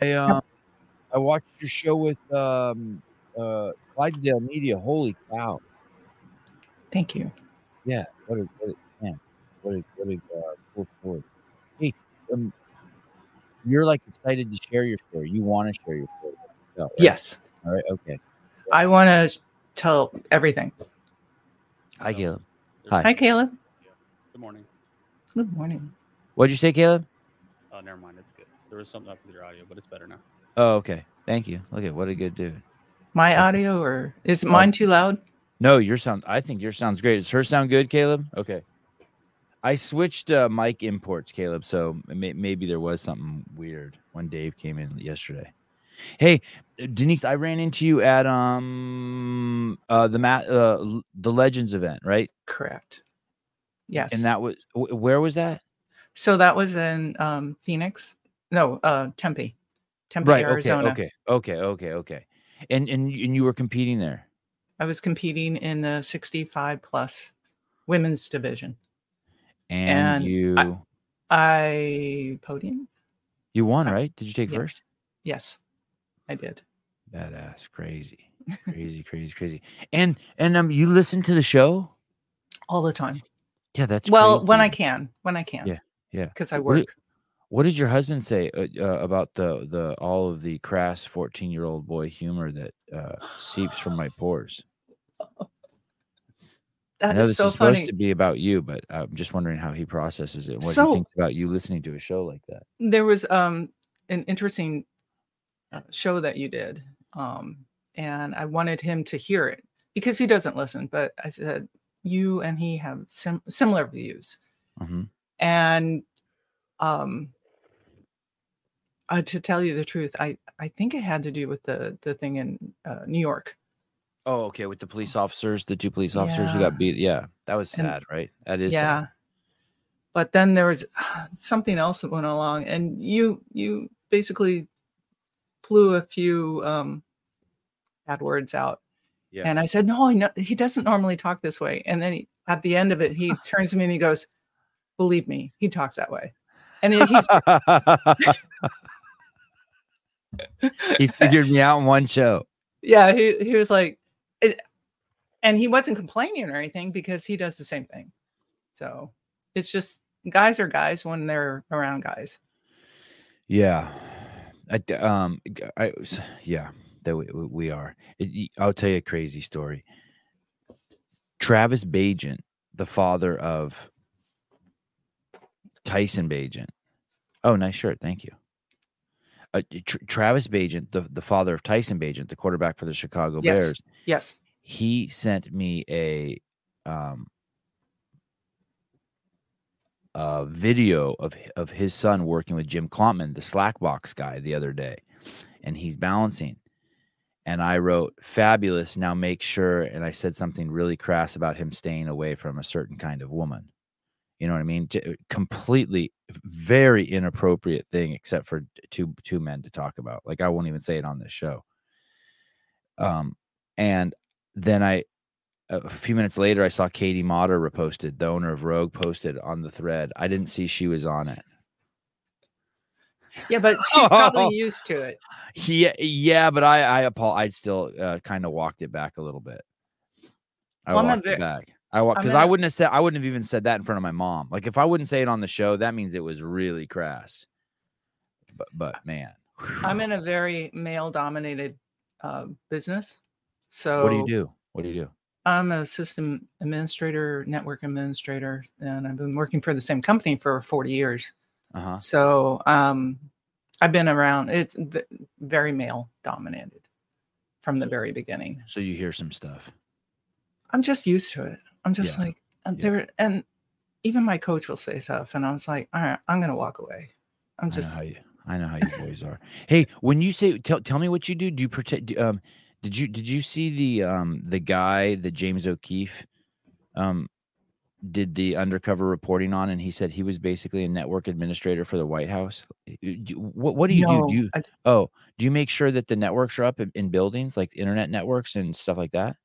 I um, I watched your show with um, uh, Clydesdale Media. Holy cow! Thank you. Yeah, what a, what a man, what a what a uh, cool story. Hey, um, you're like excited to share your story. You want to share your story. right? Yes. All right. Okay. I want to tell everything. Hi, Caleb. Hi, Hi Caleb. Good morning. Good morning. What'd you say, Caleb? Oh, never mind. It's good. There was something up with your audio, but it's better now. Oh, okay. Thank you. Look at what a good dude. My audio, or is mine too loud? No, your sound. I think your sound's great. Does her sound good, Caleb? Okay. I switched uh, mic imports, Caleb. So may- maybe there was something weird when Dave came in yesterday. Hey, Denise, I ran into you at um uh the mat uh the Legends event, right? Correct. Yes. And that was wh- where was that? so that was in um, Phoenix. No, uh, Tempe, Tempe, Right. Arizona. Okay. Okay. Okay. Okay. And and and you were competing there. I was competing in the 65 plus women's division. And, And you I podium. you won, right? Did you take yeah. first? Yes, I did. Badass, crazy, crazy, crazy, crazy. And and um, you listen to the show? All the time. Yeah, that's well, when I can, when I can. Yeah, yeah. Because I work. What did your husband say uh, uh, about the the all of the crass fourteen year old boy humor that uh, seeps from my pores? I That know is this so is supposed funny. to be about you, but I'm just wondering how he processes it. What So- he thinks about you listening to a show like that. there was um an interesting uh, show that you did um and i wanted him to hear it because he doesn't listen but i said you and he have sim- similar views hmm and um uh, to tell you the truth i i think it had to do with the the thing in uh, new york Oh, okay. With the police officers, the two police officers who got beat. Yeah, that was And- sad, right? That is yeah sad. but then there was something else that went along and you you basically flew a few um bad words out Yeah. and i said no I know, he doesn't normally talk this way and then he, at the end of it he turns to me and he goes believe me he talks that way and he's he figured me out in one show. yeah he, he was like it, and he wasn't complaining or anything because he does the same thing so it's just guys are guys when they're around guys Yeah, I um, I, yeah, that we, we- are. It, I'll tell you a crazy story. Travis Bagent, the father of Tyson Bagent. Oh, nice shirt, thank you. Uh, Tr- Travis Bagent, the the father of Tyson Bagent, the quarterback for the Chicago Yes. Bears, yes he sent me a um a video of of his son working with Jim Klontman, the Slackbox guy, the other day, and he's balancing. And I wrote fabulous. Now make sure, and I said something really crass about him staying away from a certain kind of woman. You know what I mean? J- completely, very inappropriate thing, except for two two men to talk about. Like I won't even say it on this show. Um, and then I a few minutes later, I saw Caity Matter reposted, the owner of Rogue, posted on the thread. I didn't see she was on it. yeah but she's probably used to it Yeah, yeah, but I, I, apo- I still uh, kind of walked it back a little bit. I Well, I'm a walked it back. I because in wouldn't have said, I wouldn't have even said that in front of my mom. Like if I wouldn't say it on the show, that means it was really crass. But, but man, I'm in a very male dominated uh, business. So what do you do? What do you do? I'm a system administrator, network administrator, and I've been working for the same company for 40 years. Uh huh. So um, I've been around, it's very male dominated from the very beginning. So you hear some stuff. I'm just used to it. I'm just Yeah, like, and yeah. there, and even my coach will say stuff, and I was like, all right, I'm going to walk away. I'm I know just, how you. I know how you boys are. Hey, when you say tell tell me what you do. Do you protect? do- Um, did you did you see the um the guy that James O'Keefe, um, did the undercover reporting on, and he said he was basically a network administrator for the White House. Uh, What what do you no, do? Do you I- oh do you make sure that the networks are up in, in buildings like internet networks and stuff like that?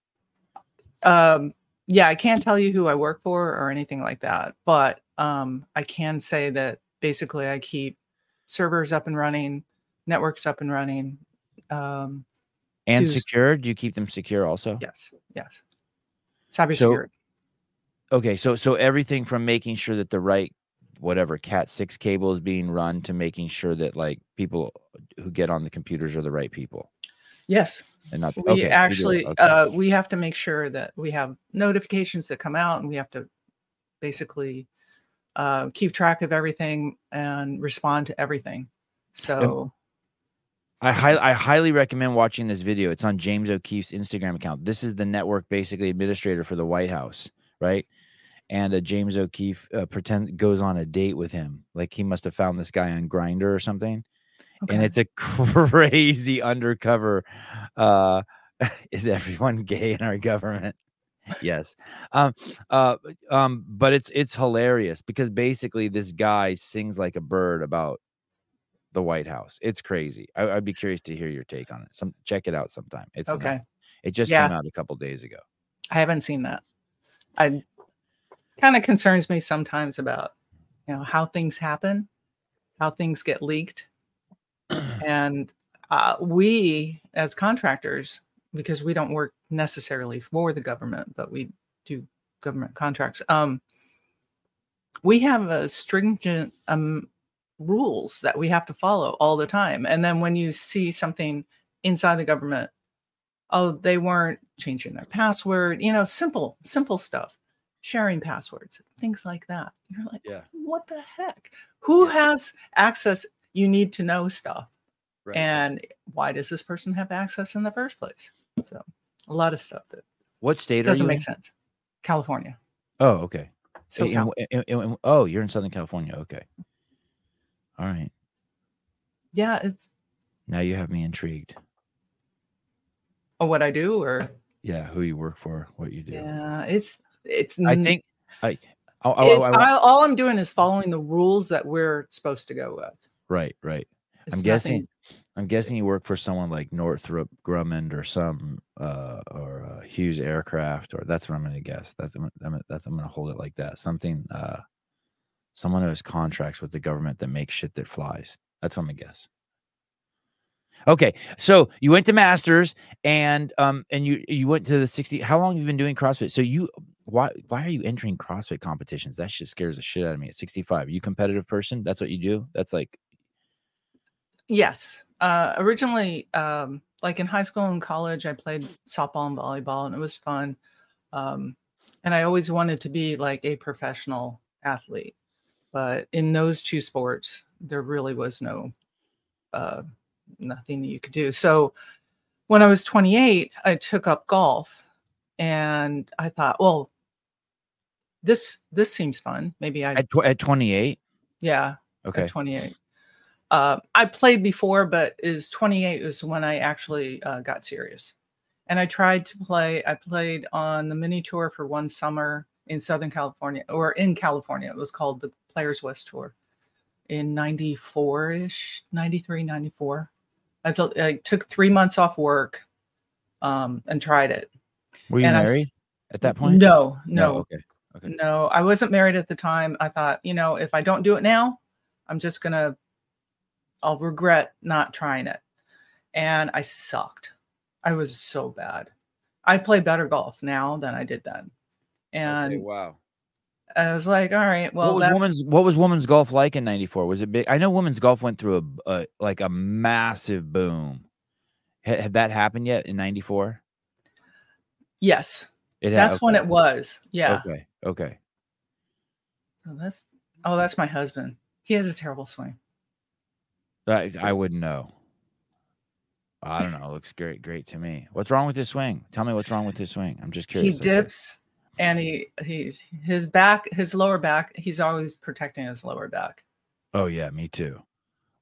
um yeah i can't tell you who i work for or anything like that but um i can say that basically i keep servers up and running networks up and running. Um, And do secure? Do you keep them secure also? yes, yes. Cybersecurity. Okay, so so everything from making sure that the right whatever cat 6 cable is being run to making sure that like people who get on the computers are the right people yes, and not we okay, actually okay. uh, we have to make sure that we have notifications that come out, and we have to basically uh, keep track of everything and respond to everything. So I, hi- I highly recommend watching this video. It's on James O'Keefe's Instagram account. This is the network basically administrator for the White House, right? And uh, James O'Keefe uh, pretend goes on a date with him, like he must have found this guy on Grindr or something. And it's a crazy undercover. Uh, is everyone gay in our government? yes. Um, uh, um, but it's it's hilarious because basically this guy sings like a bird about the White House. It's crazy. I, I'd be curious to hear your take on it. Some check it out sometime. It's Okay. nuts. It just Yeah. came out a couple days ago. I haven't seen that. I kind of concerns me sometimes about you know how things happen, how things get leaked, and uh, we as contractors, because we don't work necessarily for the government, but we do government contracts. Um, we have a stringent um, rules that we have to follow all the time, and then when you see something inside the government oh they weren't changing their password you know simple simple stuff sharing passwords things like that you're like Yeah. what the heck who Yeah. has access you need to know stuff Right. and why does this person have access in the first place so a lot of stuff that what state doesn't are you make in? sense california Oh, okay. so In- in- in- oh, you're in Southern California. Okay. All right. yeah it's Now you have me intrigued. oh, what i do or Yeah, who you work for, what you do. yeah it's it's I think oh, oh, oh, I, I, I, it- I- I- all i'm doing is following the rules that we're supposed to go with right, right. It's I'm nothing- guessing. I'm guessing you work for someone like Northrop Grumman or some uh or uh, Hughes Aircraft or that's what I'm going to guess. That's I'm, that's I'm going to hold it like that. Something uh someone who has contracts with the government that makes shit that flies. That's what I'm going to guess. Okay, so you went to masters and um and you you went to the 60 how long have you been doing CrossFit? So you why why are you entering CrossFit competitions? That shit scares the shit out of me at 65. you competitive person? That's what you do? That's like Yes. Uh, originally, um, like in high school and college, I played softball and volleyball, and it was fun. Um, and I always wanted to be like a professional athlete, but in those two sports, there really was no uh, nothing you could do. So when I was 28, I took up golf, and I thought, well, this this seems fun. Maybe I at, tw- at 28. yeah Okay. at 28. Uh, I played before, but is 28 is when I actually uh, got serious. And I tried to play. I played on the mini tour for one summer in Southern California or in California. It was called the Players West Tour in 94 ish, 93, 94. I, felt, I took three months off work um, and tried it. Were you and I married at that point? No, no, Okay. Okay. no, I wasn't married at the time. I thought, you know, if I don't do it now, I'm just gonna, I'll regret not trying it. And I sucked. I was so bad. I play better golf now than I did then. And Okay, wow. I was like, all right, well, what was that's women's what was women's golf like in 94? Was it big? I know women's golf went through a, a like a massive boom. Had, had that happened yet in 94? yes, It had- that's when it was. Yeah. Okay. Okay. So that's oh, that's my husband. He has a terrible swing. I, I wouldn't know. I don't know. It looks great, great to me. What's wrong with his swing? Tell me what's wrong with his swing. I'm just curious. He dips and he he his back, his lower back, he's always protecting his lower back. Oh yeah, me too.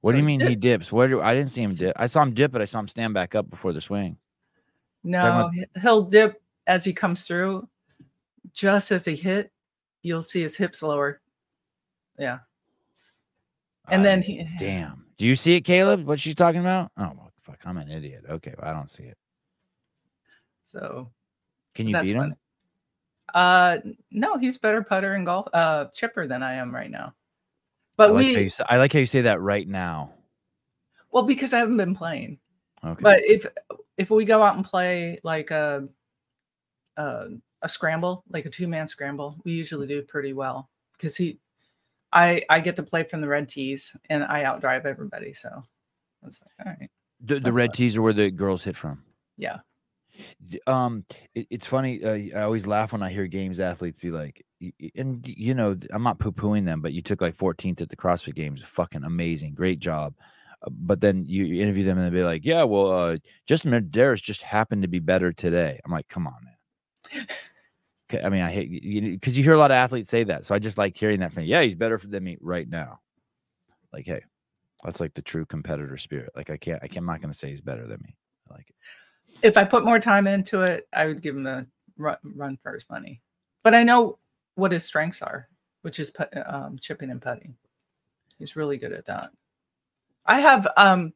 What So do you he mean he dip- dips? Where do I didn't see him dip? I saw him dip, but I saw him stand back up before the swing. No, he- he'll dip as he comes through. Just as he hit, you'll see his hips lower. Yeah. And I- then he damn. Do you see it, Caleb? What she's talking about? Oh fuck, I'm an idiot. Okay, well, I don't see it. so Can you beat him? funny. Uh no, he's better putter and golf uh chipper than I am right now. I But like, we say- I like how you say that right now. Well, because I haven't been playing. Okay. But if if we go out and play like a a, a scramble, like a two man scramble, we usually do pretty well because he, I I get to play from the red tees and I outdrive everybody. So it's like all right, the, the red fine. tees are where the girls hit from. yeah. Um, it, it's funny. Uh, I always laugh when I hear games athletes be like, and you know, I'm not poo pooing them, but you took like 14th at the CrossFit Games. Fucking amazing, great job. Uh, but then you, interview them and they be like, yeah, well, uh, Justin Medeiros just happened to be better today. I'm like, come on, man. I mean, I hate you because you hear a lot of athletes say that. So I just like hearing that from you. Yeah, he's better than me right now. Like, hey, that's like the true competitor spirit. Like, I can't, I I'm not going to say he's better than me. I like it. If I put more time into it, I would give him the run, run for his money. But I know what his strengths are, which is um, chipping and putting. He's really good at that. I have um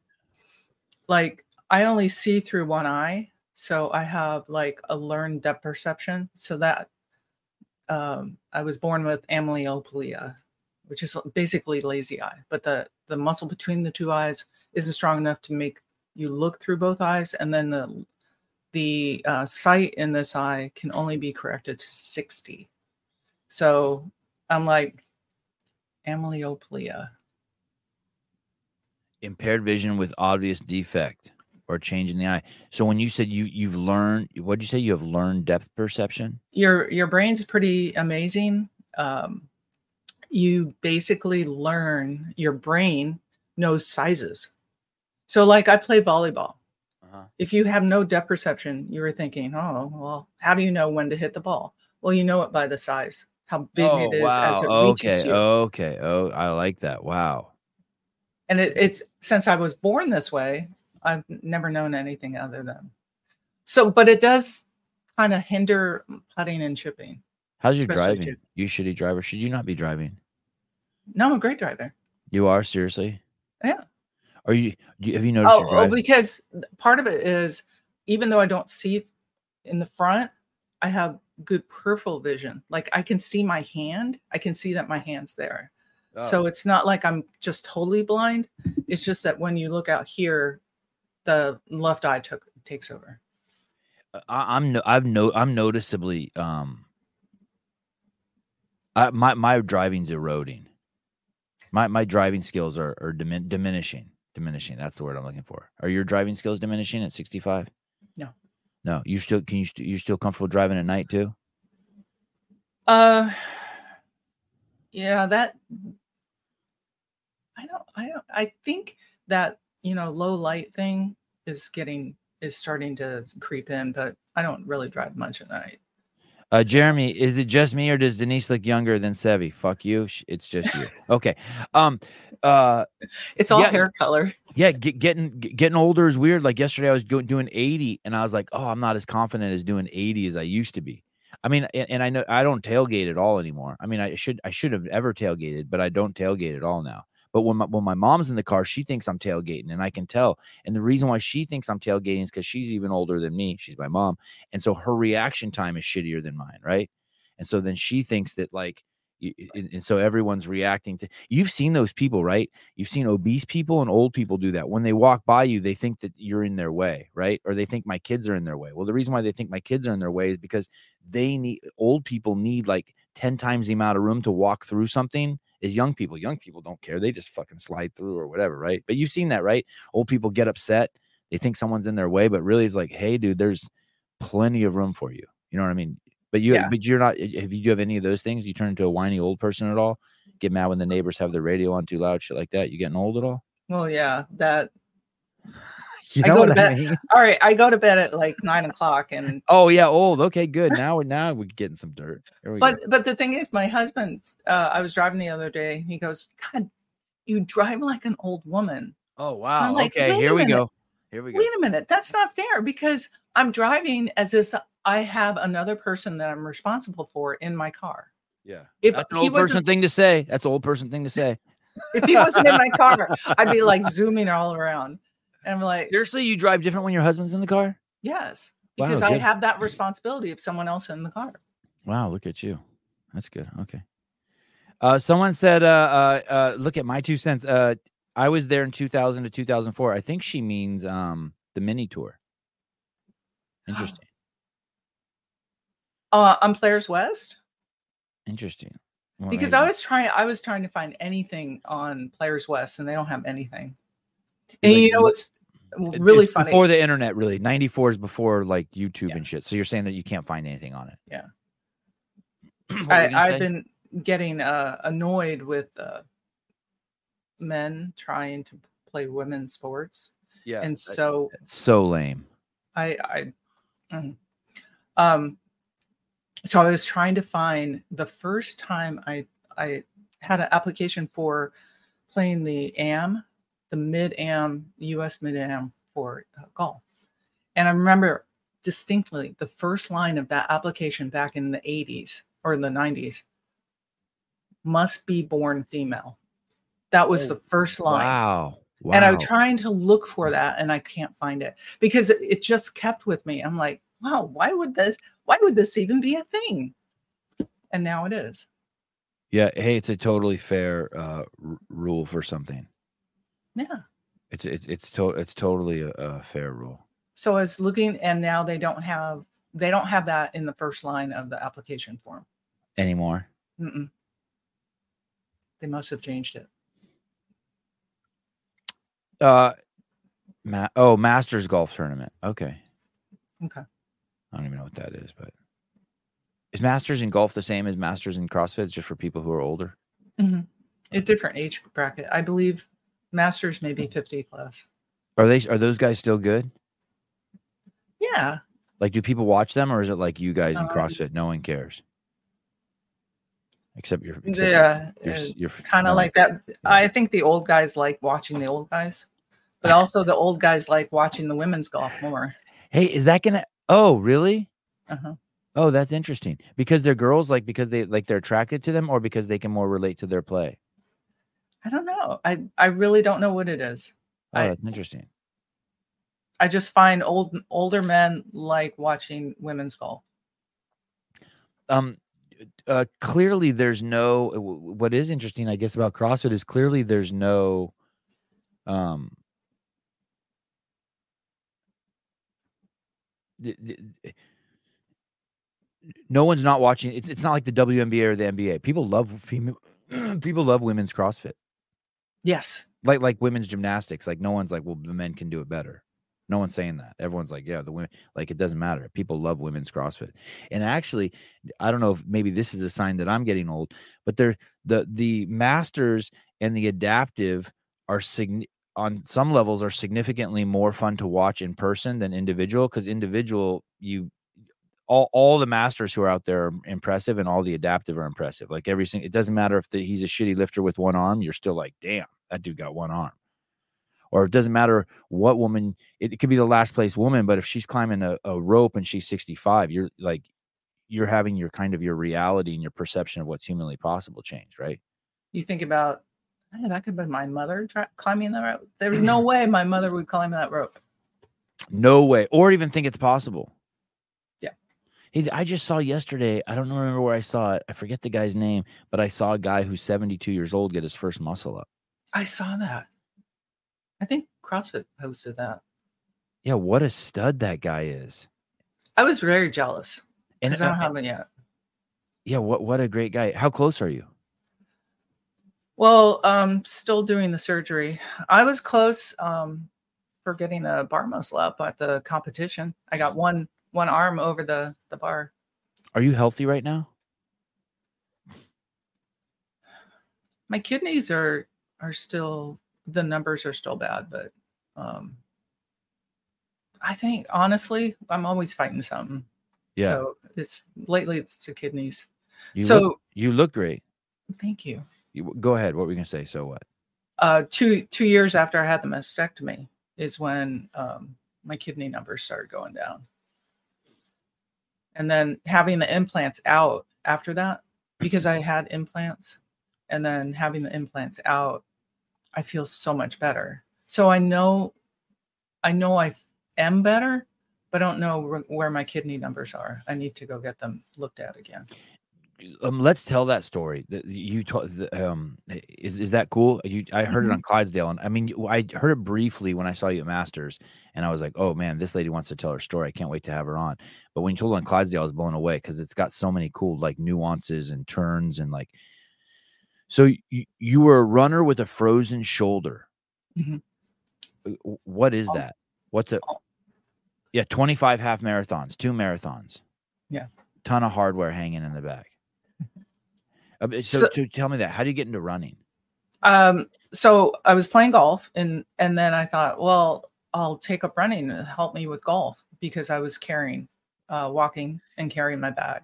like I only see through one eye, so I have like a learned depth perception. So that um I was born with amylopelia, which is basically lazy eye, but the the muscle between the two eyes isn't strong enough to make you look through both eyes, and then the the uh, sight in this eye can only be corrected to 60. So I'm like amylopelia. impaired vision with obvious defect or change in the eye. So when you said you you've learned, what did you say? You have learned depth perception. your your brain's pretty amazing um, you basically learn your brain knows sizes so like i play volleyball Uh-huh. if you have no depth perception you were thinking oh well how do you know when to hit the ball well you know it by the size how big it is as it reaches okay, you okay. Oh, I like that. Wow. and it, it's since i was born this way i've never known anything other than so but it does kind of hinder putting and chipping How's your driving? too. You shitty driver. Should you not be driving? no i'm a great driver You are seriously. Yeah. Are you? Do you have you noticed Oh, your oh, oh because part of it is even though I don't see in the front, I have good peripheral vision. Like I can see my hand, I can see that my hand's there. Oh. So it's not like I'm just totally blind. It's just that when you look out here, the left eye took takes over. Uh, I, I'm no, I've no, I'm noticeably um. I, my my driving's eroding. My my driving skills are are dimin- diminishing. Diminishing. That's the word I'm looking for. Are your driving skills diminishing at 65? No. No. You still can you st- you're still comfortable driving at night too? Uh yeah, that I don't I don't I think that you know low light thing is getting is starting to creep in, but I don't really drive much at night. Uh, Jeremy, is it just me or does Denise look younger than Sevi? Fuck you. It's just you. Okay. Um. Uh. It's all Yeah. hair color. Yeah. Get, getting getting older is weird. Like yesterday, I was go- doing eighty, and I was like, oh, I'm not as confident as doing eighty as I used to be. I mean, and, and I know I don't tailgate at all anymore. I mean, I should I should have ever tailgated, but I don't tailgate at all now. But when my when my mom's in the car, she thinks I'm tailgating, and I can tell. And the reason why she thinks I'm tailgating is because she's even older than me. She's my mom, and so her reaction time is shittier than mine, right? And so then she thinks that like, and, and so everyone's reacting to. You've seen those people, right? You've seen obese people and old people do that. When they walk by you, they think that you're in their way, right? Or they think my kids are in their way. Well, the reason why they think my kids are in their way is because they need old people need like 10 times the amount of room to walk through something is young people. Young people don't care. They just fucking slide through or whatever, right? But you've seen that, right? Old people get upset. They think someone's in their way, but really it's like, hey, dude, there's plenty of room for you. You know what I mean? But you Yeah. but you're not if you do have any of those things, you turn into a whiny old person at all? Get mad when the neighbors have the radio on too loud, shit like that. You getting old at all? Well, yeah, that. You I go to bed- mean? All right, I go to bed at like nine o'clock, and Oh yeah, old. Okay, good. Now we're now we're getting some dirt. We but go. but the thing is, my husband's. Uh, I was driving the other day. He goes, "God, you drive like an old woman." Oh wow. like, okay, here we minute. go. Here we go. Wait a minute, that's not fair because I'm driving as if I have another person that I'm responsible for in my car. Yeah. If That's an old person thing to say. That's an old person thing to say. if he wasn't in my car, I'd be like zooming all around, and I'm like, Seriously, you drive different when your husband's in the car? yes, Wow, because I good. have that responsibility of someone else in the car. Wow, look at you. That's good. Okay. Uh, someone said, uh, uh, uh, look at my two cents. Uh, I was there in 2000 to 2004. I think she means um the mini tour. Interesting. Uh, on Players West Interesting. Well, because. I was trying. I was trying to find anything on Players West, and they don't have anything. Like, And you know what's really it's funny? before the internet. Really, 94 is before like YouTube Yeah. and shit. So you're saying that you can't find anything on it? Yeah. What were you I, say? been getting uh, annoyed with uh, men trying to play women's sports, yeah. and so so lame. I, I, mm. um, so I was trying to find the first time I I had an application for playing the AM, the mid AM, U.S. mid AM for uh, golf, and I remember distinctly the first line of that application back in the 80s or in the 90s must be born female. That was Oh, the first line. Wow. Wow. And I'm trying to look for that and I can't find it because it, it just kept with me. I'm like, wow, why would this, why would this even be a thing? And now it is. Yeah. Hey, it's a totally fair uh, r- rule for something. Yeah. It's it's it's to, it's totally a, a fair rule. So I was looking and now they don't have, they don't have that in the first line of the application form. Anymore. Mm-mm. They must have changed it. Uh, ma- oh, Masters golf tournament. Okay. Okay. I don't even know what that is, but is Masters in golf the same as Masters in CrossFit? It's just for people who are older. hmm A different age bracket. I believe masters maybe 50 plus. Are they? Are those guys still good? Yeah. Like, do people watch them, or is it like you guys in Um, CrossFit? No one cares, except your. except Yeah. your, your, your kind of no. like that. I think the old guys like watching the old guys, but also the old guys like watching the women's golf more. Hey, is that gonna? Oh, really? Uh-huh. Oh, that's interesting. Because they're girls, like because they like they're attracted to them, or because they can more relate to their play. I don't know. I I really don't know what it is. Oh, I- that's interesting. I just find old older men like watching women's golf. um uh clearly there's no what is interesting i guess about crossfit is clearly there's no um th- th- th- no one's not watching it's it's not like the WNBA or the NBA. People love female people love women's CrossFit. Yes. Like like women's gymnastics. Like no one's like, well, the men can do it better. No one's saying that. Everyone's like, yeah, the women like it doesn't matter. People love women's CrossFit. And actually, I don't know if maybe this is a sign that I'm getting old, but they're the the masters and the adaptive are sign on some levels are significantly more fun to watch in person than individual because individual you all, all the masters who are out there are impressive and all the adaptive are impressive like every single it doesn't matter if the, he's a shitty lifter with one arm you're still like damn that dude got one arm or it doesn't matter what woman it, it could be the last place woman but if she's climbing a, a rope and she's 65 you're like you're having your kind of your reality and your perception of what's humanly possible change right You think about "Hey, that could be my mother try, climbing that rope. There's mm-hmm. no way my mother would climb that rope. No way. Or even think it's possible. Hey, I just saw yesterday, I don't remember where I saw it. I forget the guy's name, but I saw a guy who's 72 years old get his first muscle up. I saw that. I think CrossFit posted that. Yeah, what a stud that guy is. I was very jealous And I don't uh, have it yet. yeah, what what a great guy. How close are you? Well, um, still doing the surgery. I was close um, for getting a bar muscle up at the competition. I got one one arm over the the bar. Are you healthy right now? My kidneys are are still the numbers are still bad, but um, I think honestly, I'm always fighting something. Yeah. So it's lately it's the kidneys. You so look, you look great. thank you. You, go ahead. What were you gonna say? So what? uh, two two years after I had the mastectomy is when um, my kidney numbers started going down, and then having the implants out after that because I had implants, and then having the implants out, I feel so much better. So I know, I know I am better, but I don't know where, where my kidney numbers are. I need to go get them looked at again. Um, let's tell that story. that You told um is is that cool? You I heard it Mhm. on Clydesdale, and I mean I heard it briefly when I saw you at Masters, and I was like, oh man, this lady wants to tell her story. I can't wait to have her on. But when you told it on Clydesdale, I was blown away because it's got so many cool like nuances and turns and like. So you you were a runner with a frozen shoulder. Mhm. Uh, What is Um, that? What's a oh. yeah, 25 half marathons, two marathons. Yeah. Ton of hardware hanging in the back. But so, So- so tell me that. How do you get into running? Um, so I was playing golf and and then I thought, well, I'll take up running to help me with golf because I was carrying, uh, walking and carrying my bag.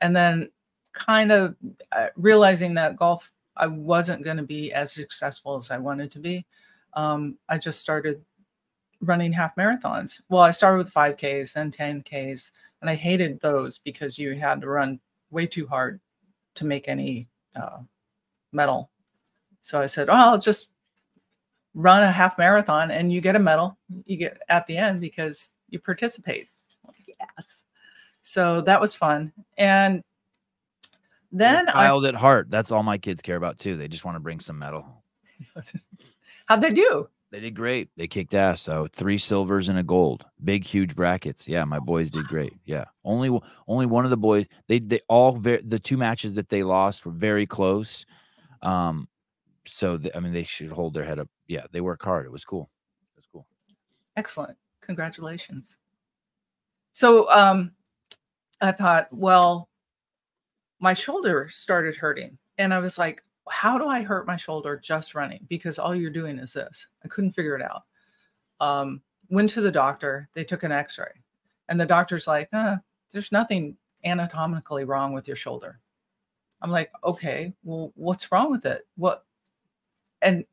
And then kind of uh, realizing that golf, I wasn't going to be as successful as I wanted to be. Um, I just started running half marathons. Well, I started with 5Ks, then 10Ks, and I hated those because you had to run way too hard to make any uh, medal. So I said, "Oh, I'll just run a half marathon, and you get a medal. You get at the end because you participate." Like, yes. So that was fun, and then You're a I child at heart. That's all my kids care about too. They just want to bring some medal. how'd they do? They did great. They kicked ass. So three silvers and a gold. Big, huge brackets. Yeah, my boys did great. Yeah, only only one of the boys. They they all very the two matches that they lost were very close. Um, so th- I mean they should hold their head up. Yeah, they work hard. It was cool. It was cool. Excellent. Congratulations. So um I thought, well, my shoulder started hurting. And I was like, how do I hurt my shoulder just running? Because all you're doing is this. I couldn't figure it out. Um, went to the doctor, they took an x-ray, and the doctor's like, uh, there's nothing anatomically wrong with your shoulder. I'm like, okay, well, what's wrong with it? What and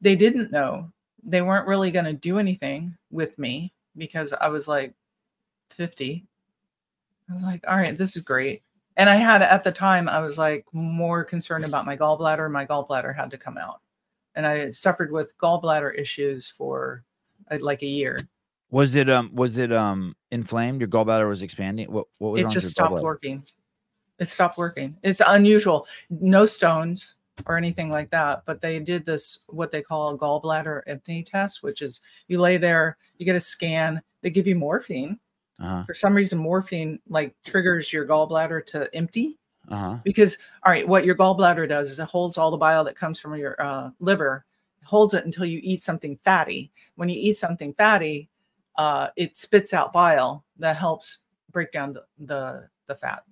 they didn't know they weren't really going to do anything with me because I was like 50. I was like, all right, this is great. And I had at the time, I was like more concerned about my gallbladder. My gallbladder had to come out. And I suffered with gallbladder issues for uh, like a year. Was it um was it um inflamed? Your gallbladder was expanding. What what was It wrong with just stopped working. It stopped working. It's unusual. No stones or anything like that, but they did this what they call a gallbladder empty test, which is you lay there, you get a scan, they give you morphine. Uh For some reason, morphine like triggers your gallbladder to empty. Uh huh. because all right, what your gallbladder does is it holds all the bile that comes from your uh, liver, holds it until you eat something fatty. When you eat something fatty, uh, it spits out bile that helps break down the the, the fat.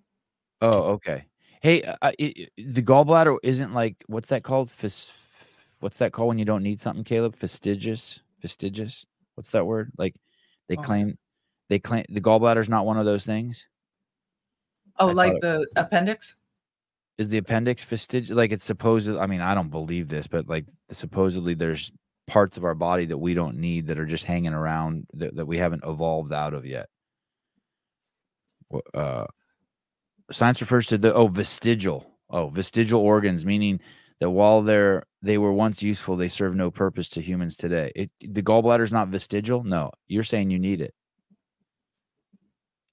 Oh, okay. Hey, uh, it, the gallbladder isn't like what's that called? Fis, what's that called when you don't need something, Caleb? Fastigious, fastigious. What's that word? Like they Oh. claim, they claim the gallbladder's not one of those things. Oh, I like the appendix? Is the appendix fastigious? Like it's supposed. I mean, I don't believe this, but like supposedly there's parts of our body that we don't need that are just hanging around that, that we haven't evolved out of yet. Uh, science refers to the oh vestigial oh vestigial organs meaning that while they're they were once useful they serve no purpose to humans today it the gallbladder's not vestigial no you're saying you need it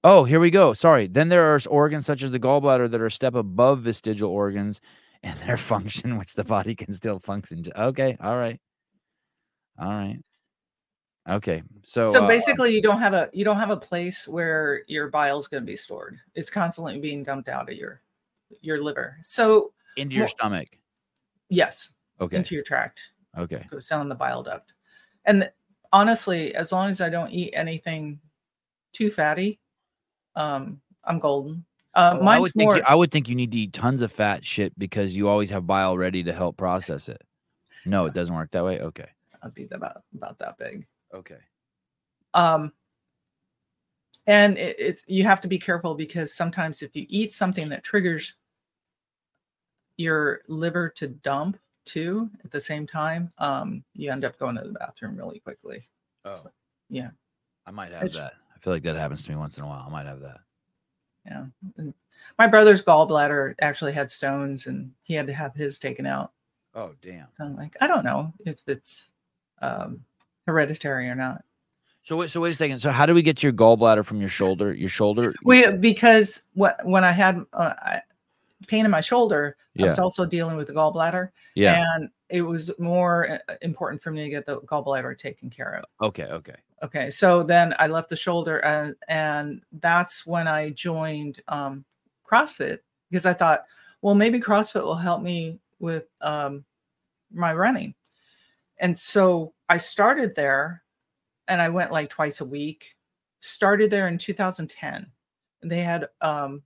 oh here we go sorry then there are organs such as the gallbladder that are a step above vestigial organs and their function which the body can still function okay all right all right okay so So, uh, basically, you don't have a you don't have a place where your bile is going to be stored. It's constantly being dumped out of your your liver. So into your well- stomach yes, okay into your tract. okay goes down the bile duct. And th- honestly, as long as I don't eat anything too fatty, um, I'm golden. Uh, Oh, I would think more. you, I would think you need to eat tons of fat shit because you always have bile ready to help process it. No, it doesn't work that way. Okay. I'd be about about that big. Okay. Um, and it, it's you have to be careful because sometimes if you eat something that triggers your liver to dump too at the same time, um, you end up going to the bathroom really quickly. Oh, yeah. I might have It's- that. Feel like that happens to me once in a while. I might have that. Yeah. And my brother's gallbladder actually had stones and he had to have his taken out. Oh, damn. So I'm like, I don't know if it's um, hereditary or not. So wait, so wait a second. So how do we get your gallbladder from your shoulder? Your shoulder? We because what when I had uh, pain in my shoulder, I was also dealing with the gallbladder, Yeah. and it was more uh, important for me to get the gallbladder taken care of. okay. Okay. Okay, so then I left the shoulder, and and that's when I joined um, CrossFit because I thought, well, maybe CrossFit will help me with um, my running, and so I started there, and I went like twice a week. Started there in 2010. They had um,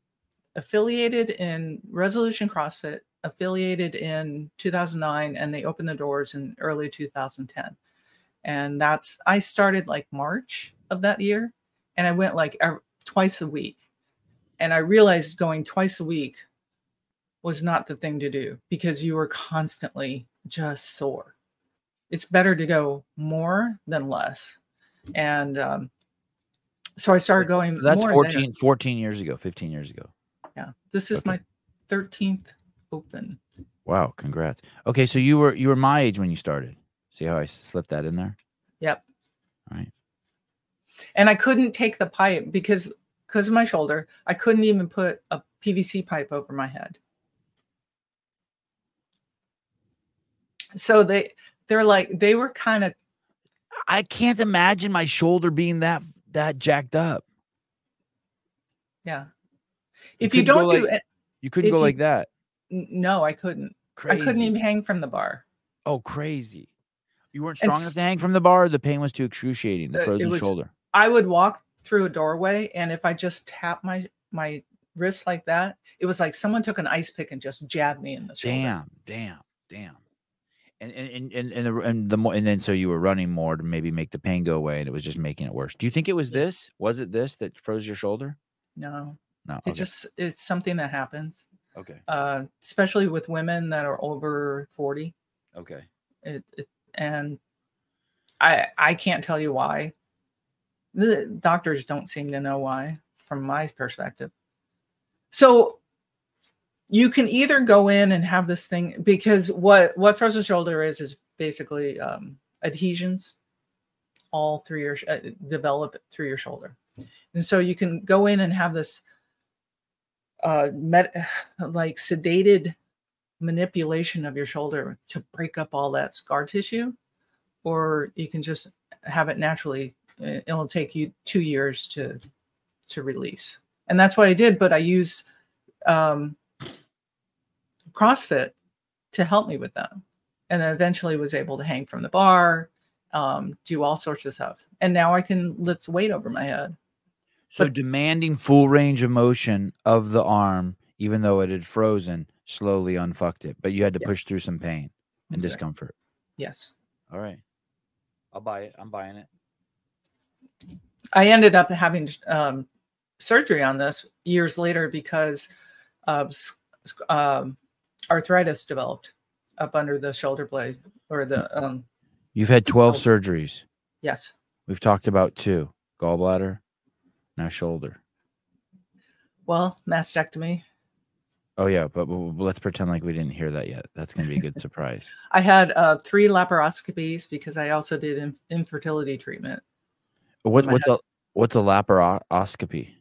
affiliated in Resolution CrossFit, affiliated in 2009, and they opened the doors in early 2010 and that's I started like March of that year, and I went like twice a week, and I realized going twice a week was not the thing to do because you were constantly just sore. It's better to go more than less, and um, so I started going. That's more than- 14, 14 years ago, 15 years ago. yeah, this is Okay. my thirteenth open. Wow. Congrats. Okay. So you were, you were my age when you started. See how I slipped that in there? Yep. All right. and I couldn't take the pipe because because of my shoulder. I couldn't even put a PVC pipe over my head. So they they're like they were kind of I can't imagine my shoulder being that, that jacked up. yeah. If you couldn't don't do like- it, You couldn't go you- like that. no, I couldn't. Crazy. I couldn't even hang from the bar. Oh, crazy. You weren't strong enough to hang from the bar. The pain was too excruciating. The Uh, frozen was- shoulder. I would walk through a doorway, and if I just tap my my wrist like that, it was like someone took an ice pick and just jabbed me in the shoulder. Damn, damn, damn. And and and and and the, and the more and then so you were running more to maybe make the pain go away, and it was just making it worse. Do you think it was this? Was it this that froze your shoulder? No, No. it's okay. just it's something that happens, okay. uh, especially with women that are over forty. Okay. it, it and i i can't tell you why. The doctors don't seem to know why from my perspective. So you can either go in and have this thing because what what frozen shoulder is is basically um, adhesions all through your uh, develop through your shoulder. And so you can go in and have this uh met like sedated manipulation of your shoulder to break up all that scar tissue or you can just have it naturally Uh, it'll take you two years to to release. And that's what i did but i use um crossfit to help me with that. And then eventually was able to hang from the bar um, do all sorts of stuff. And now i can lift weight over my head. So But- demanding full range of motion of the arm, even though it had frozen, slowly unfucked it. But you had to Yeah. push through some pain and discomfort. yes All right. I'll buy it. I'm buying it. I ended up having um, surgery on this years later because s- um, arthritis developed up under the shoulder blade or the um, You've had 12 Oh. surgeries. yes. We've talked about two gallbladder, now shoulder. Well, mastectomy. Oh, yeah. But, let's pretend like we didn't hear that yet. That's going to be a good surprise. I had uh, three laparoscopies because I also did in- infertility treatment. What, what's a what's a laparoscopy?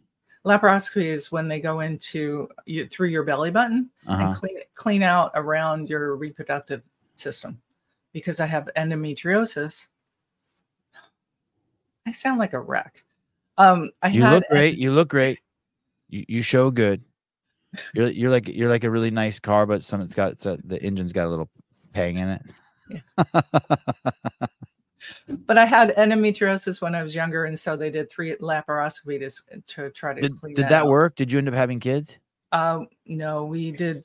Laparoscopy is when they go into you through your belly button Uh-huh. and clean clean out around your reproductive system. Because I have endometriosis, I sound like a wreck. Um, I You look great. You look great. You, you show good. You're you're like you're like a really nice car, but some it's got it's a, the engine's got a little pang in it. but I had endometriosis when I was younger, and so they did three laparoscopy to, to try to did clean did that work? Did you end up having kids? Um, no, we did.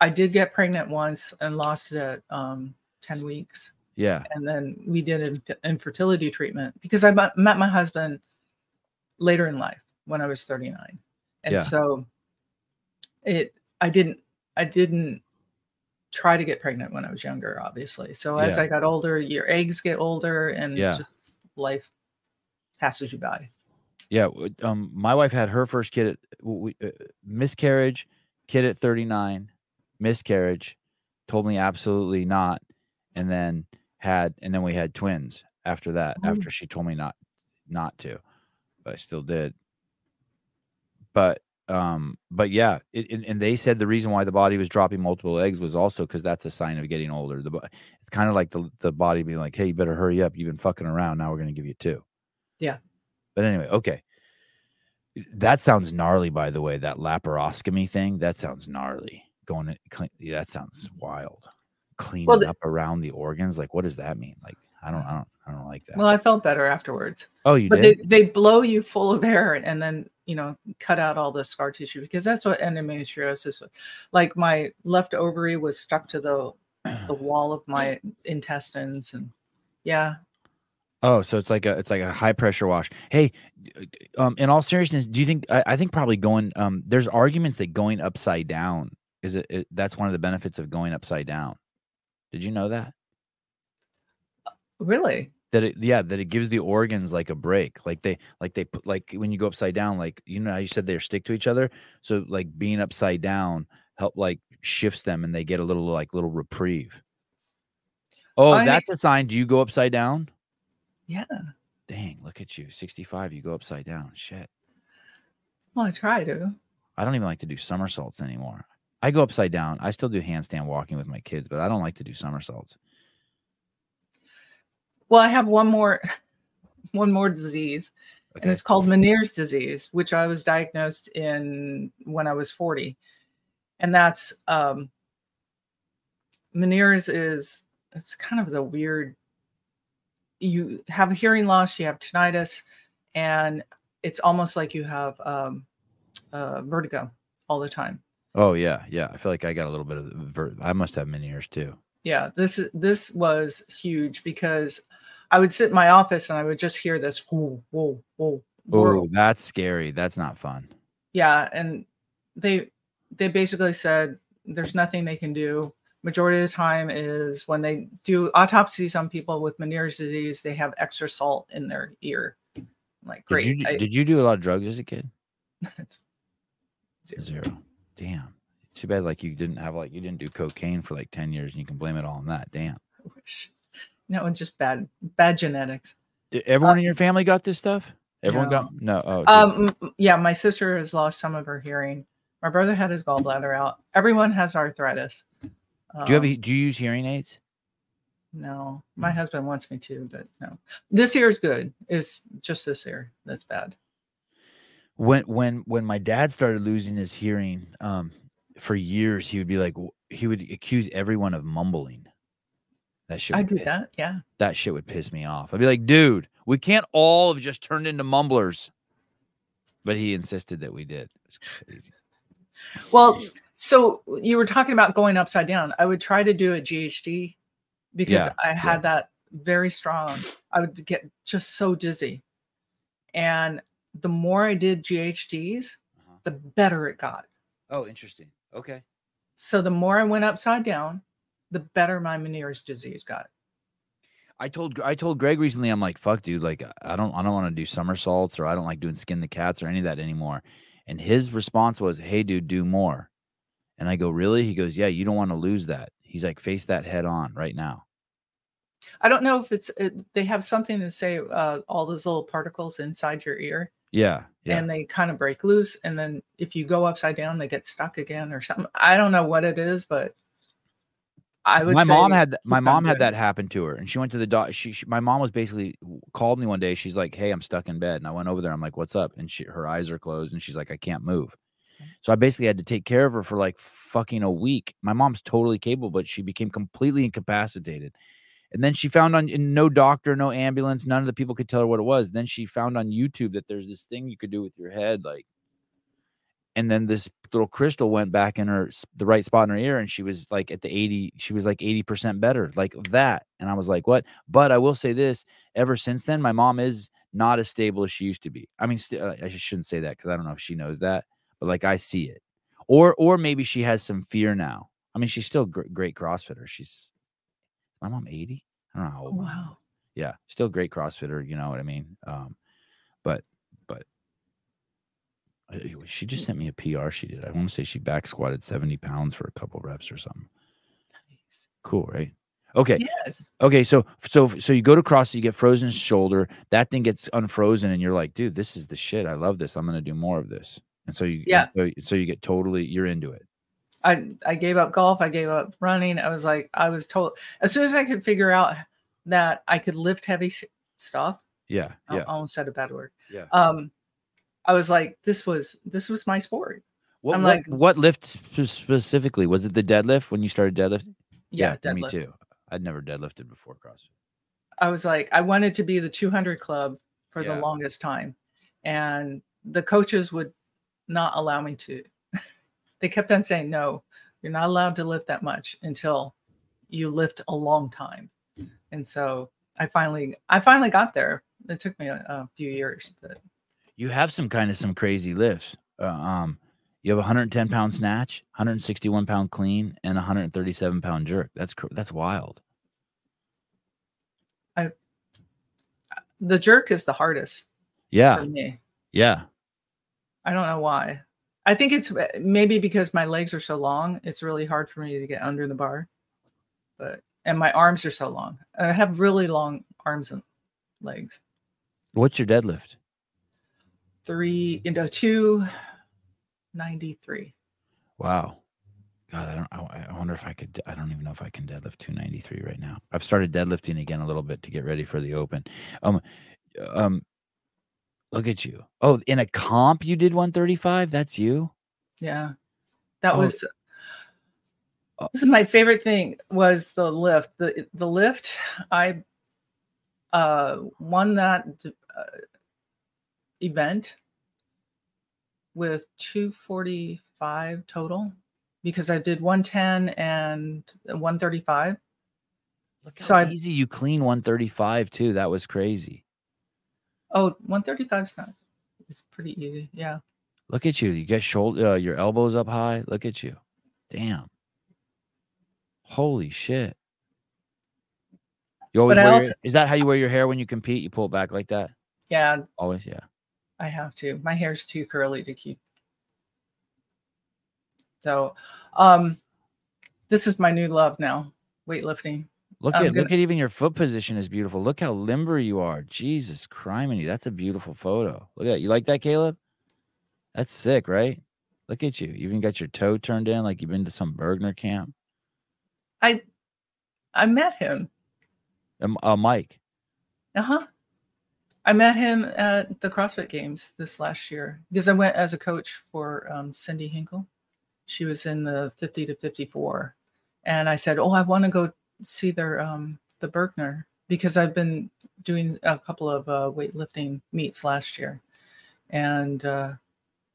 I did get pregnant once and lost it at um, ten weeks. Yeah. and then we did inf- infertility treatment because I met my husband later in life when I was 39. And Yeah. so it I didn't I didn't try to get pregnant when I was younger obviously. So as Yeah. I got older, your eggs get older and Yeah. just life passes you by. Yeah. Um, my wife had her first kid at we, uh, miscarriage, kid at 39, miscarriage, told me absolutely not, and then had and then we had twins after that. Oh. After she told me not not to, but I still did. But um, but yeah, it, and, and they said the reason why the body was dropping multiple eggs was also because that's a sign of getting older. The it's kind of like the the body being like, "Hey, you better hurry up. You've been fucking around. Now we're gonna give you two. Yeah. But anyway, okay. That sounds gnarly, by the way. That laparoscopy thing. That sounds gnarly. Going to clean. Yeah, that sounds wild. Cleaning the- up around the organs. Like, what does that mean? Like, I don't, I don't, I don't like that. Well, I felt better afterwards. oh, you but did. they, they blow you full of air and then you know cut out all the scar tissue because that's what endometriosis was. like my left ovary was stuck to the the wall of my intestines and yeah Oh, so it's like a it's like a high pressure wash. Hey, um, in all seriousness, do you think I, I think probably going um there's arguments that going upside down is it, it that's one of the benefits of going upside down. Did you know that? really That it yeah, that it gives the organs like a break. Like they like they put like when you go upside down, like you know how you said they're stick to each other. So like being upside down help like shifts them and they get a little like little reprieve. Oh, I- that's a sign. Do you go upside down? yeah Dang, look at you. 65, you go upside down. Shit. well i try to I don't even like to do somersaults anymore. I go upside down. I still do handstand walking with my kids, but I don't like to do somersaults. Well i have one more one more disease and it's called meniere's disease which i was diagnosed in when i was 40 and that's um meniere's is it's kind of the weird you have a hearing loss you have tinnitus and it's almost like you have um uh, vertigo all the time Oh yeah, yeah. I feel like I got a little bit of the ver- I must have many ears too. yeah this is this was huge because i would sit in my office and i would just hear this whoa whoa whoa Oh, that's scary. That's not fun. yeah and they they basically said there's nothing they can do majority of the time is when they do autopsies on people with meniere's disease they have extra salt in their ear I'm like great Did you I- did you do a lot of drugs as a kid? Zero. Zero. Damn. Too bad like you didn't have like you didn't do cocaine for like 10 years and you can blame it all on that. Damn. wish. No it's just bad bad genetics. Did everyone in your family got this stuff? Everyone no. got no. Oh, um yeah my sister has lost some of her hearing. My brother had his gallbladder out. Everyone has arthritis. Do you have Um, a- do you use hearing aids? no. My husband wants me to but no. This ear is good. It's just this ear that's bad. When when when my dad started losing his hearing um for years he would be like he would accuse everyone of mumbling that shit i do that yeah that shit would piss me off i'd be like dude we can't all have just turned into mumblers but he insisted that we did it's crazy Well, so you were talking about going upside down. I would try to do a GHD because Yeah, I had that very strong. I would get just so dizzy. And the more I did GHDs, Uh-huh. the better it got. oh interesting okay So the more I went upside down, the better my Meniere's disease got. I told I told Greg recently, I'm like, fuck, dude, like I don't I don't want to do somersaults or I don't like doing skin the cats or any of that anymore. And his response was, Hey, dude, do more. And I go, Really? He goes, Yeah, you don't want to lose that. He's like, face that head on right now. I don't know if it's it, they have something to say uh, all those little particles inside your ear Yeah. Yeah. and they kind of break loose and then if you go upside down they get stuck again or something. I don't know what it is, but I would my say mom had my mom had that happen to her and she went to the doc she, she my mom was basically called me one day she's like hey i'm stuck in bed and i went over there i'm like what's up? and she her eyes are closed and she's like i can't move. So i basically had to take care of her for like fucking a week. My mom's totally capable but she became completely incapacitated. And then she found on no doctor no ambulance none of the people could tell her what it was. Then she found on youtube that there's this thing you could do with your head like and then this little crystal went back in her the right spot in her ear and she was like at the 80 she was like 80% better like that and i was like what? But i will say this ever since then my mom is not as stable as she used to be. I mean st- uh, i shouldn't say that because i don't know if she knows that but like i see it. Or or maybe she has some fear now. I mean she's still gr- great crossfitter. She's my mom 80 i don't know how Oh, old my wow. yeah still great crossfitter you know what i mean um but she just sent me a pr she did i want to say she back squatted 70 pounds for a couple reps or something Nice. cool right okay Yes. okay so so so you go to cross you get frozen shoulder that thing gets unfrozen and you're like dude this is the shit i love this i'm gonna do more of this And so you Yeah. so, so you get totally you're into it. I I gave up golf. I gave up running. I was like, I was told as soon as I could figure out that I could lift heavy sh- stuff. Yeah. I Yeah. almost said a bad word. Yeah. Um, I was like, this was this was my sport. What, I'm what, like- what lift specifically? Was it the deadlift when you started deadlifting? Yeah, me deadlift. too. I'd never deadlifted before CrossFit. I was like, I wanted to be the 200 club for Yeah. the longest time, and the coaches would not allow me to. they kept on saying, no, you're not allowed to lift that much until you lift a long time. And so I finally, I finally got there. It took me a, a few years, but You have some kind of some crazy lifts. Uh, um, you have a 110 pound snatch, 161 pound clean, and 137 pound jerk. That's cr- that's wild. I the jerk is the hardest Yeah. for me. Yeah. I don't know why. I think it's uh, maybe because my legs are so long, it's really hard for me to get under the bar. But and my arms are so long. I have really long arms and legs. What's your deadlift? Three, you know, two ninety three. Wow. God, I don't. I, I wonder if I could. I don't even know if I can deadlift 293 right now. I've started deadlifting again a little bit to get ready for the open. Um, um, look at you. Oh, in a comp you did 135. That's you. Yeah. That Oh. was Oh. this is my favorite thing was the lift. The the lift, I uh won that uh, event with 245 total because I did 110 and 135. Look how So I- easy you clean 135 too. That was crazy. Oh, 135 is not it's pretty easy. Yeah. Look at you. You get shoulder, uh, your elbows up high. Look at you. Damn. Holy shit. You always I wear your- also- is that how you wear your hair when you compete? You pull it back like that? Yeah, Always, yeah. I have to. My hair's too curly to keep. So, um, this is my new love now, weightlifting. Look I'm at look gonna- at even your foot position is beautiful. Look how limber you are. Jesus criminy. That's a beautiful photo. Look at that. You like that, Caleb? That's sick, right? Look at you. You even got your toe turned in like you've been to some Burgener camp. I I met him. Um, uh, Mike. Uh huh. I met him at the CrossFit Games this last year because I went as a coach for um, Cindy Hinkle. She was in the 50 to 54, and I said, "Oh, I want to go see their um, the Burgener because I've been doing a couple of uh, weightlifting meets last year, and uh,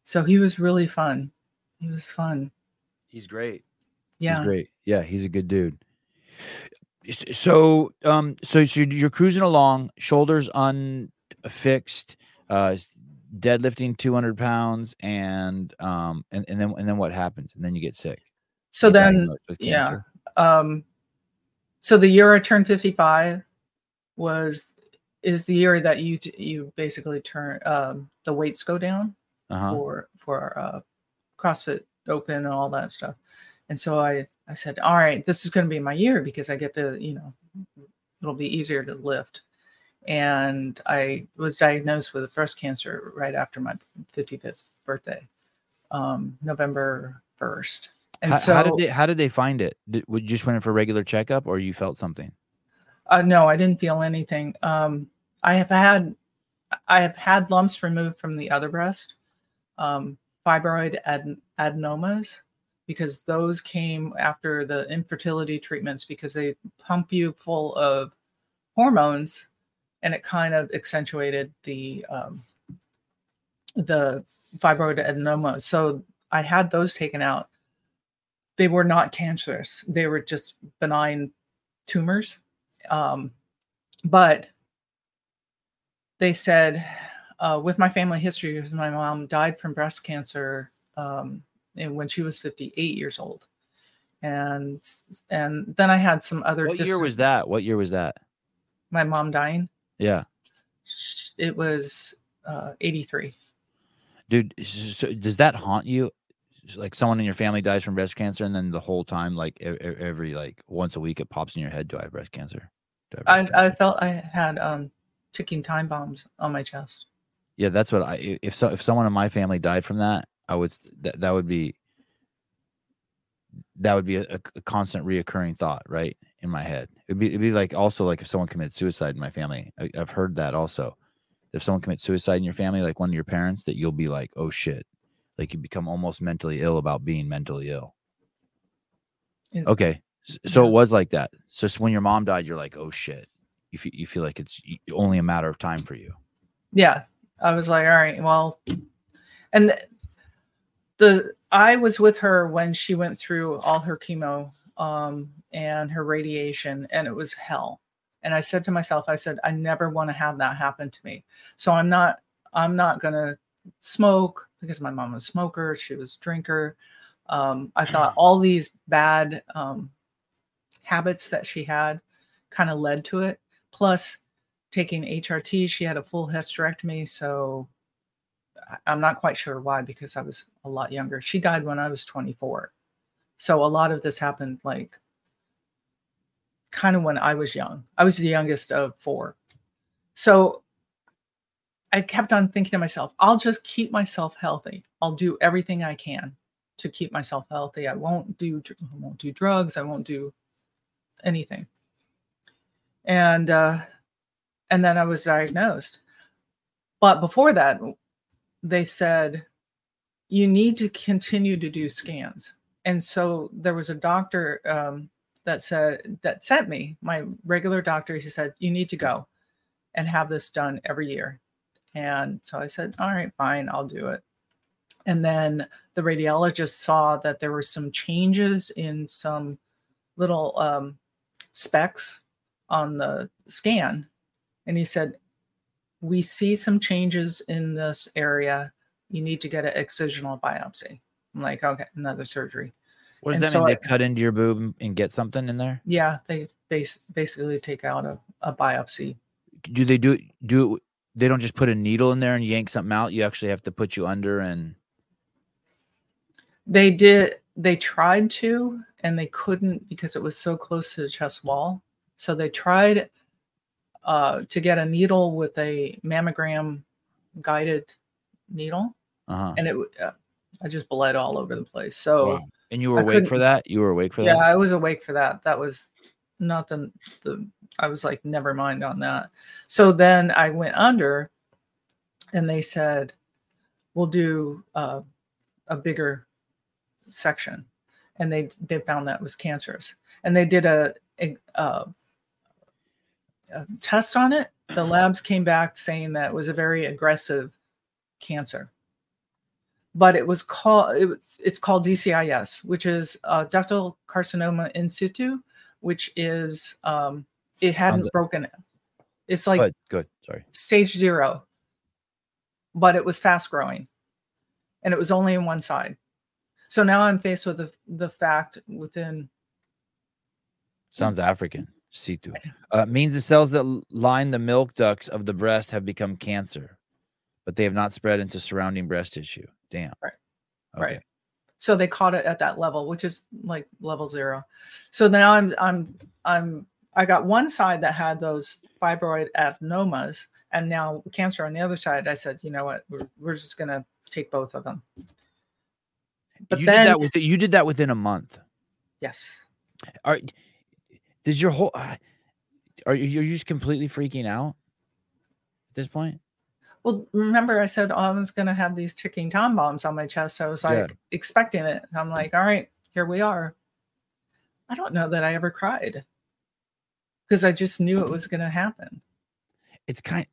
so he was really fun. He was fun. He's great. Yeah. He's great. Yeah, he's a good dude. So, um, so, so you're cruising along, shoulders unfixed, uh, deadlifting 200 pounds, and um, and, and then and then what happens? And then you get sick. So Get then yeah. um so the year i turned 55 was is the year that you you basically turn um the weights go down Uh-huh. for for uh crossfit open and all that stuff and so i i said all right this is going to be my year because i get to you know it'll be easier to lift and i was diagnosed with breast cancer right after my 55th birthday um november 1st and how, so how did they how did they find it? Did, would you just went in for a regular checkup, or you felt something? Uh, no, I didn't feel anything. Um, I have had, I have had lumps removed from the other breast, um, fibroid ad- adenomas, because those came after the infertility treatments because they pump you full of hormones, and it kind of accentuated the um, the fibroid adenoma. So I had those taken out. They were not cancerous; they were just benign tumors um, but they said uh, with my family history because my mom died from breast cancer um, when she was 58 years old and and then i had some other What year was that? What year was that? my mom dying Yeah, it was uh, 83 dude. So does that haunt you? Like someone in your family dies from breast cancer, and then the whole time, like every like once a week, it pops in your head. Do I have breast cancer? I breast I, cancer?" felt i had um, ticking time bombs on my chest Yeah, that's what I. i- If so, if someone in my family died from that, I would that that would be that would be a, a constant reoccurring thought, right, in my head. It'd be it'd be like also like if someone committed suicide in my family. I, I've heard that also. If someone commits suicide in your family, like one of your parents, that you'll be like, oh shit, like you become almost mentally ill about being mentally ill. It- Okay, so Yeah. it was like that. So, when your mom died, you're like, oh shit. You feel you feel like it's only a matter of time for you. yeah i was like all right well and the, the i was with her when she went through all her chemo um and her radiation and it was hell and i said to myself i said i never want to have that happen to me so i'm not i'm not going to smoke because my mom was a smoker she was a drinker um, i thought all these bad um, habits that she had kind of led to it plus taking HRT. She had a full hysterectomy, so I'm not quite sure why because I was a lot younger. She died when I was 24. So a lot of this happened like kind of when I was young. I was the youngest of four. So I kept on thinking to myself, I'll just keep myself healthy. I'll do everything I can to keep myself healthy. I won't do I won't do drugs. I won't do anything. And uh and then I was diagnosed. But before that, they said you need to continue to do scans. And so there was a doctor um, that said that sent me my regular doctor. He said you need to go and have this done every year. And so I said, all right, fine, I'll do it. And then the radiologist saw that there were some changes in some little um, specks on the scan and he said, We see some changes in this area. You need to get an excisional biopsy. I'm like, Okay, another surgery. What does And that so mean? They cut into your boob and- get something in there? Yeah, they base, basically take out a, a biopsy. Do they do it? Do? They don't just put a needle in there and yank something out. You actually have to put you under and They did, they tried to, and they couldn't because it was so close to the chest wall. So they tried uh, to get a needle with a mammogram guided needle, uh-huh. and it, uh, I just bled all over the place. So, Wow. And you were I awake for that? You were awake for yeah that? Yeah, I was awake for that that was nothing the i was like never mind on that so then i went under and they said we'll do uh, a bigger section and they they found that was cancerous and they did a, a, a, a test on it the labs came back saying that it was a very aggressive cancer but it was called it was, it's called DCIS, which is uh, ductal carcinoma in situ, which is um, it hadn't Sounds- broken. It's like good, good. Sorry. stage zero, but it was fast growing, and it was only in one side. So now I'm faced with the the fact within Sounds African. Situ. Uh, means the cells that line the milk ducts of the breast have become cancer, but they have not spread into surrounding breast tissue. Damn. Right. Okay. Right. so they caught it at that level which is like level zero so now i'm i'm i'm i got one side that had those fibroid adenomas and now cancer on the other side i said you know what we're, we're just going to take both of them but you then did that with you did that within a month. yes Are does your whole uh, are you you're just completely freaking out at this point? Well remember i said oh, i was going to have these ticking time bombs on my chest so i was like Yeah. expecting it i'm like all right here we are i don't know that i ever cried because i just knew it was going to happen It's kind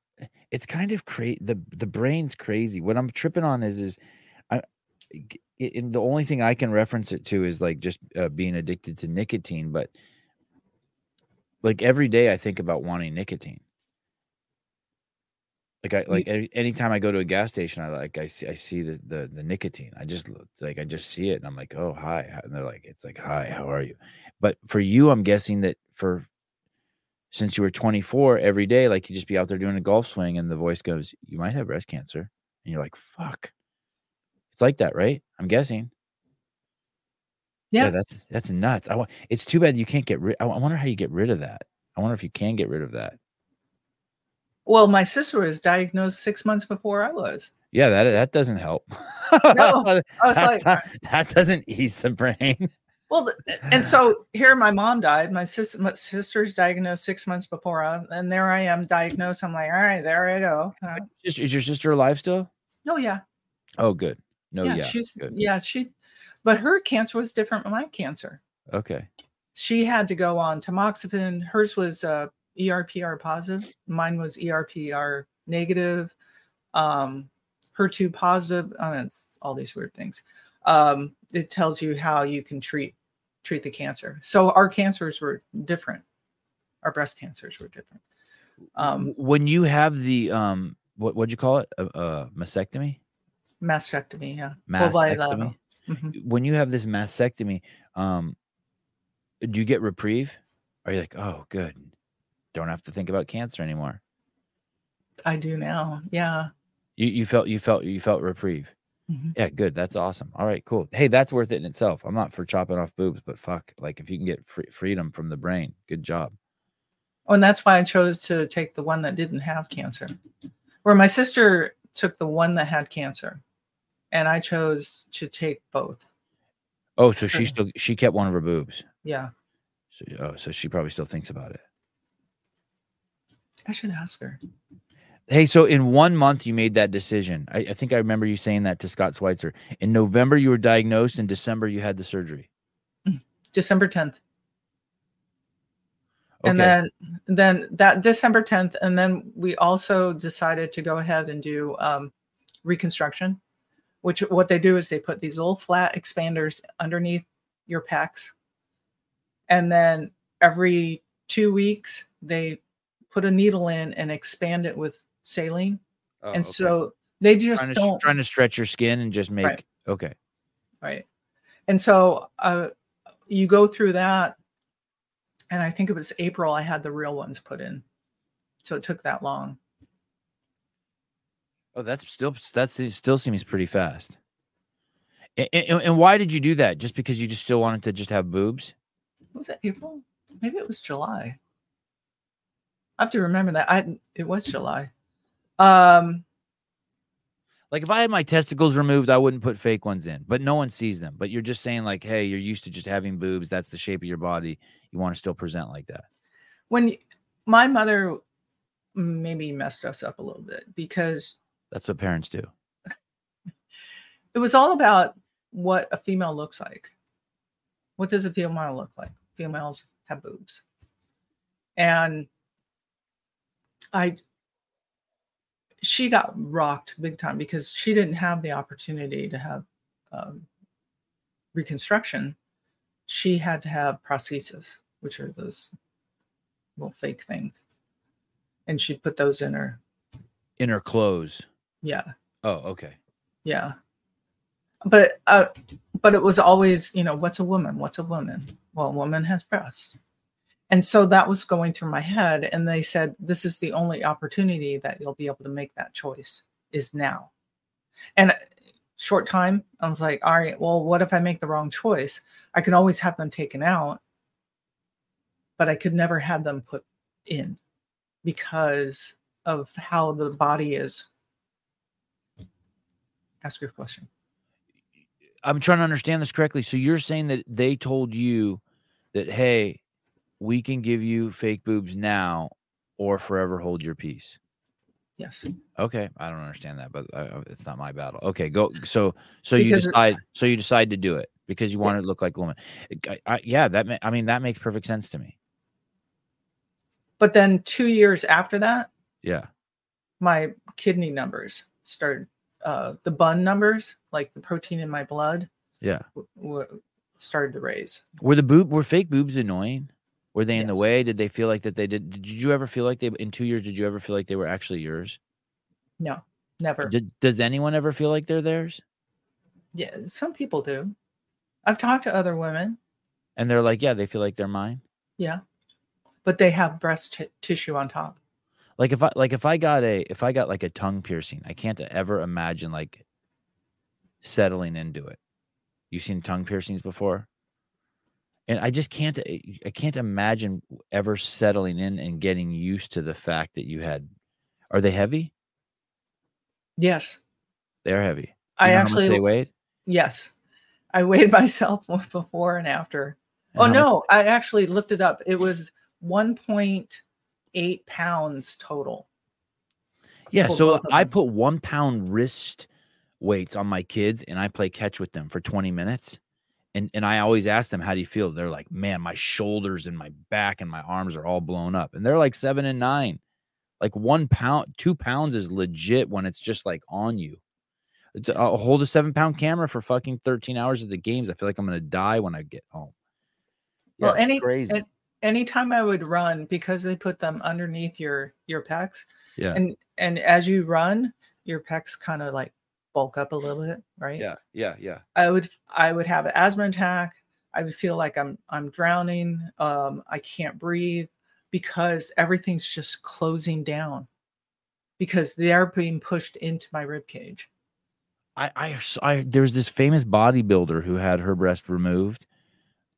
it's kind of crazy. The the brain's crazy. What I'm tripping on is is I g- i- and the only thing I can reference it to is like just uh, being addicted to nicotine, but like every day I think about wanting nicotine. Like I like any, anytime I go to a gas station, I like I see I see the the, the nicotine. I just like I just see it, and I'm like, oh hi, hi," and they're like, it's like hi, how are you? But for you, I'm guessing that for since you were 24 every day, like you just be out there doing a golf swing, and the voice goes, you might have breast cancer, and you're like, fuck. It's like that, right? I'm guessing. Yeah. that's that's nuts. I want. It's too bad you can't get rid. I I wonder how you get rid of that. I wonder if you can get rid of that. Well, my sister was diagnosed six months before I was. Yeah, that that doesn't help. No, I was that, like, that, that doesn't ease the brain. Well, and so here my mom died. My sister, my sister's diagnosed six months before, I, and there I am diagnosed. I'm like, all right, there I go. Uh, Is, is your sister alive still? oh yeah, Oh, good. No, yeah, she's good. yeah she, but her cancer was different from my cancer. Okay. She had to go on tamoxifen. Hers was uh, ERPR positive. Mine was ERPR negative. Um, HER2 positive. Oh, it's all these weird things. Um, it tells you how you can treat treat the cancer. So our cancers were different. Our breast cancers were different. Um, when you have the um, what what'd you call it? A, a mastectomy. mastectomy, yeah. Mastectomy. Mhm. When you have this mastectomy, um, do you get reprieve? Are you like, oh, good, don't have to think about cancer anymore? I do now. Yeah. You you felt you felt you felt reprieve. Mhm. Yeah, good. That's awesome. All right, cool. Hey, that's worth it in itself. I'm not for chopping off boobs, but fuck, like if you can get free, freedom from the brain, good job. Oh, and that's why I chose to take the one that didn't have cancer. Where my sister took the one that had cancer, and I chose to take both. Oh, so she still she kept one of her boobs. Yeah. So, oh, so she probably still thinks about it. I should ask her. Hey, so in one month you made that decision. I, I think I remember you saying that to Scott Schweitzer. In November you were diagnosed. In December you had the surgery. December 10th. Okay. And then then that December 10th, and then we also decided to go ahead and do um, reconstruction, which what they do is they put these little flat expanders underneath your pecs. And then every two weeks they put a needle in and expand it with saline. Oh, and okay. so they just trying to, don't trying to stretch your skin and just make Right. okay. right and so uh, you go through that and i think it was april i had the real ones put in so it took that long Oh, that's still that's still seems pretty fast. And, and, and why did you do that? Just because you just still wanted to just have boobs? was it april maybe it was july i have to remember that i it was july um Like if I had my testicles removed, I wouldn't put fake ones in, but no one sees them. But you're just saying like, hey, you're used to just having boobs. That's the shape of your body. You want to still present like that. when my mother maybe messed us up a little bit because That's what parents do. it was all about what a female looks like. What does a female look like? Females have boobs. And I she got rocked big time because she didn't have the opportunity to have um, reconstruction. She had to have prosthesis, which are those little fake things. And she put those in her. In her clothes. Yeah. Oh, okay. Yeah. But uh but it was always, you know, what's a woman? What's a woman? Well, a woman has breasts. And so that was going through my head and they said this is the only opportunity that you'll be able to make that choice is now. And short time, I was like, all right, well, what if I make the wrong choice? I can always have them taken out, but I could never have them put in because of how the body is. Ask your question. I'm trying to understand this correctly. So you're saying that they told you that, hey, we can give you fake boobs now or forever hold your peace. Yes. Okay, I don't understand that, but uh, it's not my battle. Okay, go. So, so you it- decide. So you decide to do it because you want to look like a woman. I, I, yeah, that. Ma- I mean, that makes perfect sense to me. But then two years after that, Yeah. my kidney numbers started, uh, the bun numbers, like the protein in my blood, Yeah. w- w- started to raise. Were the boob were fake boobs annoying? Were they in the way? Did they feel like that they did? Did you ever feel like they in two years? Did you ever feel like they were actually yours? No, never. Did, does anyone ever feel like they're theirs? Yeah, some people do. I've talked to other women. And they're like, yeah, they feel like they're mine. Yeah. But they have breast t- tissue on top. Like if I like if I got a if I got like a tongue piercing, I can't ever imagine like settling into it. You've seen tongue piercings before? And I just can't eh, I can't imagine ever settling in and getting used to the fact that you had are they heavy? Yes. They are heavy. I You much actually they weighed. yes, I weighed myself before and after. And oh no, I actually looked it up. It was 1.8 pounds total. Yeah, so I put one pound wrist weights on my kids, and I play catch with them for twenty minutes. And and I always ask them, "How do you feel?" They're like, "Man, my shoulders and my back and my arms are all blown up." And they're like seven and nine. Like one pound, two pounds is legit when it's just like on you. Uh, I'll hold a seven pound camera for fucking thirteen hours of the games. I feel like I'm gonna die when I get home. Well, it's any- crazy. Anytime I would run, because they put them underneath your your pecs, yeah, and and as you run, your pecs kind of like bulk up a little bit, right? yeah, yeah, yeah. I would I would have an asthma attack. I would feel like I'm I'm drowning. Um, I can't breathe because everything's just closing down because they're being pushed into my rib cage. I, there was this famous bodybuilder who had her breast removed,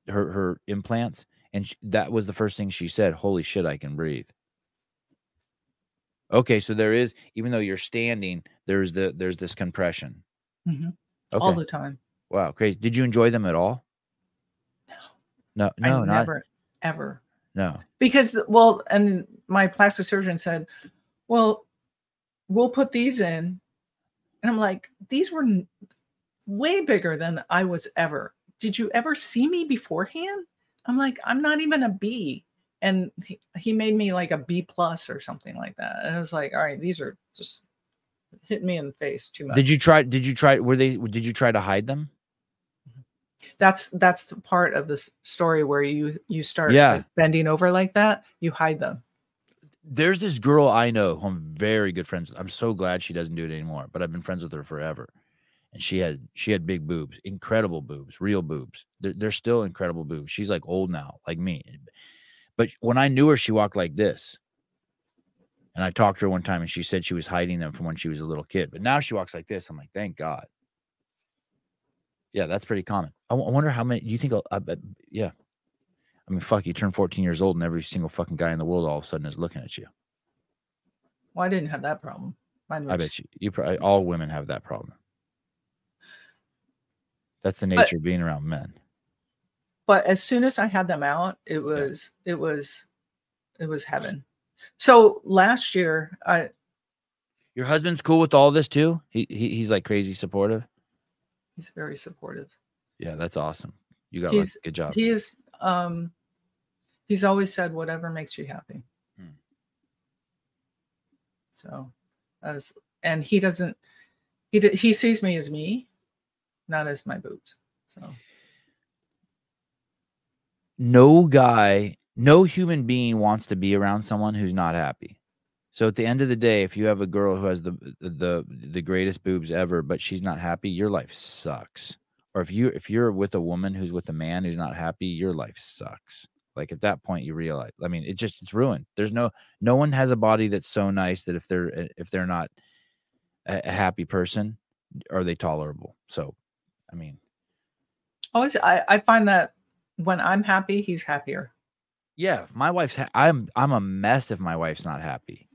her her implants, and sh that was the first thing she said. Holy shit, I can breathe. Okay, so there is, even though you're standing, there's the there's this compression. Mhm. Okay, all the time. wow, crazy. Did you enjoy them at all? No, no, I no, not never ever no. because well, and my plastic surgeon said, "Well, we'll put these in," and I'm like, "These were way bigger than I was ever. Did you ever see me beforehand?" I'm like, "I'm not even a B," and he, he made me like a B plus or something like that, and I was like, "All right, these are just hitting me in the face too much." Did you try? Did you try? Were they? Did you try to hide them? that's that's the part of this story where you you start Yeah. like, bending over like that. You hide them. there's this girl I know who I'm very good friends with. I'm so glad she doesn't do it anymore, but I've been friends with her forever. And she has she had big boobs, incredible boobs, real boobs. They're, they're still incredible boobs. She's like old now, like me. But when I knew her, she walked like this. And I talked to her one time and she said she was hiding them from when she was a little kid. But now she walks like this. I'm like, thank God. Yeah, that's pretty common. I, w- I wonder how many. Do you think? I'll- I bet. Yeah. I mean, fuck. You turn 14 years old, and every single fucking guy in the world all of a sudden is looking at you. Well, I didn't have that problem. Mine was, I bet you. You probably all women have that problem. That's the But- nature of being around men. But as soon as I had them out, it was it was it was heaven. So last year, I Your husband's cool with all this too. He, he he's like crazy supportive. he's very supportive. Yeah, that's awesome. You got He's- lucky. good job. He is um he's always said whatever makes you happy. Hmm. So as and he doesn't he he sees me as me, not as my boobs. So no guy, no human being wants to be around someone who's not happy. So at the end of the day, if you have a girl who has the the the greatest boobs ever, but she's not happy, your life sucks. Or if you if you're with a woman who's with a man who's not happy, your life sucks. Like at that point, you realize. I mean, it just it's ruined. There's no no one has a body that's so nice that if they're eh, if they're not a, a happy person, are they tolerable? So, I mean, always I, I find that when I'm happy, he's happier. Yeah, my wife's. Ha- I'm. I'm a mess if my wife's not happy.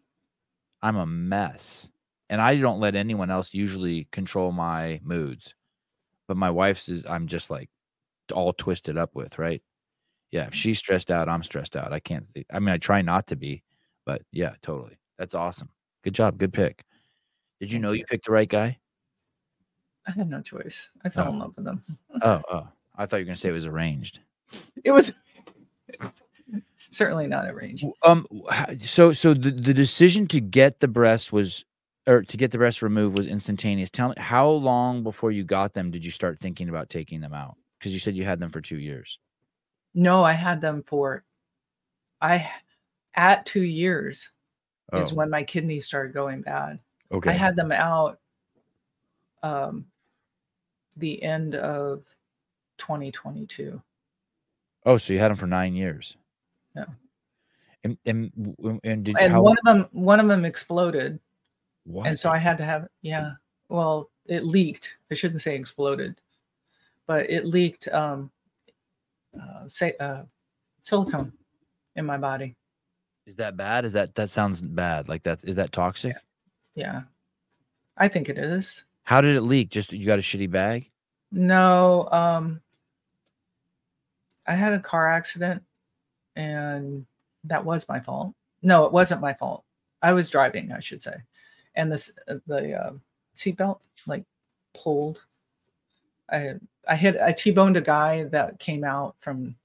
I'm a mess, and I don't let anyone else usually control my moods. But my wife's is. I'm just like all twisted up with. Right? Yeah. If she's stressed out, I'm stressed out. I can't. I mean, I try not to be, but yeah, totally. That's awesome. Good job. Good pick. Did you know you picked the right guy? I had no choice. I fell Oh. in love with him. Oh, oh. I thought you were gonna say it was arranged. It was certainly not arranged. W- Um. So so the the decision to get the breast was, or to get the breast removed was instantaneous. Tell me how long before you got them did you start thinking about taking them out? Because you said you had them for two years. No, I had them for I at two years is Oh, when my kidneys started going bad. okay. I had them out um the end of 2022. Oh, so you had them for nine years. Yeah. And and and did And how one of them one of them exploded. what? And so I had to have yeah. Well, it leaked. I shouldn't say exploded, but it leaked um uh, say uh silicone in my body. is that bad? Is that that sounds bad? Like that is that toxic? Yeah. I think it is. How did it leak? Just you got a shitty bag? No, um, I had a car accident, and that was my fault. No, it wasn't my fault. I was driving, I should say, and this uh, the uh, seatbelt like pulled. I I hit I t-boned a guy that came out from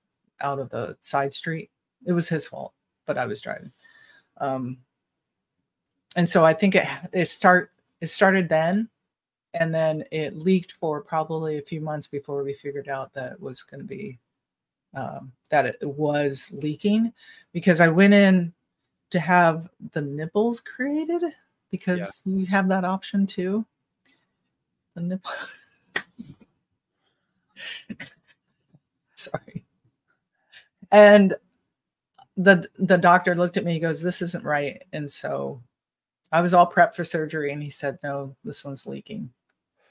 out of the side street. It was his fault, but I was driving. Um, and so I think it it start it started then, and then it leaked for probably a few months before we figured out that it was going to be um, that it was leaking because I went in to have the nipples created because you have that option too. The nipple. Sorry. And the the doctor looked at me. He goes, "This isn't right." And so I was all prepped for surgery, and he said, "No, this one's leaking."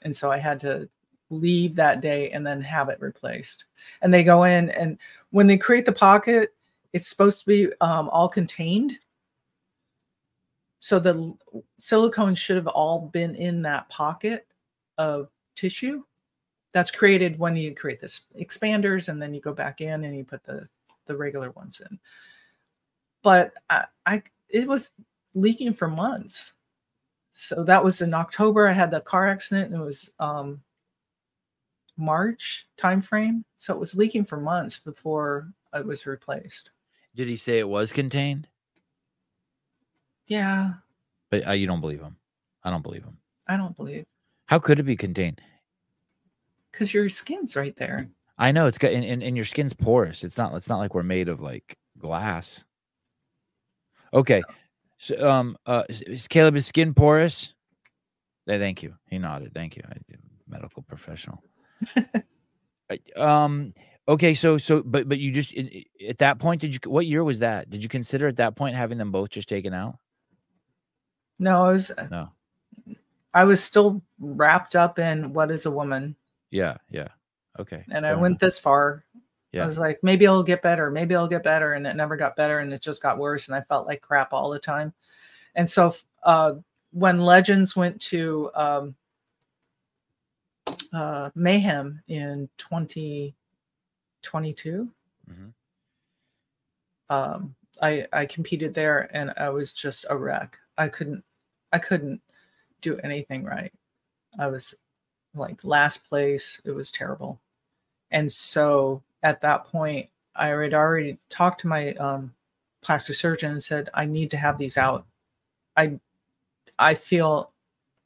And so I had to leave that day and then have it replaced. And they go in, and when they create the pocket, it's supposed to be um, all contained. So the silicone should have all been in that pocket of tissue that's created when you create this expanders and then you go back in and you put the the regular ones in but I, I it was leaking for months so that was in october i had the car accident and it was um march time frame so it was leaking for months before it was replaced Did he say it was contained? yeah But uh, you don't believe him. I don't believe him. i don't believe How could it be contained? because your skin's right there I know it's got and, and, and your skin's porous. It's not it's not like we're made of like glass. Okay. So um uh is, is Caleb is skin porous? Eh, thank you. He nodded. Thank you. I, medical professional. Um okay so so but but you just at that point did you what year was that? Did you consider at that point having them both just taken out? no i was No. i was still wrapped up in what is a woman Yeah, yeah. Okay. and I fair went enough. this far. Yeah. I was like, maybe I'll get better, maybe I'll get better, and it never got better, and it just got worse, and I felt like crap all the time. And so, uh, when Legends went to um, uh, Mayhem in 2022, Mhm. um, I I competed there, and I was just a wreck. I couldn't I couldn't do anything right. I was like last place. It was terrible. And so at that point, I had already talked to my um, plastic surgeon and said, I need to have these out. I I feel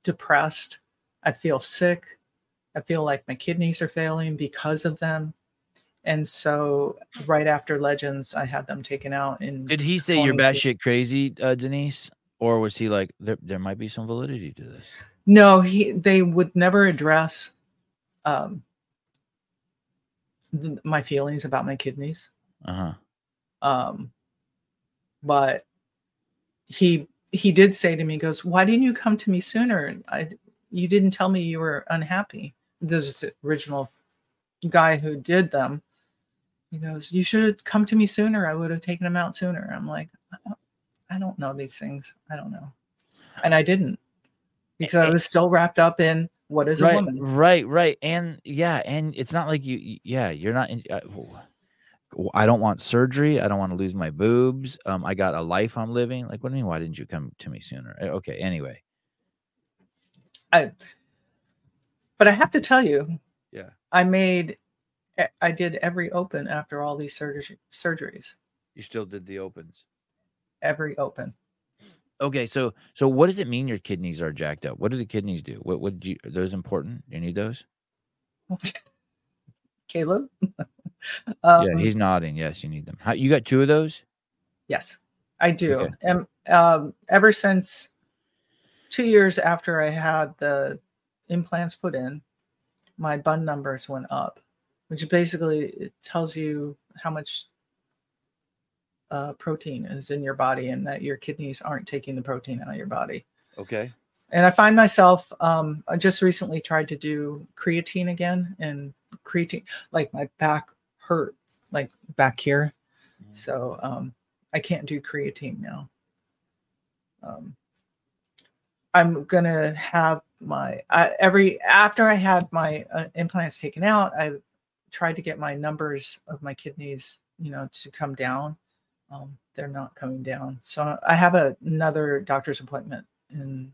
depressed. I feel sick. I feel like my kidneys are failing because of them. And so right after Legends, I had them taken out in Did he say you're 22 batshit crazy, uh, Denise? Or was he like there there might be some validity to this? No, he they would never address um th- my feelings about my kidneys. Uh-huh. Um but he he did say to me, goes, Why didn't you come to me sooner? I you didn't tell me you were unhappy. This original guy who did them. He goes, You should have come to me sooner. I would have taken him out sooner. I'm like, I don't, I don't know these things. I don't know. And I didn't because I was still wrapped up in what is a right, woman. right, right. And yeah, and it's not like you yeah, you're not in uh, I don't want surgery. I don't want to lose my boobs. Um, I got a life I'm living. Like, what do you mean? Why didn't you come to me sooner? Uh, Okay. Anyway, I, but I have to tell you, Yeah. I made, I did every open after all these surgery, surgeries, you still did the opens. every open. Okay. So, so what does it mean your kidneys are jacked up? What do the kidneys do? What, what do you, are those important? You need those? Caleb. um, yeah. He's nodding. Yes, you need them. How, you got two of those? yes, I do. Okay. And um, ever since two years after I had the implants put in, my bun numbers went up, which basically it tells you how much uh, protein is in your body and that your kidneys aren't taking the protein out of your body. Okay. and I find myself um I just recently tried to do creatine again and creatine like my back hurt like back here Mhm. so um I can't do creatine now um I'm gonna have my I, every after I had my uh, implants taken out, I tried to get my numbers of my kidneys, you know, to come down. Um, they're not coming down, so I have a, another doctor's appointment And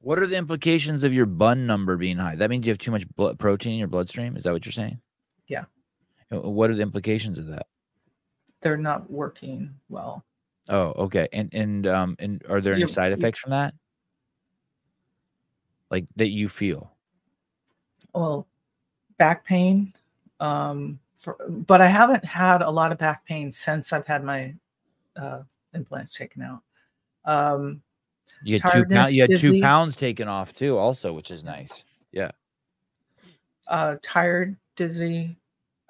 What are the implications of your bun number being high? That means you have too much blood protein in your bloodstream. Is that what you're saying? Yeah. Uh, What are the implications of that? they're not working well. Oh, okay. And and um and are there any You're- side effects from that? Like that you feel? Well, back pain, um, for, but I haven't had a lot of back pain since I've had my uh, implants taken out. Um, You had two pounds. You had two pounds taken off too, also, which is nice. Yeah. Uh, tired, dizzy.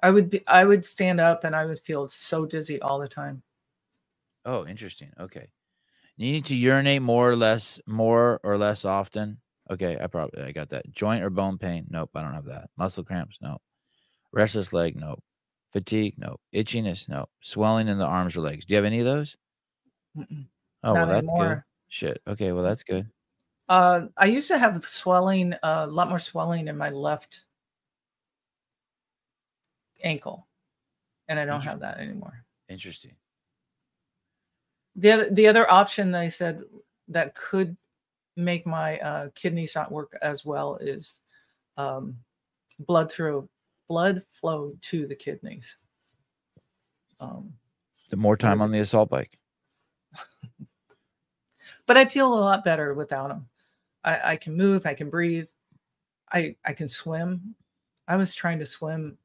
I would be, I would stand up and I would feel so dizzy all the time. Oh, interesting. Okay. You need to urinate more or less, more or less often. Okay, I probably I got that. Joint or bone pain? Nope, I don't have that. Muscle cramps? Nope. Restless leg? Nope. Fatigue? Nope. Itchiness? Nope. Swelling in the arms or legs? Do you have any of those? Mm-mm. Oh, well, Not that's good. Shit. Okay, well, that's good. Uh, I used to have swelling, uh, a lot more swelling in my left ankle, and I don't have that anymore. Interesting. the other the other option they said that could make my uh, kidneys not work as well is um, blood through blood flow to the kidneys. Um, The more time on the assault bike. but I feel a lot better without them. I, I can move, I can breathe, I I can swim. I was trying to swim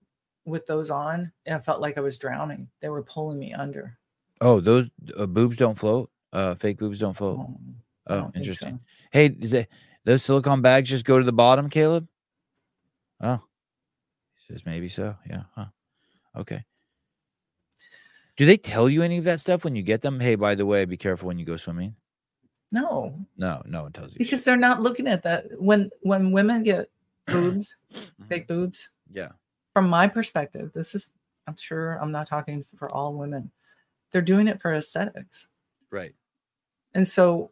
with those on, and I felt like I was drowning. They were pulling me under. Oh, those uh, boobs don't float. Uh, fake boobs don't float. Um, Oh, interesting. so. Hey, is it those silicone bags just go to the bottom, Caleb? Oh, he says maybe so. Yeah. Huh. Okay. Do they tell you any of that stuff when you get them? Hey, by the way, be careful when you go swimming. No, No, no one tells you. because shit. they're not looking at that when when women get boobs big boobs yeah, from my perspective this is i'm sure i'm not talking for all women they're doing it for aesthetics right. and so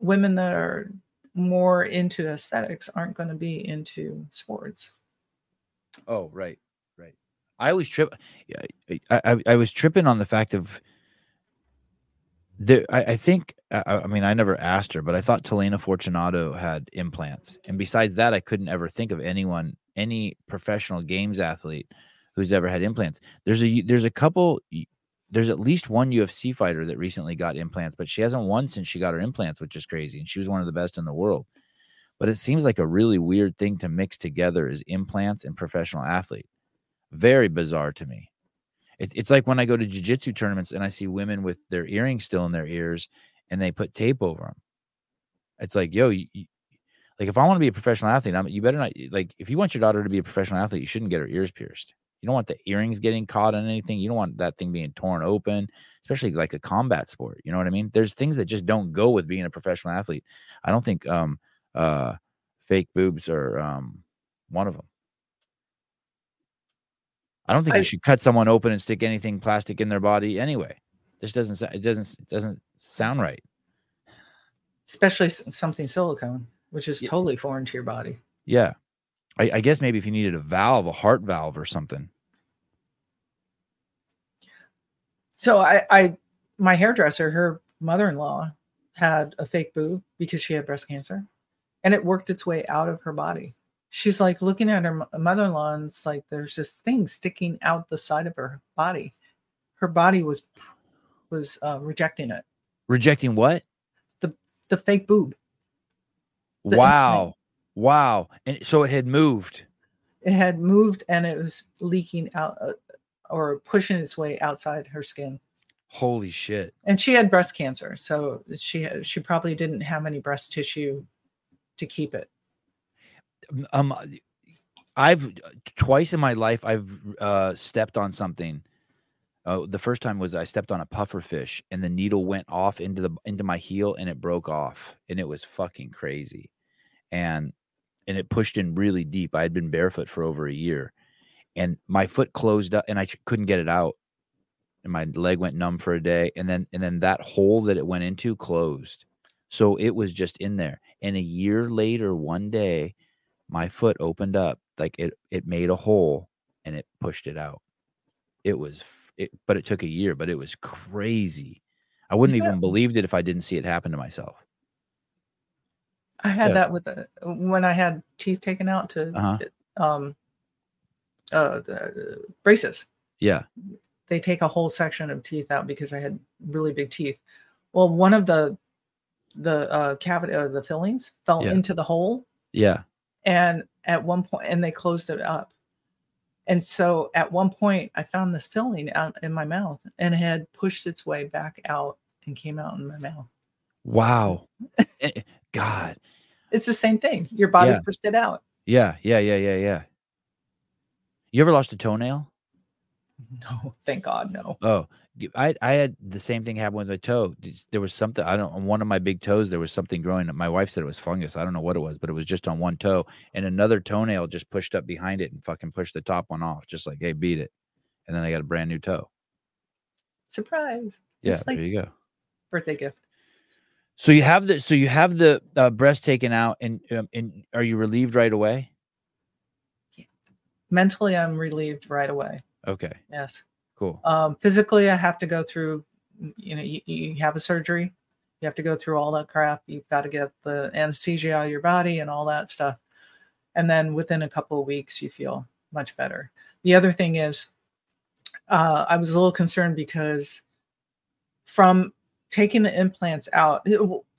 women that are more into aesthetics aren't going to be into sports Oh, right, right. I always trip. I, I, I was tripping on the fact of there. I, I think. I, I mean, I never asked her, but I thought Talayna Fortunato had implants, and besides that, I couldn't ever think of anyone, any professional games athlete, who's ever had implants. There's a there's a couple. There's at least one UFC fighter that recently got implants, but she hasn't won since she got her implants, which is crazy. And she was one of the best in the world. But it seems like a really weird thing to mix together is implants and professional athlete. Very bizarre to me. It, it's like when I go to jujitsu tournaments and I see women with their earrings still in their ears and they put tape over them. It's like, yo, you- like if I want to be a professional athlete, I'm, you better not like if you want your daughter to be a professional athlete, you shouldn't get her ears pierced. You don't want the earrings getting caught on anything. You don't want that thing being torn open, especially like a combat sport. You know what I mean? There's things that just don't go with being a professional athlete. I don't think um uh fake boobs are um one of them. I don't think I- you should cut someone open and stick anything plastic in their body anyway. This doesn't it doesn't it doesn't sound right. especially something silicone which is Yeah. totally foreign to your body Yeah. I, I guess maybe if you needed a valve, a heart valve or something. so i i my hairdresser her mother-in-law had a fake boob because she had breast cancer and it worked its way out of her body she's like looking at her mother-in-law and it's like there's this thing sticking out the side of her body her body was was uh, rejecting it Rejecting what? the fake boob The wow. implant. Wow. And so it had moved. it had moved and it was leaking out uh, or pushing its way outside her skin Holy shit. and she had breast cancer so she she probably didn't have any breast tissue to keep it um i've twice in my life i've uh stepped on something uh, the first time was i stepped on a puffer fish and the needle went off into the into my heel and it broke off and it was fucking crazy and and it pushed in really deep i had been barefoot for over a year and my foot closed up and i couldn't get it out and my leg went numb for a day and then and then that hole that it went into closed So it was just in there. And a year later, one day, my foot opened up, like it it made a hole and it pushed it out. It was it, but it took a year, but it was crazy. I wouldn't that- even believed it if I didn't see it happen to myself. I had Yeah. that with the, when I had teeth taken out to Uh-huh. um uh braces. Yeah. They take a whole section of teeth out because I had really big teeth. Well, one of the the uh cavity uh, the fillings fell Yeah. into the hole Yeah. and at one point and they closed it up. And so at one point I found this filling out in my mouth and it had pushed its way back out and came out in my mouth. Wow. God. It's the same thing. Your body Yeah. pushed it out. Yeah. Yeah. Yeah. Yeah. Yeah. You ever lost a toenail? No, thank God, no. Oh, I I had the same thing happen with my toe. There was something I don't on one of my big toes. There was something growing. My wife said it was fungus. I don't know what it was, but it was just on one toe, and another toenail just pushed up behind it and fucking pushed the top one off. Just like, hey, beat it. And then I got a brand new toe. Surprise. Yeah, like there you go. birthday gift. So you have the so you have the uh, breast taken out, and um, and are you relieved right away? Mentally, I'm relieved right away. Okay, Yes. cool. Um, physically, I have to go through, you know, you, you have a surgery. You have to go through all that crap. You've got to get the anesthesia out of your body and all that stuff. And then within a couple of weeks, you feel much better. The other thing is, uh, I was a little concerned because from taking the implants out,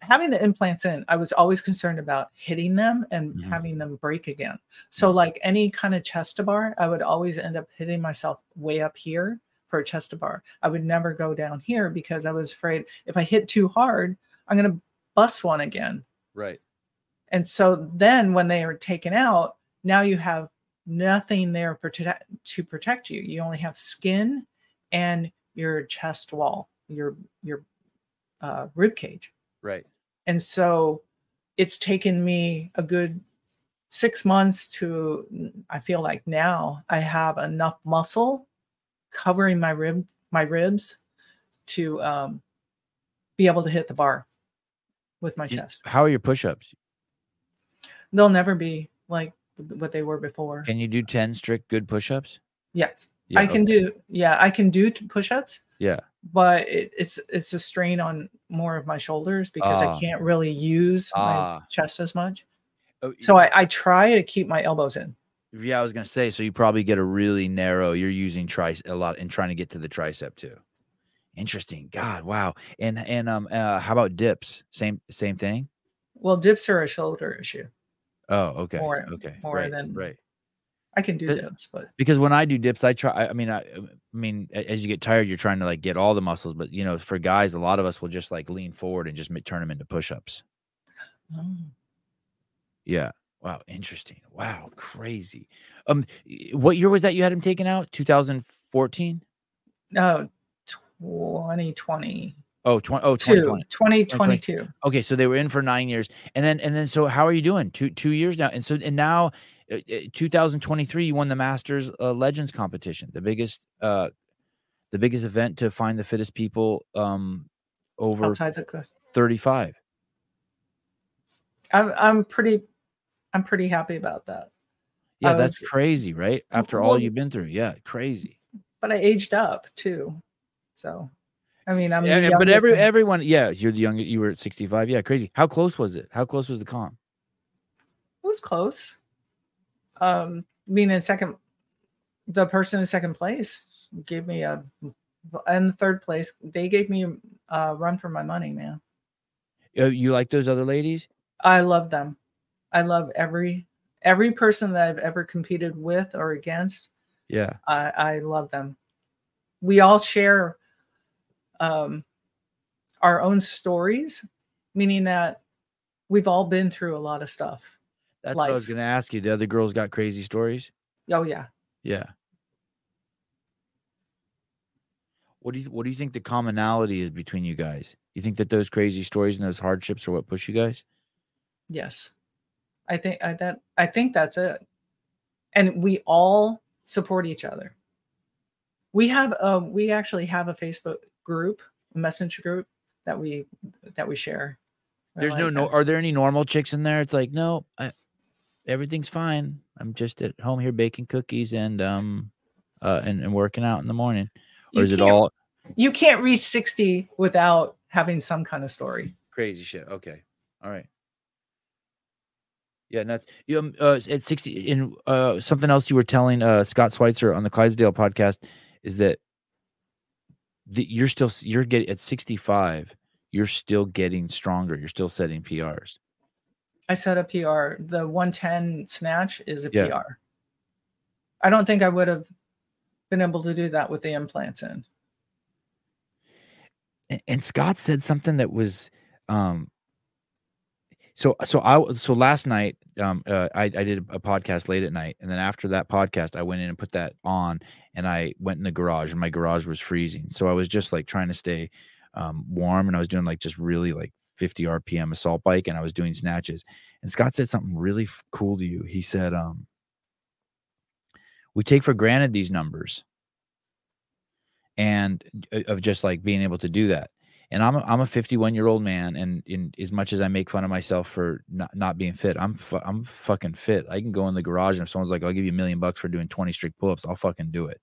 having the implants in, I was always concerned about hitting them and Mhm. having them break again. So, like any kind of chest to bar, I would always end up hitting myself way up here for a chest to bar. I would never go down here because I was afraid if I hit too hard, I'm going to bust one again. Right. And so then when they are taken out, now you have nothing there protect, to protect you. You only have skin and your chest wall, your your uh, rib cage. Right. And so it's taken me a good six months to I feel like now I have enough muscle covering my rib my ribs to um, be able to hit the bar with my chest. How are your push-ups? They'll never be like what they were before. Can you do ten strict good push-ups? Yes. Yeah, I can okay. do yeah, I can do push-ups, Yeah. But it, it's it's a strain on more of my shoulders because Ah. I can't really use my Ah. chest as much. Oh, So I, I try to keep my elbows in. Yeah, I was gonna say. So you probably get a really narrow. You're using tricep a lot and trying to get to the tricep too. Interesting. God, wow. And and um, uh, how about dips? Same same thing. Well, dips are a shoulder issue. Oh, okay. More- okay. more right, than- right. I can do But- dips, but Because when I do dips, I try. I, I mean, I, I mean, as you get tired, you're trying to like get all the muscles. But you know, for guys, a lot of us will just like lean forward and just turn them into push-ups. oh, Yeah. Wow. Interesting. Wow. Crazy. Um, what year was that you had him taken out? 2014. no, 2020. Oh, 20, oh, Two, 2020. 2022. Okay, so they were in for nine years, and then and then so how are you doing? Two two years now, and so and now, uh, uh, 2023, you won the Masters uh, Legends competition, the biggest uh, the biggest event to find the fittest people um over Outside the cliff. 35. I'm I'm pretty I'm pretty happy about that. Yeah, that's crazy, right? After all you've been through, yeah, crazy. But I aged up too. So I mean I'm Yeah, but every everyone, yeah, you're the young. You were at 65. Yeah, crazy. How close was it? How close was the comp? it was close. Um being in second the person in second place gave me a and the third place they gave me a run for my money, man. Uh, you like those other ladies? I love them. I love every every person that I've ever competed with or against. Yeah, I, I love them. We all share um, our own stories, meaning that we've all been through a lot of stuff. that's what I was gonna ask you. The other girls got crazy stories. Oh yeah, Yeah. What do you What do you think the commonality is between you guys? You think that those crazy stories and those hardships are what push you guys? yes. I think I that I think that's it. And we all support each other. We have um we actually have a Facebook group, a messenger group that we that we share. There's no, like, no. uh, Are there any normal chicks in there? It's like no, I, everything's fine. I'm just at home here baking cookies and um, uh, and, and working out in the morning. Or is it all You can't reach 60 without having some kind of story. crazy shit? Okay, all right. Yeah, nuts. You um, uh, at sixty in uh something else you were telling uh Scott Schweitzer on the Clydesdale podcast is that the, you're still you're getting at sixty five. You're still getting stronger. You're still setting PRs. I set a PR. The 110 snatch is a Yeah. PR. I don't think I would have been able to do that with the implants in. and, and Scott said something that was um so so I so last night um uh, I I did a podcast late at night and then after that podcast I went in and put that on and I went in the garage and my garage was freezing. So I was just like trying to stay um warm and I was doing like just really like 50 rpm assault bike and I was doing snatches. And Scott said something really f- cool to you. He said um we take for granted these numbers and uh, of just like being able to do that and I'm a, I'm a 51 year old man, and in as much as I make fun of myself for not, not being fit, I'm fu- I'm fucking fit. I can go in the garage and if someone's like, "I'll give you a million bucks for doing 20 strict pull ups," I'll fucking do it.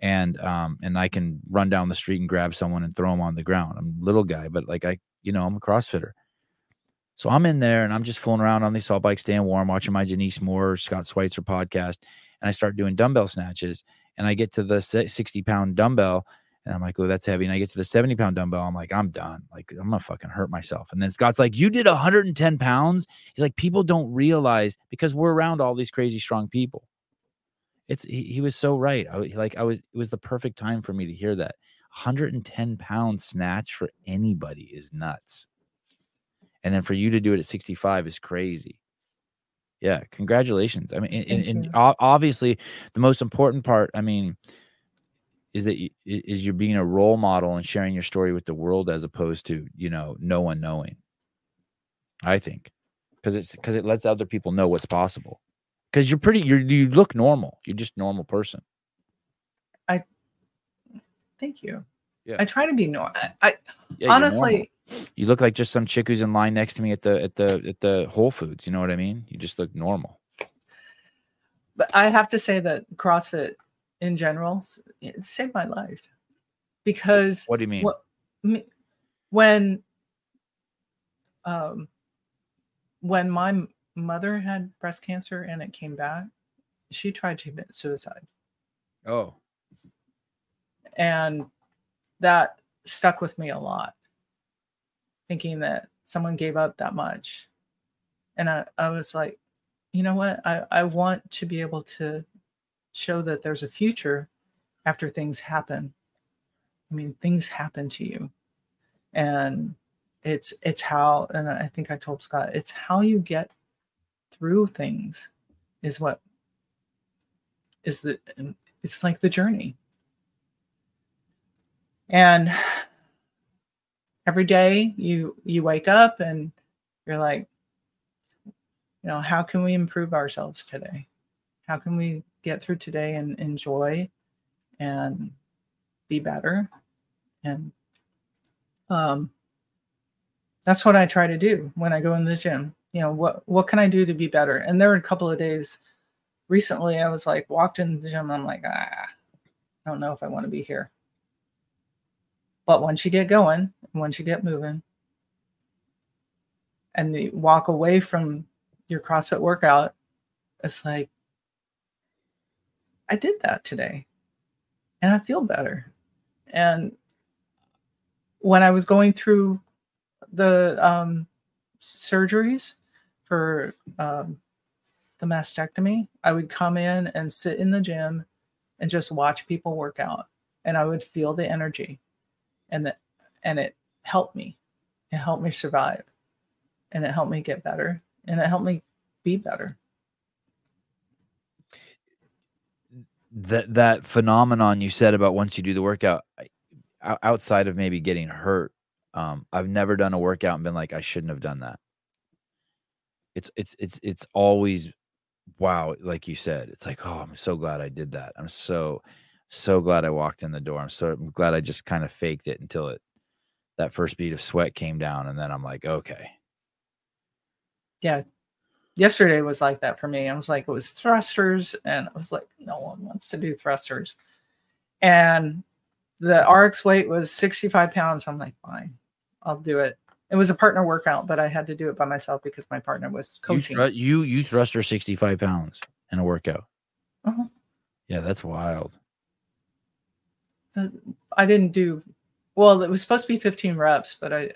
And um and I can run down the street and grab someone and throw them on the ground. I'm a little guy, but like I you know I'm a CrossFitter. So I'm in there and I'm just fooling around on the assault bike, staying warm, watching my Denise Moore, Scott Schweitzer podcast, and I start doing dumbbell snatches. And I get to the 60 pound dumbbell, and I'm like, oh, that's heavy. And I get to the 70 pound dumbbell. I'm like, I'm done. Like, I'm gonna fucking hurt myself. And then Scott's like, you did 110 pounds. He's like, people don't realize because we're around all these crazy strong people. It's he, he was so right. I like I was it was the perfect time for me to hear that. 110 pound snatch for anybody is nuts. And then for you to do it at 65 is crazy. Yeah, congratulations. I mean, and, and, and obviously, the most important part, I mean, is that you, is you're being a role model and sharing your story with the world as opposed to you know no one knowing. I think because it's because it lets other people know what's possible. Because you're pretty, you you look normal. You're just a normal person. I thank you. Yeah. I try to be normal. I, I Yeah, you're normal. honestly, you look like just some chick who's in line next to me at the at the at the Whole Foods. You know what I mean? You just look normal. but I have to say that CrossFit in general it saved my life because What do you mean? me- when um when my mother had breast cancer and it came back, she tried to commit suicide, Oh, and that stuck with me a lot. Thinking that someone gave up that much, and I, I was like, you know what? I, I want to be able to show that there's a future after things happen. I mean, things happen to you. And it's it's how and I think I told Scott, it's how you get through things is what is the it's like the journey. And every day you you wake up and you're like you know how can we improve ourselves today how can we get through today and enjoy and be better. And um that's what i try to do when i go in the gym. You know what what can i do to be better? And there were a couple of days recently i was like walked in the gym i'm like ah i don't know if i want to be here. But once you get going once you get moving and you walk away from your CrossFit workout, it's like, I did that today and I feel better. And when I was going through the um, surgeries for um, the mastectomy, I would come in and sit in the gym and just watch people work out, and I would feel the energy, and and it helped me. It helped me survive, and it helped me get better, and it helped me be better. That that phenomenon you said about once you do the workout, outside of maybe getting hurt, um, I've never done a workout and been like, I shouldn't have done that. It's it's it's it's always wow, like you said, it's like, oh, I'm so glad I did that. I'm so so glad I walked in the door. I'm so I'm glad I just kind of faked it until it that first bead of sweat came down, and then I'm like, okay. Yeah. Yesterday was like that for me. I was like, it was thrusters, and I was like, no one wants to do thrusters. And the RX weight was 65 pounds. I'm like, fine, I'll do it. It was a partner workout, but I had to do it by myself because my partner was You, coaching. you you thruster 65 pounds in a workout. Uh-huh. Yeah, that's wild. The- I didn't do well. It was supposed to be 15 reps, but I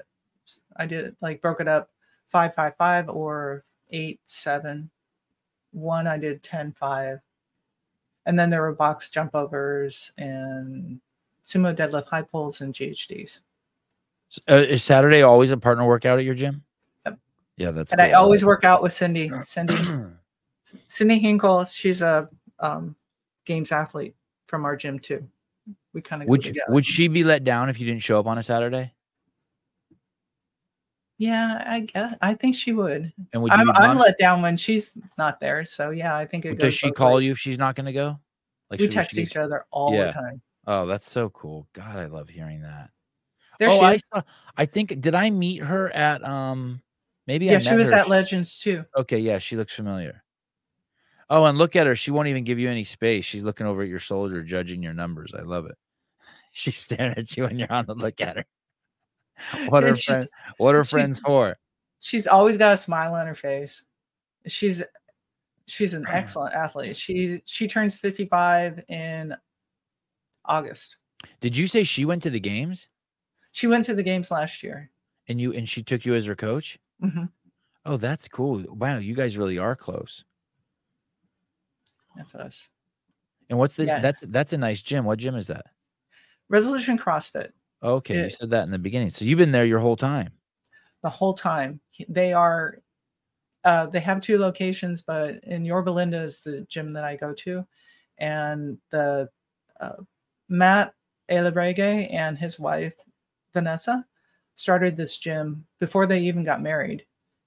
I did like broke it up five five five or eight seven. One I did 10 5. And then there were box jump overs and sumo deadlift high pulls and GHDs. Uh, is Saturday always a partner workout at your gym? Yep. Yeah, that's. And I always work out with Cindy. Cindy Cindy Hinkle, she's a um, games athlete from our gym too. We kind of would you, together. would she be let down if you didn't show up on a Saturday? Yeah, I guess I think she would. And would you I'm, I'm let down when she's not there. So yeah, I think it goes. Does she call ways. you if she's not going to go? Like we text she- each other all Yeah. the time. Oh, that's so cool. God, I love hearing that. There oh, she I saw. I think did I meet her at um maybe I yeah, she was her. at Legends too. Okay, yeah, she looks familiar. Oh, and look at her. She won't even give you any space. She's looking over at your shoulder, judging your numbers. I love it. She's staring at you when you're on the look at her. What are friends? What are friends for? She's always got a smile on her face. She's she's an excellent athlete. She she turns 55 in August. Did you say she went to the games She went to the games last year. and you and she took you as her coach? hmm Oh, that's cool. Wow, you guys really are close. That's us. And what's the Yeah. that's that's a nice gym. What gym is that? Resolution CrossFit. Okay, you said that in the beginning. So you've been there your whole time. the whole time. They are uh, they have two locations, but in Yorba Linda is the gym that I go to, and the uh, Matt Alebrege and his wife Vanessa started this gym before they even got married,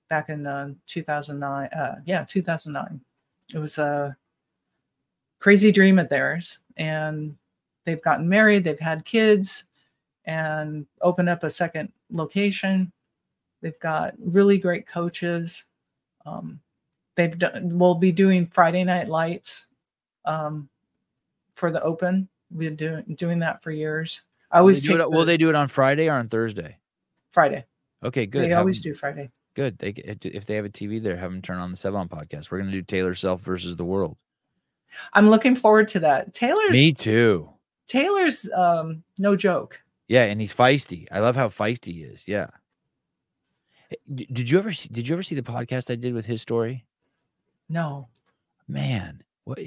back in uh, 2009. Uh, yeah, 2009. It was a crazy dream of theirs, and they've gotten married, they've had kids, and opened up a second location They've got really great coaches. Um, they've done, we'll be doing Friday night lights um, for the open. We've been doing doing that for years. I Will always they do take it, will they do it on Friday or on Thursday? Friday. Okay, good. They Have always 'em- do Friday. Good. They if- they have a TV there, have them turn on the Sevan podcast. We're gonna do Taylor Self versus the world. I'm looking forward to that. Taylor's Me too. Taylor's um, no joke. Yeah, and he's feisty. I love how feisty he is. Yeah. Did you ever see, did you ever see the podcast I did with his story? No, Man, what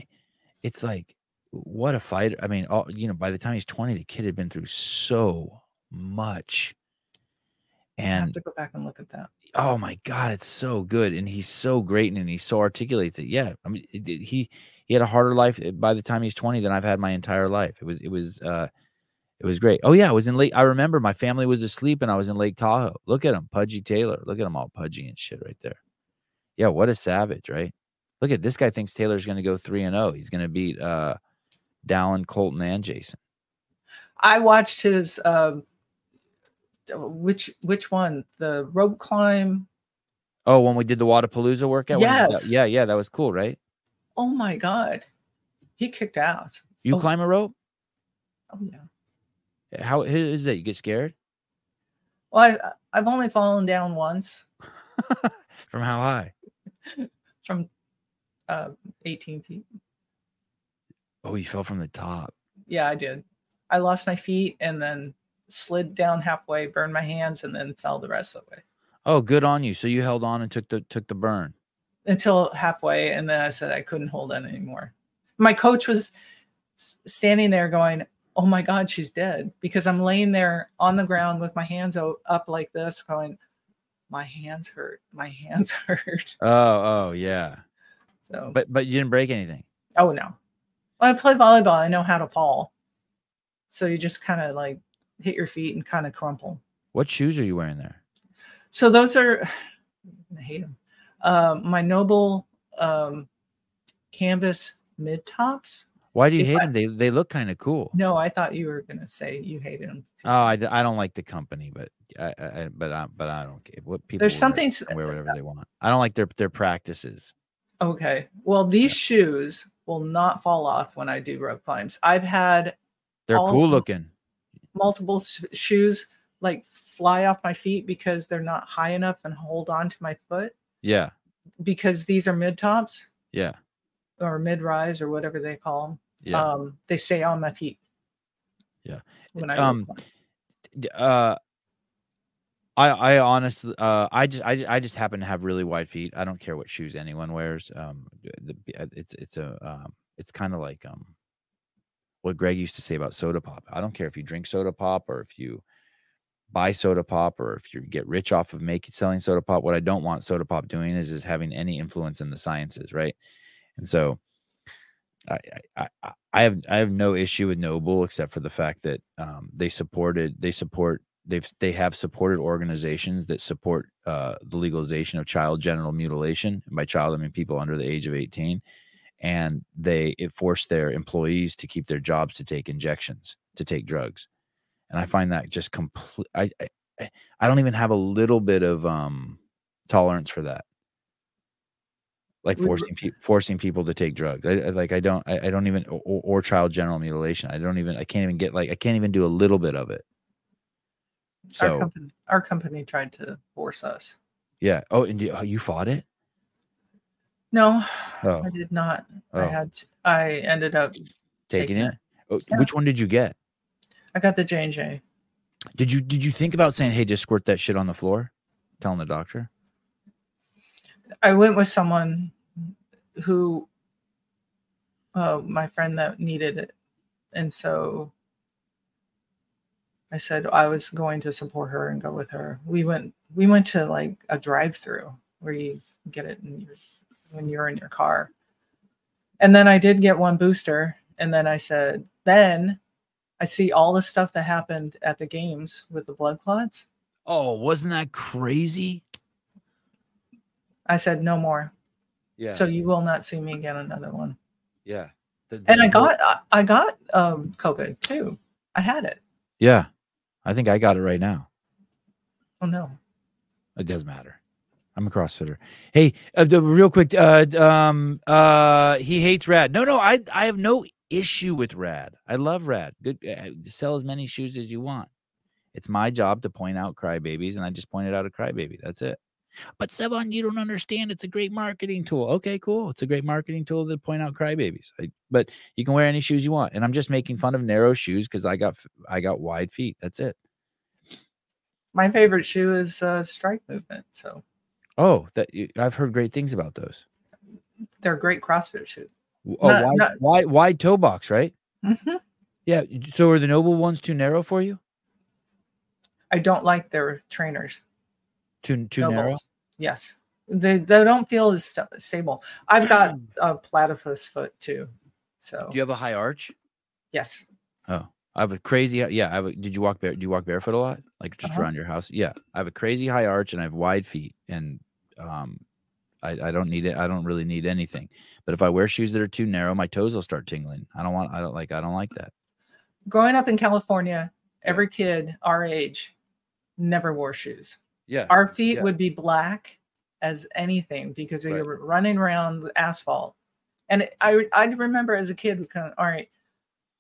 it's like what a fighter. I mean, all, you know, by the time he's 20, the kid had been through so much. And I have to go back and look at that. oh my god, it's so good and he's so great and he so articulates it. Yeah. I mean, it, it- he he had a harder life uh, by the time he's 20 than I've had my entire life. It was it was uh it was great. Oh yeah, I was in Lake. I remember my family was asleep and I was in Lake Tahoe. Look at him, Pudgy Taylor. Look at him all pudgy and shit right there. Yeah, what a savage, right? Look at this guy thinks Taylor's going to go three and zero. He's going to beat uh, Dallin, Colton, and Jason. I watched his um, which which one? The rope climb. Oh, when we did the Wadapalooza workout. did Yes. yeah, yeah, that was cool, right? Oh my god, he kicked ass. You Oh. climb a rope? Oh yeah. How is that? You get scared Well, I, I've only fallen down once from how high? from uh, 18 feet. Oh, you fell from the top. Yeah, I did. I lost my feet and then slid down halfway, burned my hands, and then fell the rest of the way Oh, good on you. So you held on and took the took the burn. until halfway. And then I said I couldn't hold on anymore. My coach was standing there going, Oh my God, she's dead. Because I'm laying there on the ground with my hands up like this, going, My hands hurt. My hands hurt. Oh, oh yeah. So, But but you didn't break anything. Oh no. Well, I play volleyball. I know how to fall. So you just kind of like hit your feet and kind of crumple. What shoes are you wearing there? So those are, I hate them. Um, my NOBULL um, canvas mid tops. Why do you If hate I- them? They they look kind of cool. No, I thought you were gonna say you hated them. Oh, I, I don't like the company, but I, I but I but I don't care what people. There's wear, something can wear whatever they want. I don't like their their practices. Okay. Well, these shoes will not fall off when I do rope climbs. I've had They're cool looking. multiple sh- shoes like fly off my feet because they're not high enough and hold on to my foot Yeah, because these are mid tops yeah, or mid rise or whatever they call them. yeah. Um, they stay on my feet. Yeah. When I Um, rope climb. D- uh I I honestly uh I just I, I just happen to have really wide feet. I don't care what shoes anyone wears. Um the, uh, it's it's a um it's kind of like um what Greg used to say about soda pop. I don't care if you drink soda pop or if you buy soda pop or if you get rich off of making selling soda pop. What I don't want soda pop doing is is having any influence in the sciences, right? And so I, I, I- have I have no issue with NOBULL except for the fact that um, they supported they support they've they have supported organizations that support uh, the legalization of child genital mutilation. And by child, I mean people under the age of eighteen, and they it forced their employees to keep their jobs to take injections to take drugs, and I find that just complete. I, I I- I don't even have a little bit of um tolerance for that like forcing people forcing people to take drugs. I, I- like I don't I, I don't even or, or child genital mutilation. I don't even I can't even get like I can't even do a little bit of it. our So company, our company tried to force us. yeah. Oh, and you, oh, you fought it? No, Oh. I did not. I Oh. had. To, I ended up. Taking taking it? Oh, Yeah. Which one did you get? I got the J and J. Did you did you think about saying, "Hey, just squirt that shit on the floor"? Telling the doctor. I went with someone who, uh, my friend that needed it, and so I said I was going to support her and go with her. We went. We went to like a drive-through where you get it your, when you're in your car, and then I did get one booster, and then I said, then I see all the stuff that happened at the games with the blood clots. Oh, wasn't that crazy? I said no more. Yeah. So you will not see me get another one. yeah. The- and I got I- I got um COVID too. I had it. Yeah. I think I got it right now. Oh no. It doesn't matter. I'm a CrossFitter. Hey, uh, the, real quick. Uh, um, uh, he hates Rad. No, no, I, I have no issue with Rad. I love Rad. Good, uh, sell as many shoes as you want. It's my job to point out crybabies, and I just pointed out a crybaby. That's it. But Sevan, you don't understand. It's a great marketing tool. Okay, cool. It's a great marketing tool to point out crybabies. I, but you can wear any shoes you want, and I'm just making fun of narrow shoes because I got I got wide feet. That's it. My favorite shoe is uh, Strike Movement. So Oh, that you- I've heard great things about those. they're a great CrossFit shoes. Oh, Not- wide, not- wide, wide toe box, right? hmm Yeah. So are the NOBULL ones too narrow for you? I don't like their trainers. Too too narrow? Yes. They they don't feel as sta- stable. I've got a platypus foot too. So Do you have a high arch? yes. Oh, I have a crazy. Yeah. I have. A, did you walk bare? Do you walk barefoot a lot? Like just Uh-huh. around your house? Yeah. I have a crazy high arch and I have wide feet, and um, I, I don't need it. I don't really need anything. But if I wear shoes that are too narrow, my toes will start tingling. I don't want. I don't like. I don't like that. Growing up in California, every kid our age never wore shoes. Yeah. our feet Yeah. would be black as anything because we Right. were running around with asphalt. And I I remember as a kid, we kind of, all right,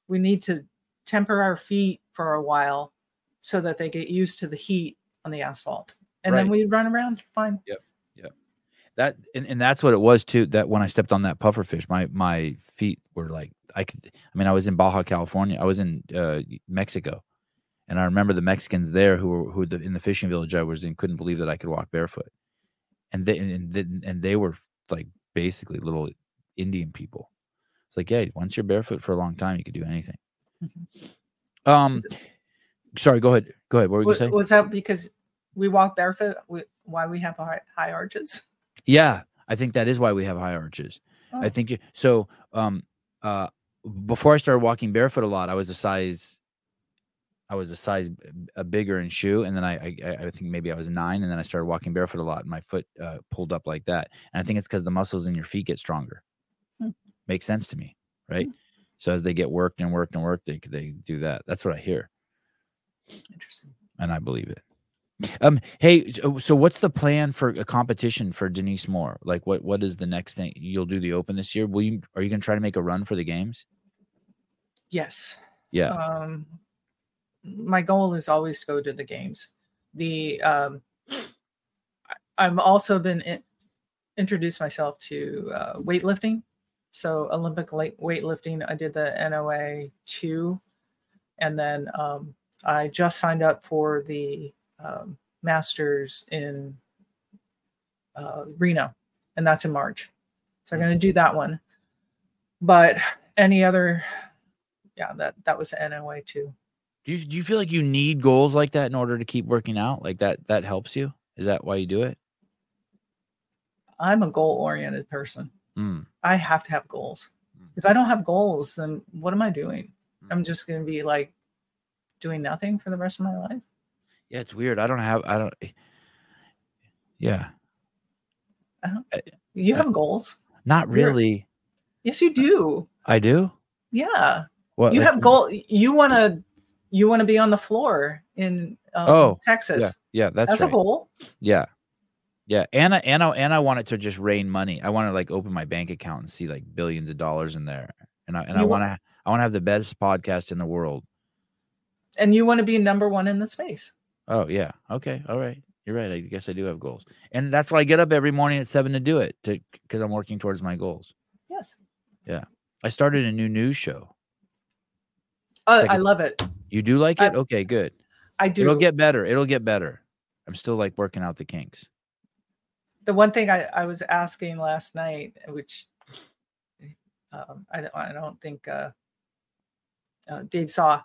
we need to temper our feet for a while so that they get used to the heat on the asphalt. And then Right. we run around fine. Yep. Yep. That and, and that's what it was too that when i stepped on that puffer fish my my feet were like i could i mean i was in baja california i was in uh mexico and i remember the mexicans there who were who the, in the fishing village i was in couldn't believe that i could walk barefoot and they and, and, and they were like basically little indian people it's like hey once you're barefoot for a long time you could do anything um it- sorry go ahead go ahead what were you say was that because we walk barefoot? We, why we have high, high arches? Yeah, I think that is why we have high arches. I Oh. think you, so. Um, uh, before I started walking barefoot a lot, I was a size. I was a size a bigger in shoe, and then I, I I- I think maybe I was nine, and then I started walking barefoot a lot, and my foot uh, pulled up like that. And I think it's because the muscles in your feet get stronger. Hmm. Makes sense to me, right? Hmm. So as they get worked and worked and worked, they they do that. That's what I hear, Interesting. and I believe it. Um, hey, so, so what's the plan for a competition for Denise Moore? Like, what what is the next thing you'll do? The Open this year? Will you are you gonna try to make a run for the games? Yes. Yeah. Um, my goal is always to go to the games. The um, I've also been in, introduced myself to uh, weightlifting. So Olympic weightlifting, I did the NOA two, and then um, I just signed up for the um, Masters in uh, Reno, and that's in March. So I'm going to do that one. But any other, yeah, that that was the NOA two. Do you do you feel like you need goals like that in order to keep working out? Like that that helps you? Is that why you do it? I'm a goal oriented person. Mm. I have to have goals. Mm. If I don't have goals, then what am I doing? Mm. I'm just going to be like doing nothing for the rest of my life. Yeah, it's weird. I don't have. I don't. Yeah, You Uh, have goals. not really. Yes, you do. I do. Yeah. What? You like- have goal. You want to. You want to be on the floor in um, Oh, Texas. Yeah, yeah, that's, That's right. a goal. Yeah, yeah, and I and I and I want it to just rain money. I want to like open my bank account and see like billions of dollars in there, and I and I You wa- want to I want to have the best podcast in the world. And you want to be number one in the space. Oh yeah, okay, all right. You're right. I guess I do have goals, and that's why I get up every morning at seven to do it, to because I'm working towards my goals. Yes. Yeah, I started a new news show. Uh, Like I a- love it. You do like I- it? Okay, good. I do. It'll get better. It'll get better. I'm still like working out the kinks. the one thing I, I was asking last night, which um, I, don't- I don't think uh, uh, Dave saw.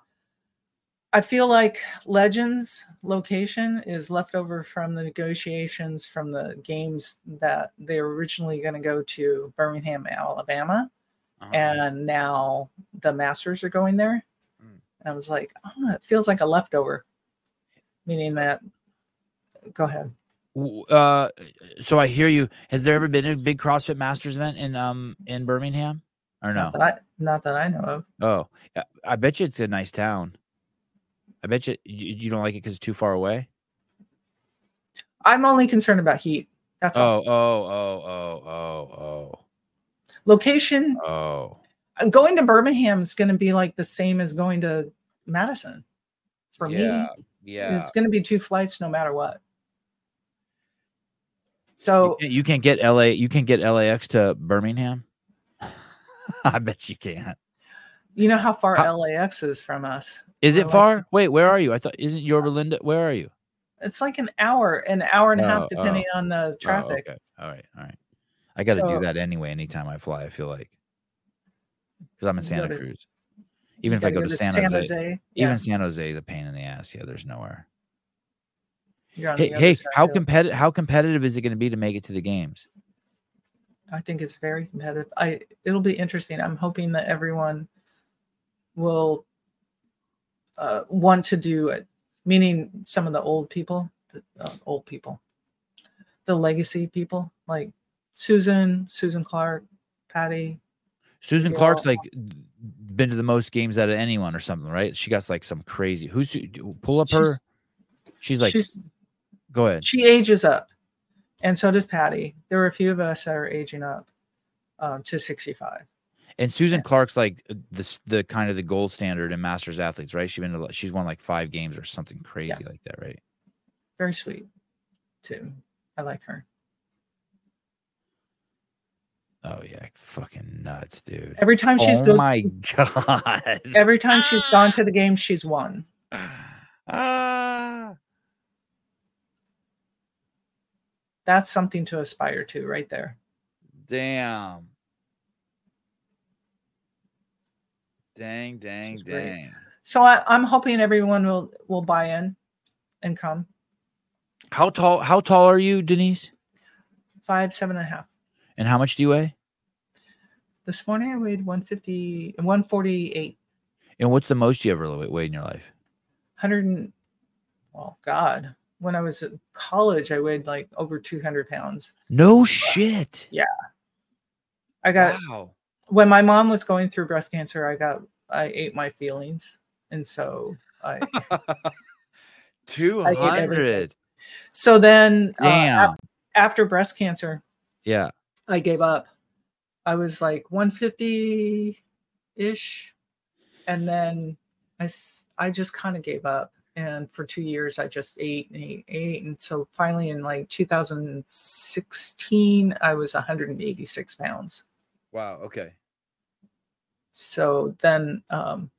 I feel like Legends location is left over from the negotiations from the games that they were originally going to go to Birmingham, Alabama, Uh-huh. and now the Masters are going there. And I was like, oh, it feels like a leftover, meaning that. Go ahead. Uh, so I hear you. Has there ever been a big CrossFit Masters event in um in Birmingham, or no? Not that I, not that I know of. Oh, I- bet you it's a nice town. I bet you you, you don't like it because it's too far away. I'm only concerned about heat. That's all. Oh, oh, oh, oh, oh, Location. oh, Location? oh, Going to Birmingham is going to be like the same as going to Madison. For yeah, me, yeah. it's going to be two flights no matter what. So you can't get LA. You can't get LAX to Birmingham. I bet you can't. you know how far How- LAX is from us. Is it far? Wait, where are you? I thought isn't Yorba Linda? Where are you? It's like an hour, an hour and a Oh, half, oh. depending on the Oh, traffic. okay. All right. All right. I got to do that anyway. Anytime I fly, I feel like because I'm in Santa Cruz. Even if I gotta go to San, Jose, yeah, even San Jose is a pain in the ass. Yeah, there's nowhere. Hey, the hey, how competitive? How competitive is it going to be to make it to the games? I think it's very competitive. I it'll be interesting. I'm hoping that everyone will uh, want to do it. Meaning, some of the old people, the uh, old people, the legacy people, like Susan, Susan Clark, Patty. Susan Yeah. Clark's like been to the most games out of anyone or something, right? She got like some crazy. Who's pull up her? She's- She's like, she's go ahead. she ages up, and so does Patty. There were a few of us that are aging up um, to 65. And Susan Yeah. Clark's like the the kind of the gold standard in masters athletes, right? She's been to, like- she's won like five games or something crazy Yes. like that, right? Very sweet, too. I like her. Oh yeah, fucking nuts, dude. Every time she's oh go- my god. every time she's gone to the game, she's won. ah. That's something to aspire to, right there. Damn. Dang, dang, is great. dang. So I, I'm hoping everyone will will buy in and come. How tall how tall are you, Denise? Five, seven and a half. And how much do you weigh? This morning I weighed 150, 148, And what's the most you ever weighed in your life? 100. And, well, God, when I was in college, I weighed like over 200 pounds. No shit. Yeah. I got wow. when my mom was going through breast cancer, I got I ate my feelings, and so I. 200. I ate everything. hundred. So then, uh, Damn. af- after breast cancer, yeah. I gave up. I was like 150 ish. And then I, I just kind of gave up. And for two years, I just ate and ate, and ate. And so finally, in like 2016, I was 186 pounds. Wow. Okay. So then um,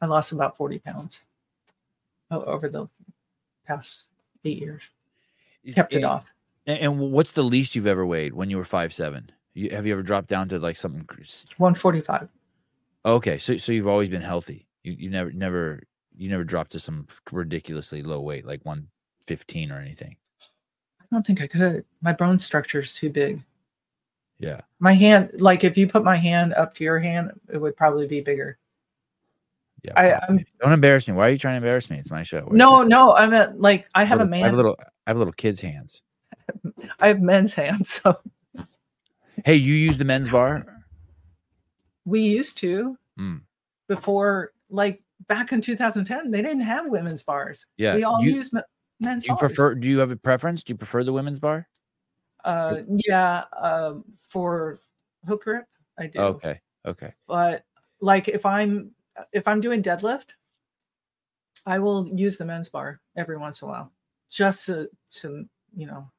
I lost about 40 pounds over the past eight years. Kept it off. And, what's the least you've ever weighed when you were five seven? You, have you ever dropped down to like something? 145. Okay, so so you've always been healthy. You you never never you never dropped to some ridiculously low weight like one fifteen or anything. I don't think I could. My bone structure is too big. Yeah. My hand, like if you put my hand up to your hand, it would probably be bigger. Yeah. I, I'm, Don't embarrass me. Why are you trying to embarrass me? It's my show. Why No, no, I meant like I have a man. I have little I have little kids' hands. I have men's hands, so Hey, you use the men's bar? we used to Mm. before, like back in 2010, they didn't have women's bars. Yeah. we all you, used men's do you bars. prefer do you have a preference? Do you prefer the women's bar? Uh, yeah, um, for hook grip, I do. Okay. Okay. But like if I'm if I'm doing deadlift, I will use the men's bar every once in a while, just to to you know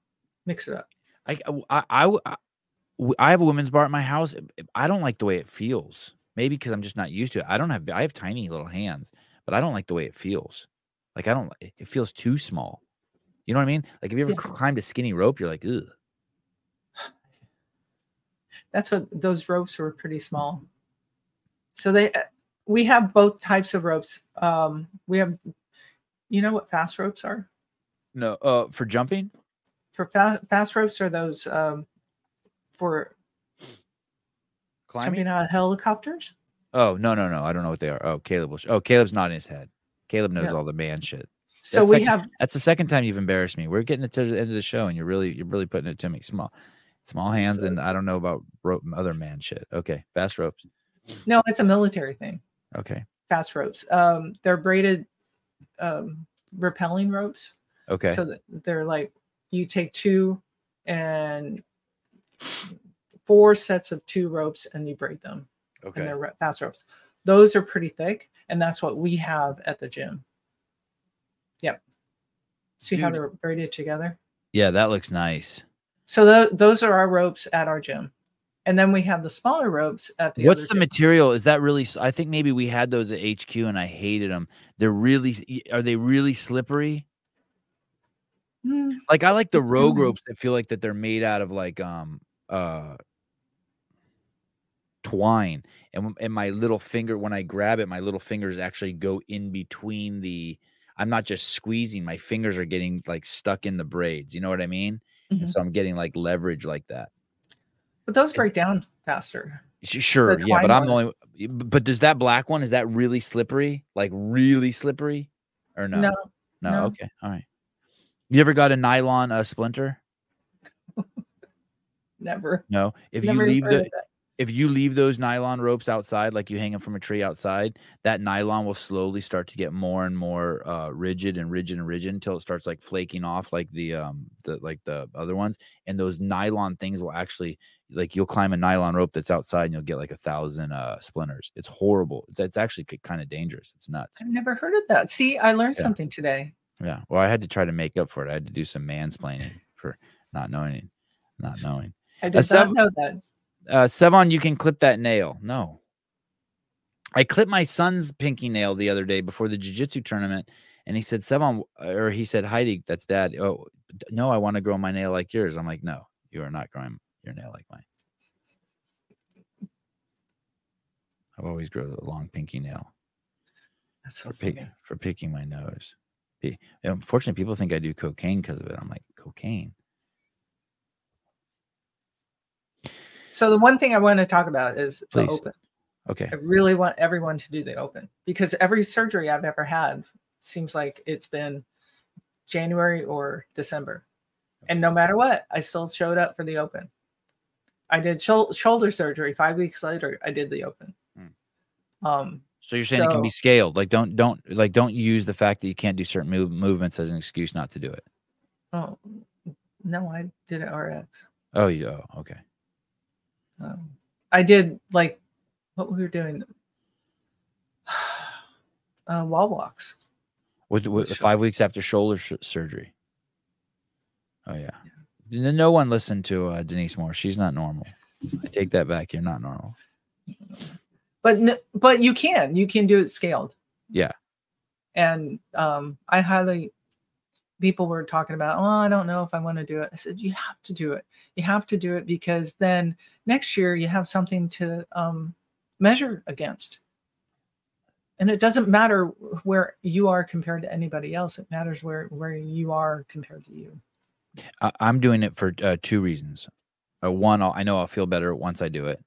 mix it up. I I I, w- I- w- I have a women's bar at my house. I don't like the way it feels. Maybe because I'm just not used to it. I don't have I have tiny little hands, but I don't like the way it feels. Like I don't. It feels too small. You know what I mean? Like if you ever Yeah. climbed a skinny rope, you're like, ugh. That's what those ropes were pretty small. So they uh, we have both types of ropes. Um, we have, you know what fast ropes are? No, uh, for jumping. For fa- fast ropes are those um, for Climbing? jumping out of helicopters. Oh no no no! I don't know what they are. Oh, Caleb will. sh- Oh, Caleb's not in his head. Caleb knows Yeah. all the man shit. So That's we like- have That's the second time you've embarrassed me. We're getting it to the end of the show, and you're really you're really putting it to me. Small, small hands, So- and I don't know about rope other man shit. Okay, fast ropes. no, it's a military thing. Okay, Fast ropes. Um, they're braided um, repelling ropes. okay. So that they're like you take two and four sets of two ropes and you braid them. Okay. And they're fast ropes. Those are pretty thick, and that's what we have at the gym. Yep. See how they're braided together? Yeah, that looks nice. So tho- those are our ropes at our gym. And then we have the smaller ropes at the What's the gym. material? Is that really? I think maybe we had those at HQ, and I hated them. They're really. Are they really slippery? Hmm, Like I like the rogue Mhm. ropes that feel like that they're made out of like um uh twine, and and my little finger when I grab it, my little fingers actually go in between the. I'm not just squeezing; my fingers are getting like stuck in the braids. You know what I mean? Mhm. And so I'm getting like leverage like that. But those break down faster. Sure, yeah, but I'm the ones. only. But does that black one is that really slippery? Like really slippery, or no? No, No, no. okay, all right. You ever got a nylon uh, splinter? never. No. If never you leave the if you leave those nylon ropes outside, like you hang them from a tree outside, that nylon will slowly start to get more and more uh, rigid and rigid and rigid until it starts like flaking off, like the um the like the other ones. And those nylon things will actually like you'll climb a nylon rope that's outside and you'll get like a thousand uh splinters. It's horrible. It's, it's actually kind of dangerous. It's nuts. I've never heard of that. See, I learned Yeah. something today. Yeah. Well, I had to try to make up for it. I had to do some mansplaining for not knowing, not knowing. I did sev- not know that. Uh, Sevan, you can clip that nail. No. I clipped my son's pinky nail the other day before the jiu-jitsu tournament, and he said, Sevan, or he said, Heidi, that's dad. Oh, no, I want to grow my nail like yours. I'm like, no, you are not growing your nail like mine. I've always grown a long pinky nail That's so for, pick, for picking my nose. Unfortunately, people think I do cocaine because of it. I'm like, cocaine? So the one thing I want to talk about is Please. the open. Okay. I really want everyone to do the open because every surgery I've ever had seems like it's been January or December. And no matter what, I still showed up for the open. I did shou- shoulder surgery. Five weeks later, I did the open. Hmm. Um, So you're saying it can be scaled. Like don't don't like don't use the fact that you can't do certain move, movements as an excuse not to do it. oh no, I did it RX. Oh, you oh, okay. Um, I did like what we were doing. Uh, wall walks. What, what five weeks after shoulder sh- surgery? Oh yeah. N- No one listened to uh, Denise Moore. She's not normal. I take that back. You're not normal. But but you can you can do it scaled. Yeah. and um i highly people were talking about oh i don't know if i want to do it. I said you have to do it. You have to do it because then next year you have something to um measure against. And it doesn't matter where you are compared to anybody else. It matters where where you are compared to you. I'm doing it for uh, two reasons. Uh, one, I'll, I know I'll feel better once I do it,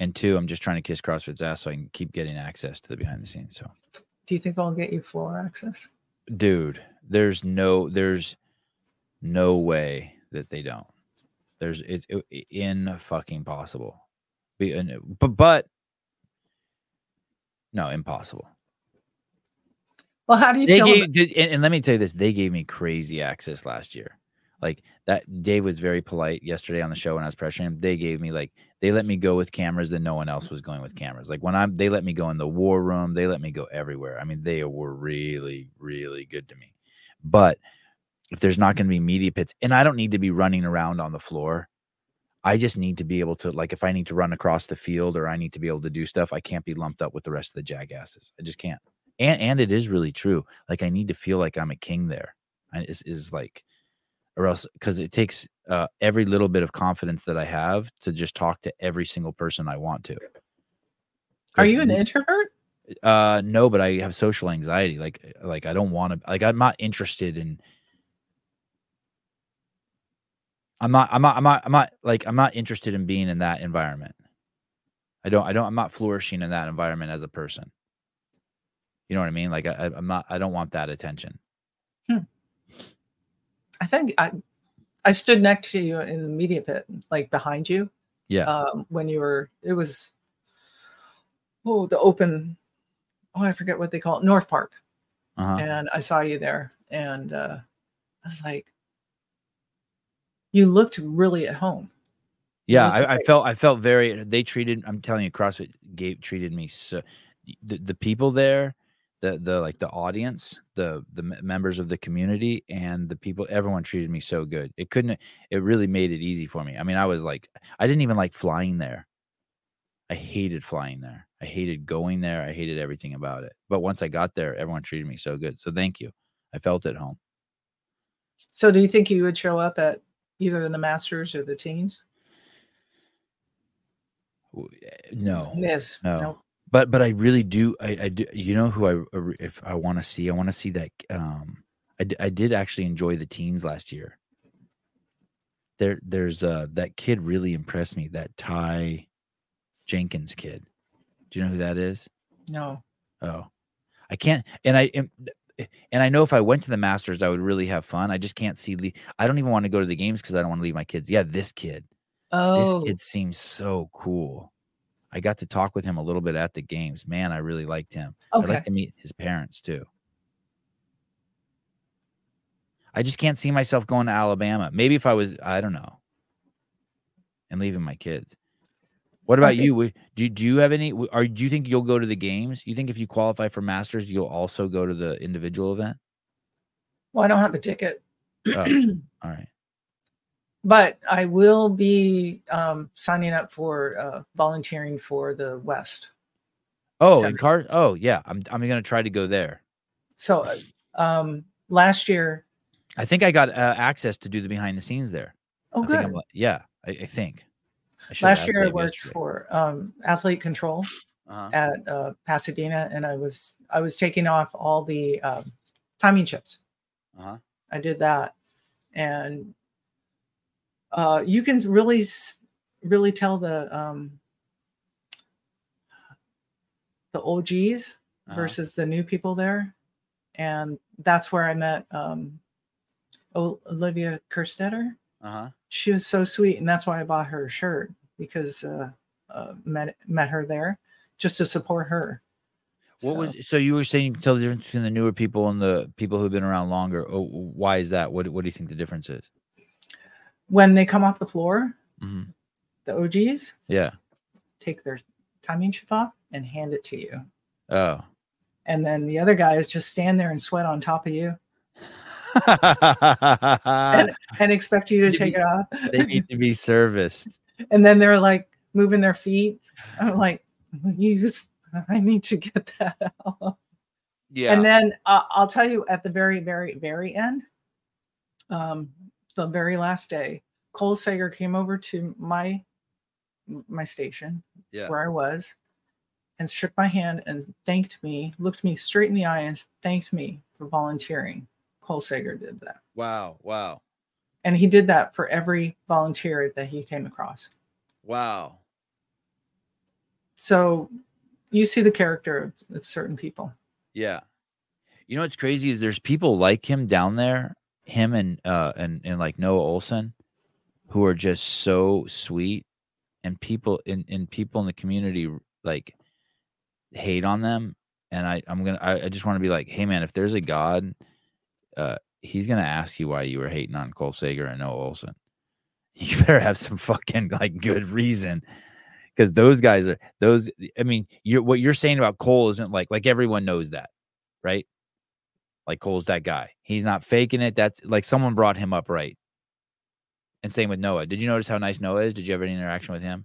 and two, I'm just trying to kiss CrossFit's ass so I can keep getting access to the behind the scenes. So, do you think i'll get you floor access dude, there's no, there's no way that they don't. There's it's it, in fucking possible. And- uh, but but no, impossible. well how do you they feel gave about- did, and, and let me tell you this they gave me crazy access last year like that dave was very polite yesterday on the show when i was pressuring him. They gave me like they let me go with cameras that no one else was going with cameras. Like when i'm they let me go in the war room they let me go everywhere. I mean they were really really good to me. But if there's not going to be media pits and i don't need to be running around on the floor. I just need to be able to like if i need to run across the field or i need to be able to do stuff i can't be lumped up with the rest of the jackasses. I just can't. And and it is really true. Like i need to feel like i'm a king there. Is, is like or else because it takes uh, every little bit of confidence that i have to just talk to every single person i want to. Are you an introvert? Uh no but i have social anxiety like like i don't want to like i'm not interested in i'm not i'm not i'm not i'm not like i'm not interested in being in that environment. I don't i don't i'm not flourishing in that environment as a person. You know what i mean? Like I, I- i'm not i don't want that attention I think I I stood next to you in the media pit, like behind you. yeah Um, when you were, it was oh the open. Oh, I forget what they call it, North Park, uh-huh. and I saw you there, and uh, I was like, you looked really at home. Yeah, I, I felt I felt very. They treated. I'm telling you, CrossFit gave treated me so. The, the people there, the the like the audience, the the members of the community, and the people, everyone treated me so good. It couldn't. It really made it easy for me. I mean, I was like, I didn't even like flying there. I hated flying there. I hated going there. I hated everything about it. But once I got there, everyone treated me so good. So thank you. I felt at home. So, do you think you would show up at either the Masters or the Teens? Eh, No. Yes. No. But but I really do. I, I do. You know who I I if I want to see, I want to see that. Um, I d- I did actually enjoy the teens last year. There there's uh that kid really impressed me. That Ty Jenkins kid. Do you know who that is? No. Oh, I can't. And I. And I know if I went to the Masters, I would really have fun. I just can't see. Le- I don't even want to go to the games because I don't want to leave my kids. Yeah, this kid. Oh. This kid seems so cool. I got to talk with him a little bit at the games. Man, I really liked him. I'd like to meet his parents too. I just can't see myself going to Alabama. Maybe if I was, I don't know, and leaving my kids. What about you? Do, do you have any? Are do you think you'll go to the games? You think if you qualify for Masters, you'll also go to the individual event? well, I don't have a ticket. Oh. All right. But I will be um, signing up for uh, volunteering for the West. Oh, in car. Oh, yeah. I'm I'm gonna try to go there. So uh, um, last year, I think I got uh, access to do the behind the scenes there. oh I think good. Yeah, I, I think. I Last year I worked yesterday. for um, Athlete Control Uh-huh. at uh, Pasadena, and I was I was taking off all the um, timing chips. Uh-huh. I did that, and uh, you can really really tell the um, the OGs Uh-huh. versus the new people there. And that's where I met um, Olivia Kerstetter. Uh huh. She was so sweet, and that's why I bought her a shirt because uh, uh met met her there just to support her. What So, was so you were saying you can tell the difference between the newer people and the people who've been around longer? Oh, why is that? What What do you think the difference is? When they come off the floor, hmm the OGs Yeah. take their timing chip off and hand it to you. Oh. And then the other guys just stand there and sweat on top of you and, and expect you to take it off. they need to be serviced. and then they're like moving their feet. I'm like, you just, I need to get that out. Yeah. And then uh, I'll tell you at the very, very, very end, um, the very last day, Cole Sager came over to my my station yeah. where I was and shook my hand and thanked me, looked me straight in the eye and thanked me for volunteering. Cole Sager did that. Wow. Wow. And he did that for every volunteer that he came across. Wow. So you see the character of, of certain people. Yeah. You know what's crazy is there's people like him down there, him and uh and and like Noah Ohlsen, who are just so sweet, and people in in people in the community like hate on them. And I I'm gonna I, I just want to be like, hey man, if there's a God, uh, he's gonna ask you why you were hating on Cole Sager and Noah Ohlsen. You better have some fucking like good reason because those guys are those i mean you're what you're saying about cole isn't like like everyone knows that right like cole's that guy. He's not faking it. That's like someone brought him up right. And same with noah. Did you notice how nice noah is? Did you have any interaction with him?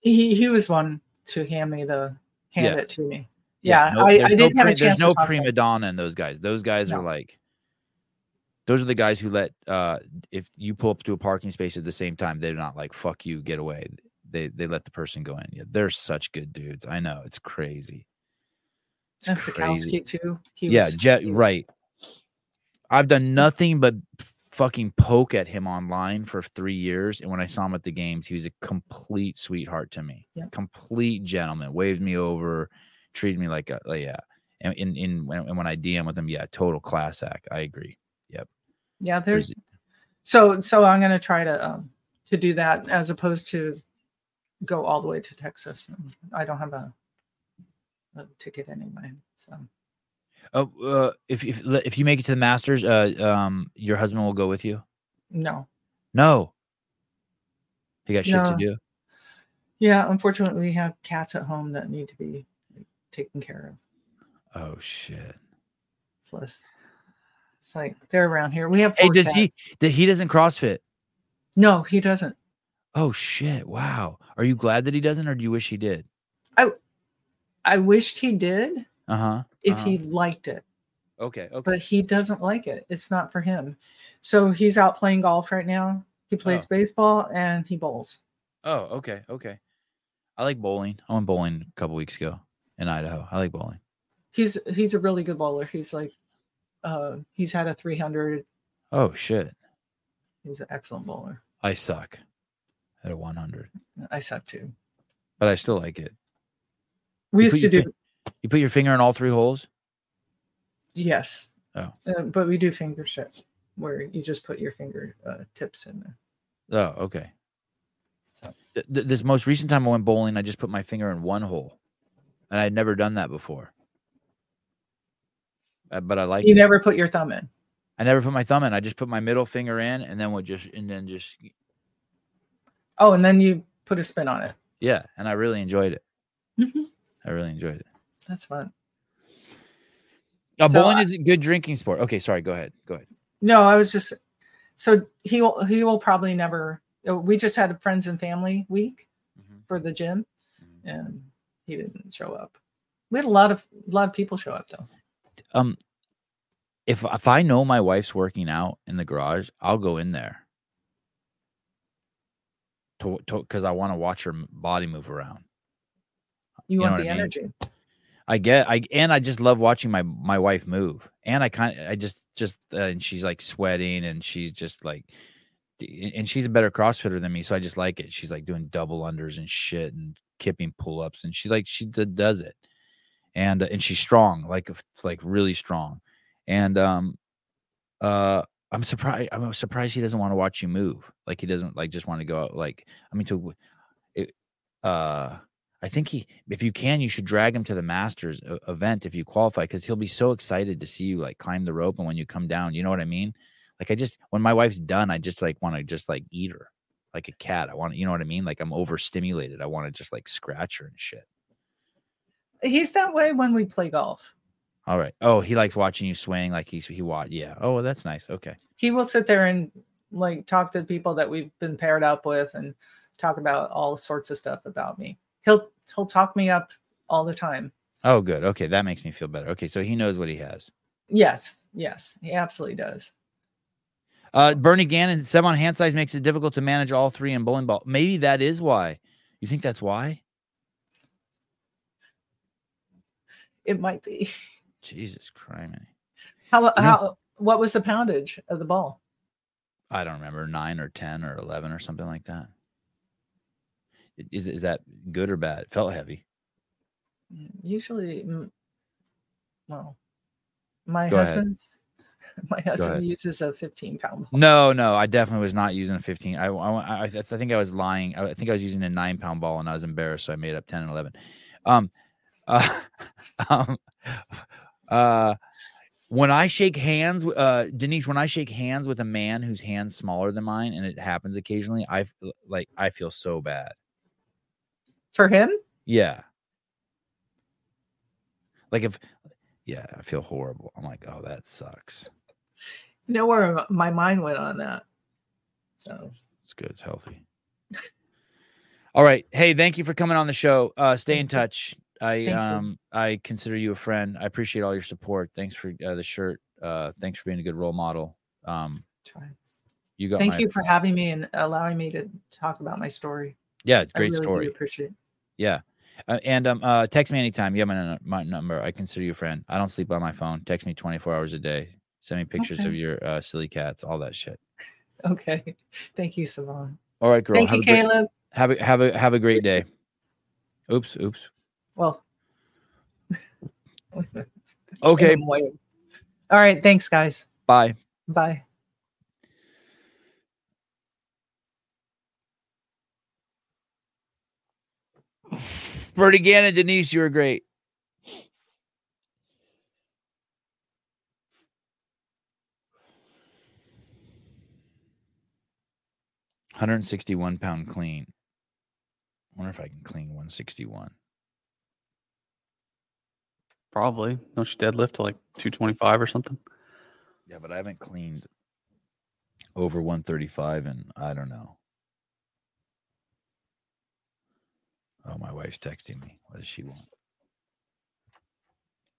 He he was one to hand me the hand Yeah. it to me. Yeah, no- I, I no didn't have a chance there's no prima donna in those guys. Those guys are like those are the guys who let uh if you pull up to a parking space at the same time they're not like fuck you get away. They they let the person go in. Yeah they're such good dudes. I know it's crazy And crazy Fikowski too. He yeah, was, Jet, right. I've done nothing but fucking poke at him online for three years, and when I saw him at the games, he was a complete sweetheart to me. Yep. Complete gentleman, waved me over, treated me like a like, yeah. And in in when, and when I DM with him, yeah, total class act. I agree. Yep. Yeah, there's There's- so so I'm gonna try to um to do that as opposed to go all the way to Texas. I don't have a ticket anyway. So Oh, uh, if if if you make it to the Masters, uh, um, your husband will go with you. no. No, he got shit to do. Yeah, unfortunately we have cats at home that need to be taken care of. Oh shit. Plus it's like they're around here. We have Hey, does cats. he? Did he doesn't CrossFit? No, he doesn't. Oh shit! Wow. Are you glad that he doesn't, or do you wish he did? I wished he did Uh huh. if he liked it. Okay. Okay. but he doesn't like it. It's not for him. So he's out playing golf right now. He plays Oh. baseball and he bowls. oh, okay. Okay. I like bowling. I went bowling a couple weeks ago in Idaho. I like bowling. He's he's a really good bowler. He's like uh he's had a 300. Oh shit! He's an excellent bowler. I suck at a 100, I suck too. but I still like it. We You used to do You put your finger in all three holes. yes. Oh. Uh, but we do finger ship where you just put your finger uh, tips in there. Oh, okay. So Th- th- this most recent time I went bowling, I just put my finger in one hole, and I'd never done that before. Uh, but I like you it. never put your thumb in. I never put my thumb in. I just put my middle finger in, and then would just and then just Oh, and then you put a spin on it. yeah. And I really enjoyed it. I really enjoyed it. That's fun. Uh, So bowling I- is a good drinking sport. Okay, sorry. Go ahead. Go ahead. No, I was just so he will he will probably never. uh, We just had a friends and family week for the gym, Mm-hmm. and he didn't show up. We had a lot of a lot of people show up though. Um, if if I know my wife's working out in the garage, I'll go in there to because I want to watch her body move around. You, You want the I mean? energy. I get I and I just love watching my my wife move. And I kind I just just uh, and she's like sweating and she's just like and she's a better crossfitter than me, so I just like it. She's like doing double unders and shit and kipping pull ups and she like she d- does it. And uh, and she's strong, like like really strong. And um uh I'm surprised. I'm surprised he doesn't want to watch you move. Like he doesn't like just want to go out. Like I mean, to it, uh, I think he, if you can, you should drag him to the Masters event if you qualify, because he'll be so excited to see you like climb the rope and when you come down. You know what I mean? Like I just when my wife's done, I just like want to just like eat her like a cat. I want you know what I mean? Like I'm overstimulated. I want to just like scratch her and shit. He's that way when we play golf. All right. Oh, he likes watching you swing. Like he's he watch. Yeah. Oh, well, that's nice. Okay. He will sit there and like talk to people that we've been paired up with and talk about all sorts of stuff about me. He'll he'll talk me up all the time. Oh, good. Okay, that makes me feel better. Okay, so he knows what he has. Yes, yes, he absolutely does. Uh, Bernie Gannon, Sevan on hand size makes it difficult to manage all three in bowling ball. Maybe that is why. You think that's why? It might be. Jesus Christ. How how what was the poundage of the ball? I don't remember nine or ten or eleven or something like that. Is is that good or bad? It felt heavy. Usually, well, my Go ahead. husband's my husband uses a 15 pound ball. No, no, I definitely was not using a 15. I, I, I, I think I was lying. I think I was using a nine pound ball and I was embarrassed. So I made up 10 and 11. Um, uh, um, uh, when I shake hands, uh, Denise, when I shake hands with a man whose hand's smaller than mine, and it happens occasionally, I like, I feel so bad. For him, Yeah. Like if, yeah, I feel horrible. I'm like, oh, that sucks. you know where my mind went on that. So It's good. It's healthy. All right. Hey, thank you for coming on the show. Uh, stay in touch. I Thank you. um I consider you a friend. I appreciate all your support. Thanks for uh, the shirt. Uh, thanks for being a good role model. Um, try. you got Thank my- you for having me and allowing me to talk about my story. Yeah, it's great really story. Appreciate. Yeah. Uh, and um, uh, text me anytime. You have my, my number. I consider you a friend. I don't sleep on my phone. Text me 24 hours a day. Send me pictures of your uh, silly cats, all that shit. Okay. Thank you, Sevan. All right, girl. Thank have you, a great, Caleb. have a have a have a great day. Oops, oops. Well. Okay, All right. Thanks, guys. bye. Bye. Bertie Gannon, Denise, you were great. Hundred sixty-one pound clean. Wonder if I can clean one sixty-one. Probably. Don't you deadlift to like 225 or something? Yeah, but I haven't cleaned over one thirty-five, and I don't know. Oh, my wife's texting me. What does she want?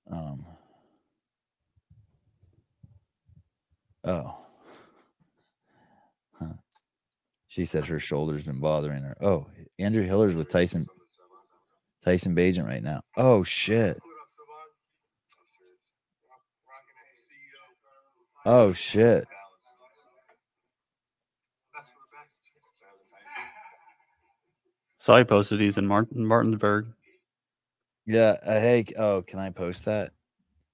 Um. Oh. Huh. She said her shoulder's been bothering her. Oh, Andrew Hiller's with Tyson Tyson Bagent right now. Oh shit. Oh shit. Saw you posted he's in Martin, Martinsburg. Yeah. Uh, hey. Oh, can I post that?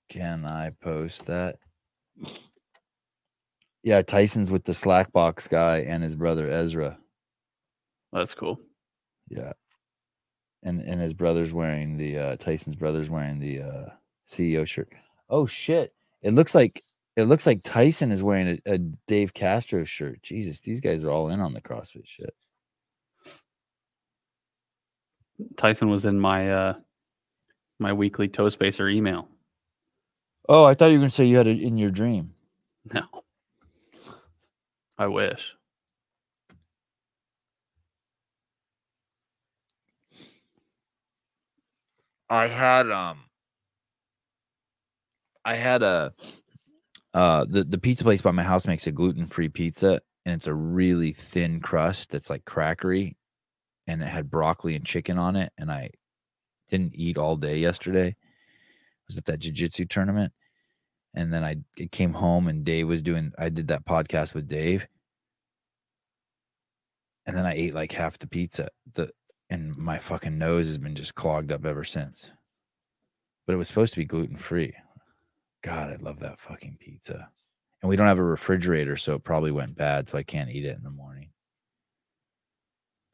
Can I post that? Yeah, Tyson's with the Slackbox guy and his brother Ezra. That's cool. Yeah. And and his brother's wearing the uh Tyson's brother's wearing the uh CEO shirt. Oh shit. It looks like it looks like Tyson is wearing a, a Dave Castro shirt. Jesus, these guys are all in on the CrossFit shit. Tyson was in my uh my weekly toe spacer email. Oh, I thought you were gonna say you had it in your dream. No. I wish. I had um I had a uh the, the pizza place by my house makes a gluten-free pizza and it's a really thin crust that's like crackery and it had broccoli and chicken on it and I didn't eat all day yesterday. I was at that jiu-jitsu tournament and then I came home and Dave was doing I did that podcast with Dave and then I ate like half the pizza. The and my fucking nose has been just clogged up ever since. But it was supposed to be gluten free. God, I love that fucking pizza. and we don't have a refrigerator, so it probably went bad, so I can't eat it in the morning.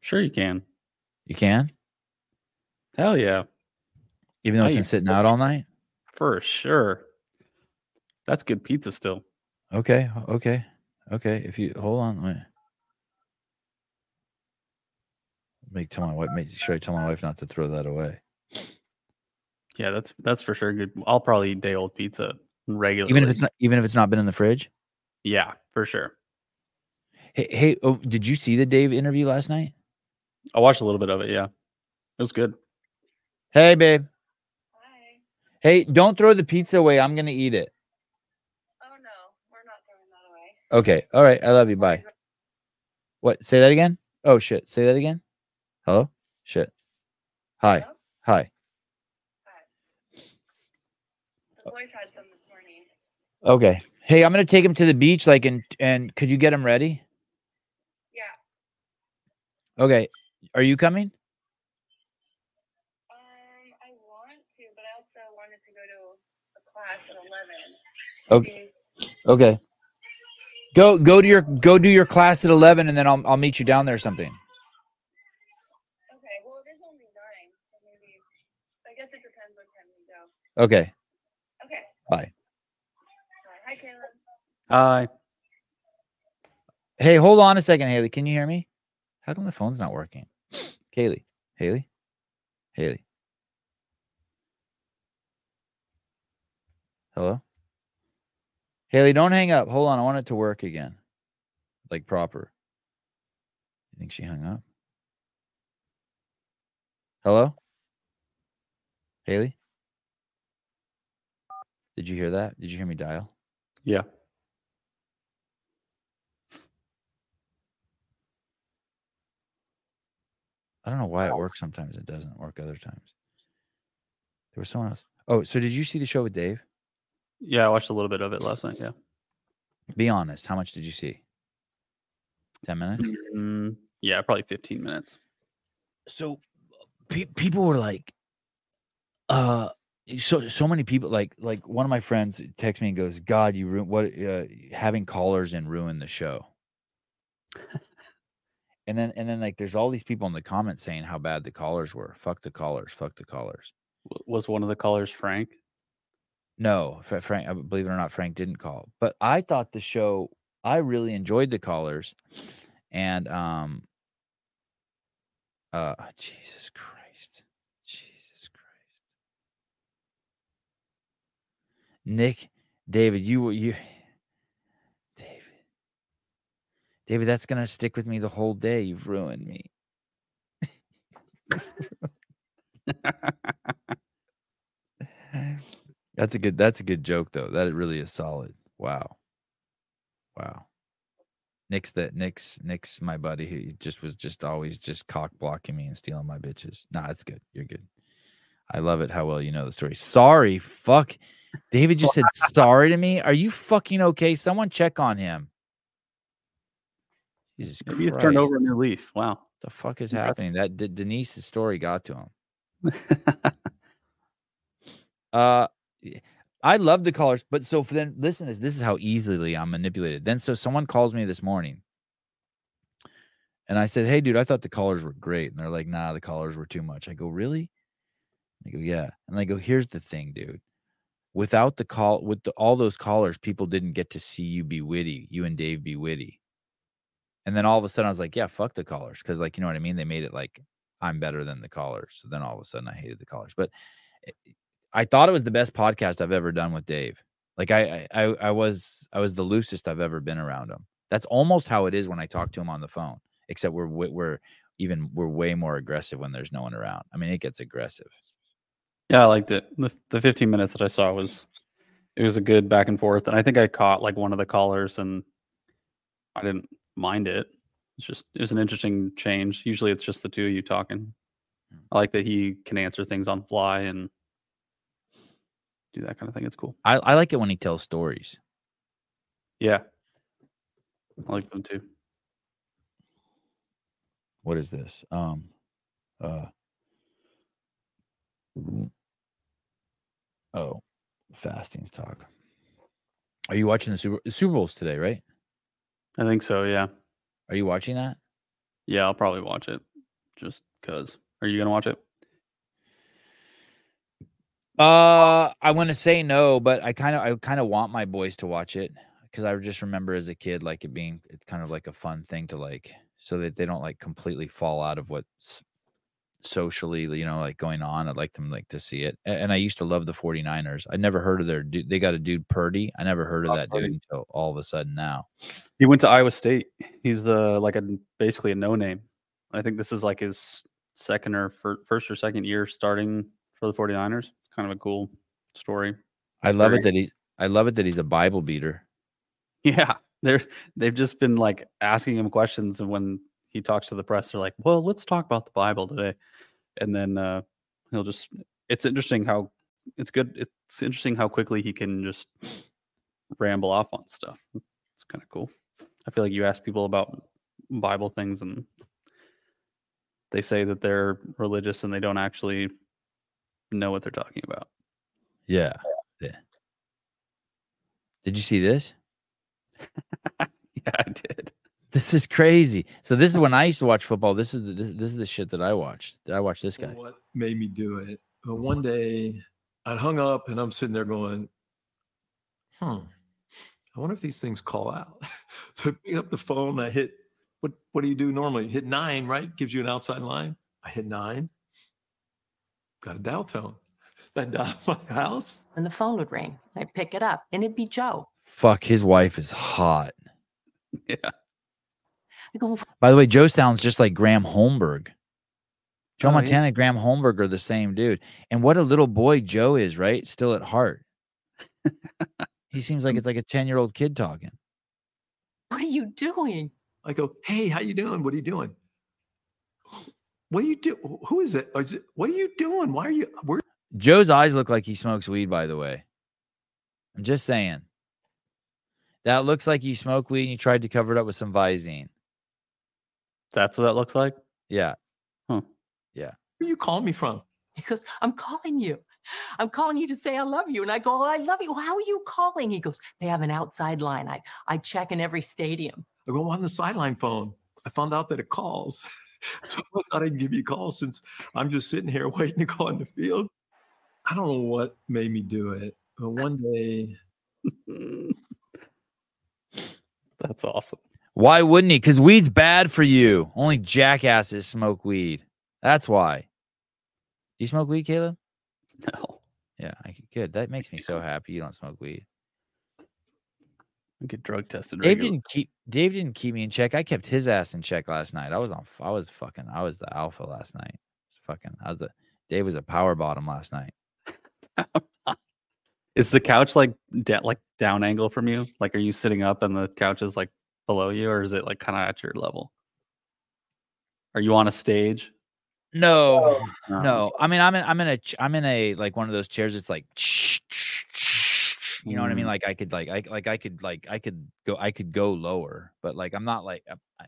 Sure, you can. You can, Hell yeah, even though I it's been sitting out all night. for sure. That's good pizza still. Okay, okay, okay. If you hold on, wait. Make tell my wife. Make sure I tell my wife not to throw that away. Yeah, that's that's for sure good. I'll probably eat day old pizza regularly. Even if it's not, even if it's not been in the fridge. yeah, for sure. Hey, hey. Oh, did you see the Dave interview last night? I watched a little bit of it. Yeah, it was good. Hey, babe. Hi. Hey, don't throw the pizza away. I'm gonna eat it. Oh no, we're not throwing that away. Okay. All right. I love you. Bye. What? Say that again. Oh shit. Say that again. Hello. Shit. Hi. Hello? Hi. The boys had some this morning. Okay. Hey, I'm gonna take him to the beach. Like, and and could you get him ready? Yeah. Okay. Are you coming? Um, I want to, but I also wanted to go to a class at eleven. Okay. Okay. Go go to your go do your class at eleven, and then I'll I'll meet you down there or something. Okay. Well, it is only nine, so maybe. I guess it depends what time we go. Okay. Okay. Bye. Bye. Hi, Caleb. Hi. Hey, hold on a second, Haley. Can you hear me? How come the phone's not working? Kaylee. Haley. Haley. Hello? Haley, don't hang up. Hold on. I want it to work again. Like proper. You think she hung up? Hello? Haley? Did you hear that? Did you hear me dial? Yeah. I don't know why it works sometimes. It doesn't work other times. There was someone else. Oh, so did you see the show with Dave? Yeah, I watched a little bit of it last night. Yeah. Be honest. How much did you see? 10 minutes? Mm, yeah, probably 15 minutes. So pe- people were like, uh, so so many people like like one of my friends texts me and goes, "God, you ruin what uh, having callers and ruin the show." And then and then like there's all these people in the comments saying how bad the callers were. Fuck the callers. Fuck the callers. Was one of the callers Frank? No, Fra- Frank. uh, Believe it or not, Frank didn't call. But I thought the show. I really enjoyed the callers, and um. Uh, Jesus Christ, Jesus Christ. Nick, David, you were you. David, David, that's gonna stick with me the whole day. You've ruined me. That's a good. That's a good joke, though. That really is solid. Wow, wow. Nick's that Nick's Nick's my buddy. He just was just always just cock blocking me and stealing my bitches. Nah, it's good. You're good. I love it how well you know the story. Sorry, fuck. David just said sorry to me. Are you fucking okay? Someone check on him. Jesus Maybe it's Christ. turned over a new leaf. Wow. The fuck is happening? That Denise's story got to him. Uh, I love the callers, but so for then listen to this. This is how easily I'm manipulated. Then so someone calls me this morning, and I said, "Hey, dude, I thought the callers were great," and they're like, "Nah, the callers were too much." I go, "Really?" I go, "Yeah," and I go, "Here's the thing, dude. Without the call, with the, all those callers, people didn't get to see you be witty. You and Dave be witty." And then all of a sudden, I was like, "Yeah, fuck the callers," because like you know what I mean. They made it like I'm better than the callers. So then all of a sudden, I hated the callers, but. it- I thought it was the best podcast I've ever done with Dave. Like I, I, I- I was, I was the loosest I've ever been around him. That's almost how it is when I talk to him on the phone. Except we're, we're even, we're way more aggressive when there's no one around. I mean, it gets aggressive. yeah, I liked it. The, the 15 minutes that I saw was, it was a good back and forth. And I think I caught like one of the callers and I didn't mind it. It's just, it was an interesting change. Usually it's just the two of you talking. I like that he can answer things on the fly and do that kind of thing. It's cool. I, I like it when he tells stories. Yeah. I like them too. What is this? Um, uh, oh, fastings talk. Are you watching the Super the Super Bowl's today, right? I think so. Yeah. Are you watching that? Yeah, I'll probably watch it just because. Are you gonna watch it? Uh, I want to say no, but I kind of I kind of want my boys to watch it because I just remember as a kid like it being it's kind of like a fun thing to like so that they don't like completely fall out of what's socially you know like going on i'd like them like to see it A- and i used to love the 49ers i never heard of their dude they got a dude purdy i never heard of Oh, that Purdy. dude until all of a sudden now He went to Iowa State. He's the like a basically a no name. I think this is like his second or fir- first or second year starting for the 49ers. It's kind of a cool story. i love it that he's i love it that he's a bible beater Yeah, they're they've just been like asking him questions, and when he talks to the press, they're like, "Well, let's talk about the Bible today," and then uh, he'll just. It's interesting how it's good. It's interesting how quickly he can just ramble off on stuff. It's kind of cool. I feel like you ask people about Bible things, and they say that they're religious and they don't actually know what they're talking about. yeah yeah did you see this Yeah, I did. This is crazy so this is when i used to watch football this is the, this, this is the shit that i watched i watched this guy What made me do it? But one day I hung up and I'm sitting there going, hmm, I wonder if these things call out. so I pick up the phone, I hit what what do you do normally? Hit nine, right? Gives you an outside line. I hit nine. Got a dial tone. I dial my house. and the phone would ring. I'd pick it up and it'd be Joe. fuck his wife is hot Yeah. I go, By the way, Joe sounds just like Graham Holmberg. Joe Oh, yeah. Montana and Graham Holmberg are the same dude. And what a little boy Joe is, right? Still at heart. he seems like mm. it's like a 10 year old kid talking. what are you doing? I go, hey, how you doing? What are you doing? What are you do? Who is it? Oh, is it? What are you doing? Why are you? Where? Joe's eyes look like he smokes weed, by the way. I'm just saying. That looks like you smoke weed and you tried to cover it up with some Visine. That's what that looks like. Yeah. Huh. Yeah. Where you calling me from? He goes, I'm calling you. I'm calling you to say I love you. And I go, oh, I love you. How are you calling? He goes, they have an outside line. I, I check in every stadium. I go on the sideline phone. I found out that it calls. so I thought I'd give you a call since I'm just sitting here waiting to go on the field. I don't know what made me do it. But one day, That's awesome. Why wouldn't he? Because weed's bad for you. Only jackasses smoke weed. That's why. You smoke weed, Caleb? No, Yeah, I, good. That makes me so happy you don't smoke weed. I get drug tested. Dave regularly. didn't keep Dave didn't keep me in check. I kept his ass in check last night. I was on. I was fucking. I was the alpha last night. It's fucking. I was a. Dave was a power bottom last night. Is the couch like da- like down angle from you? Like, are you sitting up and the couch is like below you, or is it like kind of at your level? Are you on a stage? No, No. no. I mean, I'm in. I'm in a. ch- I'm in a like one of those chairs. It's like. You know what I mean? Mm. Like I could like I like I could like I could go I could go lower, but like I'm not like I,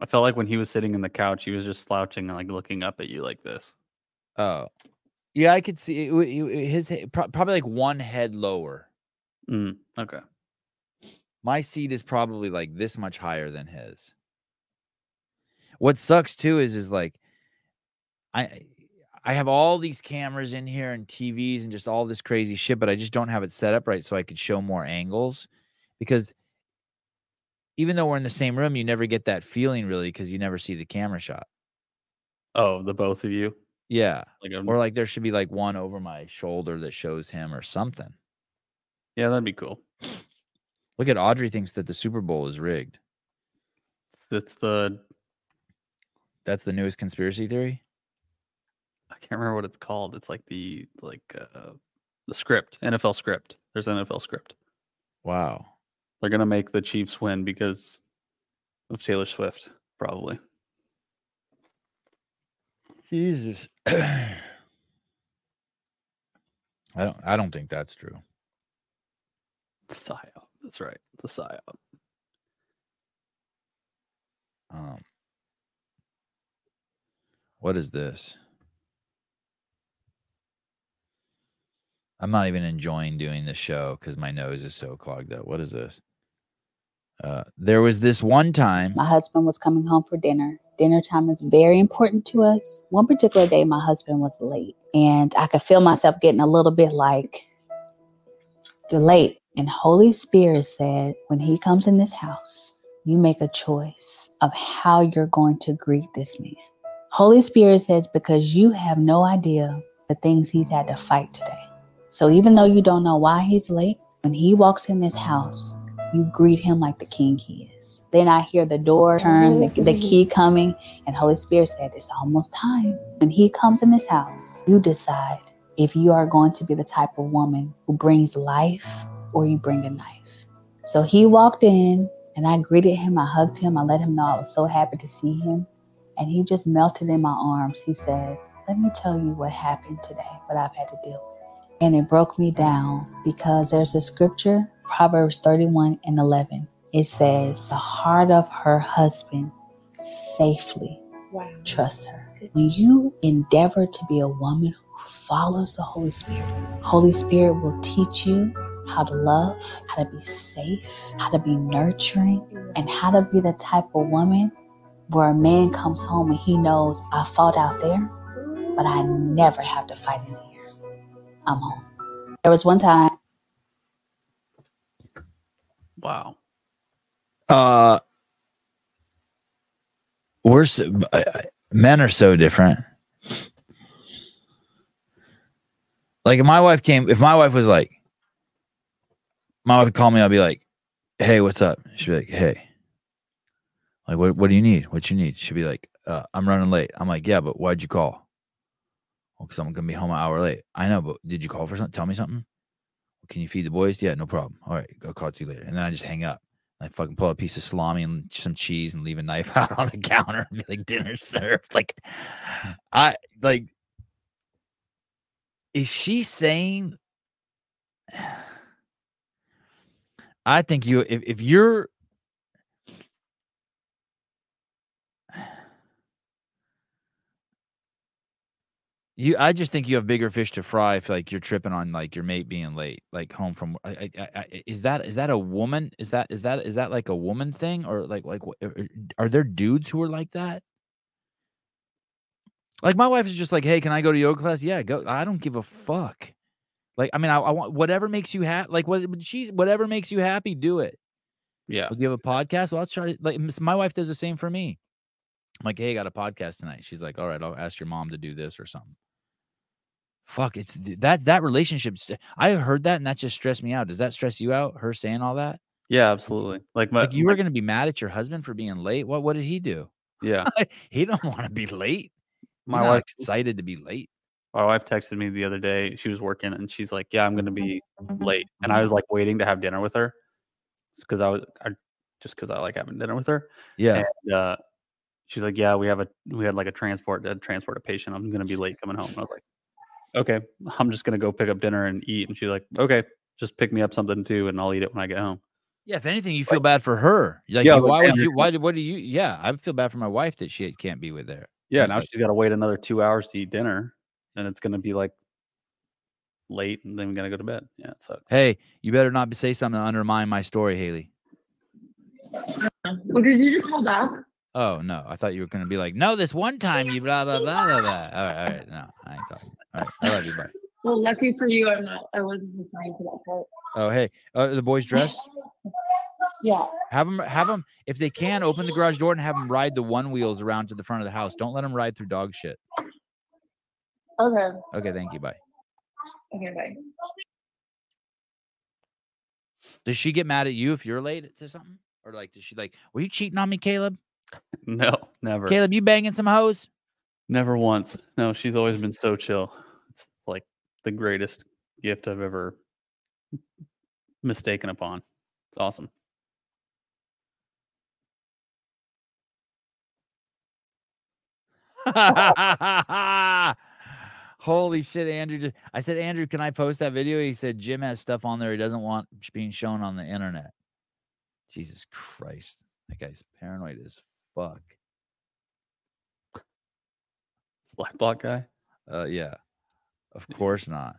I felt like when he was sitting in the couch, he was just slouching and like looking up at you like this. Oh, yeah, I could see it, w- it- his he- probably like one head lower. Mm, okay. My seat is probably like this much higher than his. What sucks too is is like I I have all these cameras in here and TVs and just all this crazy shit, but I just don't have it set up right so I could show more angles because even though we're in the same room, you never get that feeling really because you never see the camera shot. Oh, the both of you. Yeah. Like, Or like there should be like one over my shoulder that shows him or something. Yeah, that'd be cool. Look at Audrey thinks that the Super Bowl is rigged. That's the That's the newest conspiracy theory. I can't remember what it's called. It's like the like uh the script, NFL script. There's NFL script. Wow. They're gonna make the Chiefs win because of Taylor Swift, probably. Jesus. I don't I don't think that's true. Psyop. That's right. The psyop. Um What is this? I'm not even enjoying doing the show because my nose is so clogged up. What is this? Uh, there was this one time. My husband was coming home for dinner. Dinner time is very important to us. One particular day, my husband was late, and I could feel myself getting a little bit like, You're late. And Holy Spirit said, When he comes in this house, you make a choice of how you're going to greet this man. Holy Spirit says, Because you have no idea the things he's had to fight today. So even though you don't know why he's late, when he walks in this house, you greet him like the king he is. Then I hear the door turn, the, the key coming, and Holy Spirit said, It's almost time. When he comes in this house, you decide if you are going to be the type of woman who brings life or you bring a knife. So he walked in and I greeted him. I hugged him. I let him know I was so happy to see him. And he just melted in my arms. He said, Let me tell you what happened today, what I've had to deal with. And it broke me down because there's a scripture, Proverbs 31 and 11. It says, The heart of her husband safely Wow. trusts her. When you endeavor to be a woman who follows the Holy Spirit, Holy Spirit will teach you how to love, how to be safe, how to be nurturing, and how to be the type of woman where a man comes home and he knows I fought out there, but I never have to fight in here. I'm home. There was one time Wow. Uh, we're so, uh, men are so different. Like if my wife came, if my wife was like, my wife would call me, I'll be like, "Hey, what's up?" She'd be like, "Hey, like what? What do you need? What you need?" She'd be like, uh, "I'm running late." I'm like, "Yeah, but why'd you call?" Well, because I'm gonna be home an hour late. I know, but did you call for something? Tell me something. Can you feed the boys? Yeah, no problem. All right, I'll call to you later. And then I just hang up. I fucking pull a piece of salami and some cheese and leave a knife out on the counter and be like, dinner served. Like, I like, is she saying? I think you, if, if you're, you, I just think you have bigger fish to fry if like you're tripping on like your mate being late, like home from. I, I, I, is that is that a woman? Is that is that is that like a woman thing or like like are- er, er, are there dudes who are like that? Like my wife is just like, hey, can I go to yoga class? Yeah, go. I don't give a fuck. Like I mean, I, I want whatever makes you happy. Like what she's whatever makes you happy, do it. Yeah. Do you have a podcast? Well, I'll try. Like my wife does the same for me. I'm like, hey, I got a podcast tonight. She's like, all right, I'll ask your mom to do this or something. Fuck, it's that that relationship. I heard that and that just stressed me out. Does that stress you out? Her saying all that? Yeah, absolutely. Like my, Like you my- were gonna be mad at your husband for being late? What what did he do? yeah. he don't want to be late. He's My wife excited to be late. My wife texted me the other day. She was working and she's like, "Yeah, I'm going to mm-hmm. be mm-hmm. late." And I mm-hmm. was like waiting to have dinner with her because I was I, just because I like having dinner with her. Yeah. And uh, she's like, "Yeah, we have a we had like a transport to transport a patient. I'm going to be late coming home." And I was like, "Okay, I'm just going to go pick up dinner and eat." And she's like, "Okay, just pick me up something too, and I'll eat it when I get home." Yeah, if anything, you feel bad for her. Like, Yeah, why would you? Why do? What do you? Yeah, I feel bad for my wife that she can't be with there. Yeah, now like- she's got to wait another two hours to eat dinner, and it's going to be like late, and then we got to go to bed. Yeah, it sucks. Hey, you better not say something to undermine my story, Haley. Well, did you just call back? Oh no, I thought you were gonna be like, no, this one time you blah blah blah blah blah. All right, all right, no, I ain't talking. All right, I love you, bye. Well, lucky for you, I'm not. I wasn't assigned to that part. Oh hey, uh, the boys dressed. Yeah. Have them, have them, if they can, open the garage door and have them ride the one wheels around to the front of the house. Don't let them ride through dog shit. Okay. Okay, thank you. Bye. Okay. Bye. Does she get mad at you if you're late to something, or like, does she like, were you cheating on me, Caleb? No, never. Caleb, you banging some hoes? Never once. No, she's always been so chill. It's like the greatest gift I've ever mistaken upon. It's awesome. Holy shit, Andrew! Just, I said, Andrew, can I post that video? He said Jim has stuff on there he doesn't want being shown on the internet. Jesus Christ, that guy's paranoid as fuck. Black block guy. Uh, yeah, of course not.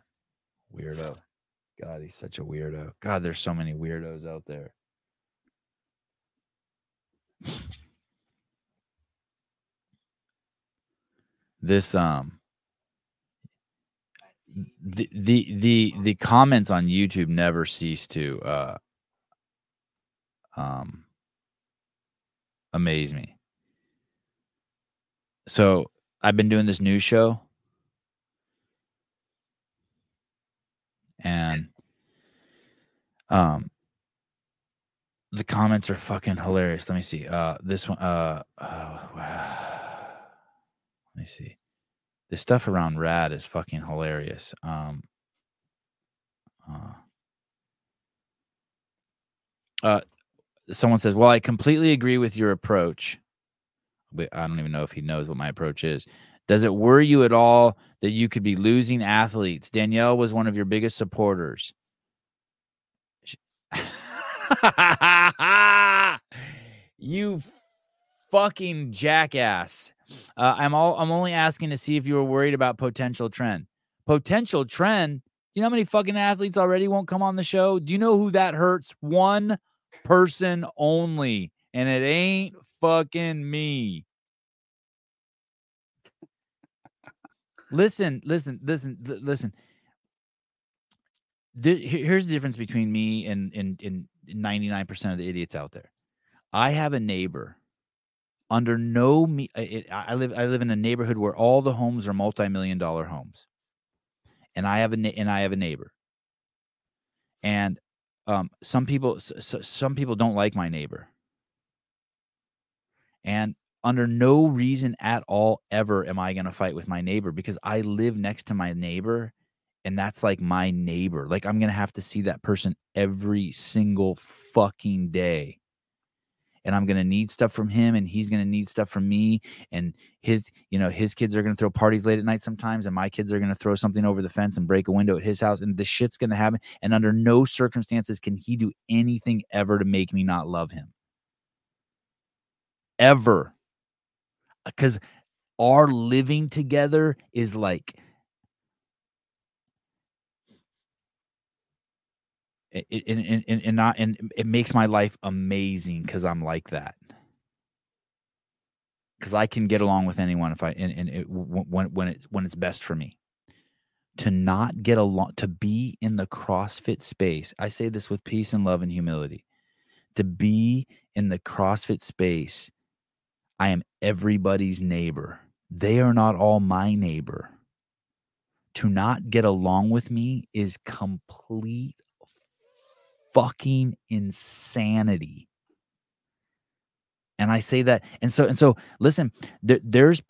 Weirdo. God, he's such a weirdo. God, there's so many weirdos out there. This um the the the the comments on YouTube never cease to uh um amaze me. So I've been doing this news show and um the comments are fucking hilarious. Let me see. Uh this one uh, uh let me see. The stuff around rad is fucking hilarious. Um uh, uh someone says, "Well, I completely agree with your approach." But I don't even know if he knows what my approach is. Does it worry you at all that you could be losing athletes? Danielle was one of your biggest supporters. Sh- you fucking jackass. Uh, I'm all I'm only asking to see if you were worried about potential trend. Potential trend. Do you know how many fucking athletes already won't come on the show? Do you know who that hurts? One person only, and it ain't fucking me. listen, listen, listen, li- listen. The- here's the difference between me and and and 99% of the idiots out there. I have a neighbor under no me I- it, I live I live in a neighborhood where all the homes are multi-million dollar homes. And I have a and I have a neighbor. And um some people s- s- some people don't like my neighbor. And under no reason at all ever am I going to fight with my neighbor because I live next to my neighbor and that's like my neighbor. Like I'm going to have to see that person every single fucking day. And I'm going to need stuff from him and he's going to need stuff from me and his you know his kids are going to throw parties late at night sometimes and my kids are going to throw something over the fence and break a window at his house and the shit's going to happen and under no circumstances can he do anything ever to make me not love him. Ever because our living together is like it, it, and, and, and, and not and it makes my life amazing because i'm like that because i can get along with anyone if i and, and it, when when it when it's best for me to not get along to be in the crossfit space i say this with peace and love and humility to be in the crossfit space I am everybody's neighbor. They are not all my neighbor. To not get along with me is complete fucking insanity. And I say that, and so and so. Listen, there, there's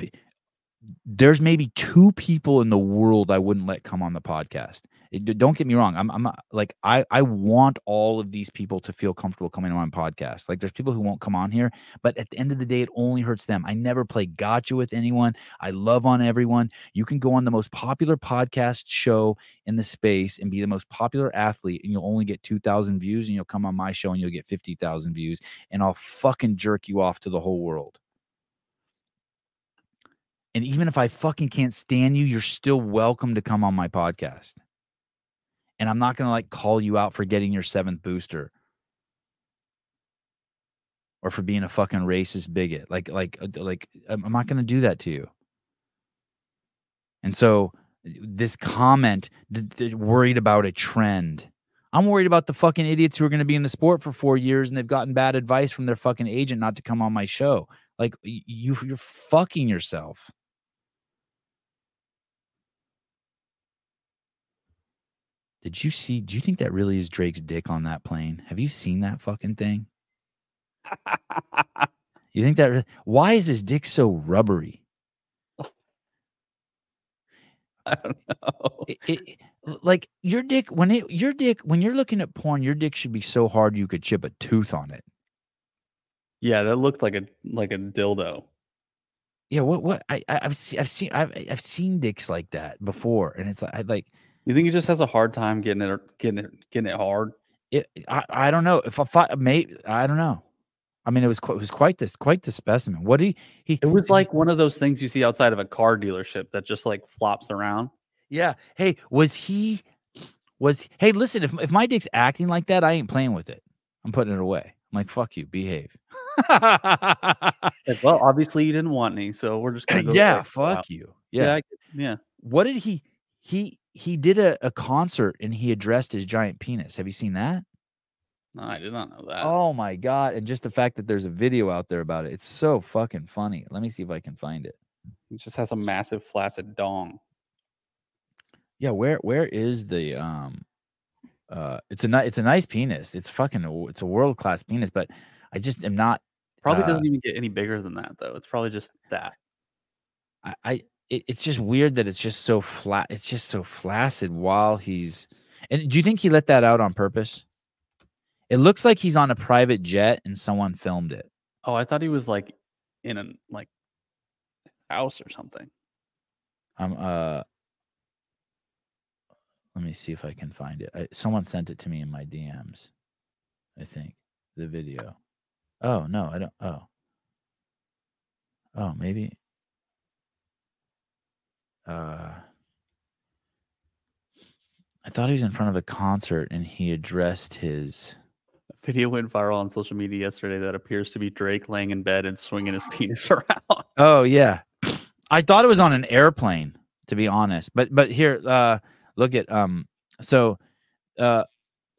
there's maybe two people in the world I wouldn't let come on the podcast. It- don't get me wrong. I'm I'm like I I want all of these people to feel comfortable coming on my podcast. Like there's people who won't come on here, but at the end of the day, it only hurts them. I never play gotcha with anyone. I love on everyone. You can go on the most popular podcast show in the space and be the most popular athlete, and you'll only get two thousand views, and you'll come on my show and you'll get fifty thousand views, and I'll fucking jerk you off to the whole world. And even if I fucking can't stand you, you're still welcome to come on my podcast. And I'm not going to like call you out for getting your seventh booster or for being a fucking racist bigot. Like, like, uh, like, I'm not going to do that to you. And so this comment d- d- worried about a trend. I'm worried about the fucking idiots who are going to be in the sport for four years and they've gotten bad advice from their fucking agent not to come on my show. Like you, you're fucking yourself. Did you see? Do you think that really is Drake's dick on that plane? Have you seen that fucking thing? You think that? Why is his dick so rubbery? I don't know. It, it, like your dick when it your dick when you're looking at porn, your dick should be so hard you could chip a tooth on it. Yeah, that looked like a like a dildo. Yeah, what what I, I I've seen I've seen I've I've seen dicks like that before, and it's like I like You think he just has a hard time getting it getting it getting it hard? it. I, I don't know if I maybe I don't know. I mean, it was quite, it was quite this quite the specimen. What he he It was like one of those things you see outside of a car dealership that just like flops around. Yeah. Hey, was he Was hey, listen, if if my dick's acting like that, I ain't playing with it. I'm putting it away. I'm like, fuck you, behave. Like, well, obviously you didn't want any, so we're just gonna go. yeah, fuck you. Yeah, Yeah. I yeah. What did he he he did a, a concert and he addressed his giant penis. Have you seen that? No, I did not know that. Oh my god! And just the fact that there's a video out there about it, it's so fucking funny. Let me see if I can find it. He just has a massive flaccid dong. Yeah, where where is the um uh it's a ni- it's a nice penis. It's fucking it's a world class penis, but I just am not Probably Uh, doesn't even get any bigger than that though. It's probably just that. I, I it, it's just weird that it's just so flat. It's just so flaccid while he's. And do you think he let that out on purpose? It looks like he's on a private jet and someone filmed it. Oh, I thought he was like in a like house or something. Um. Uh. Let me see if I can find it. I, someone sent it to me in my DMs. I think the video. Oh no, I don't. Oh. Oh, maybe. Uh. I thought he was in front of a concert and he addressed his. A video went viral on social media yesterday that appears to be Drake laying in bed and swinging his penis around. Oh yeah, I thought it was on an airplane. To be honest, but but here, uh, look at um. So, uh,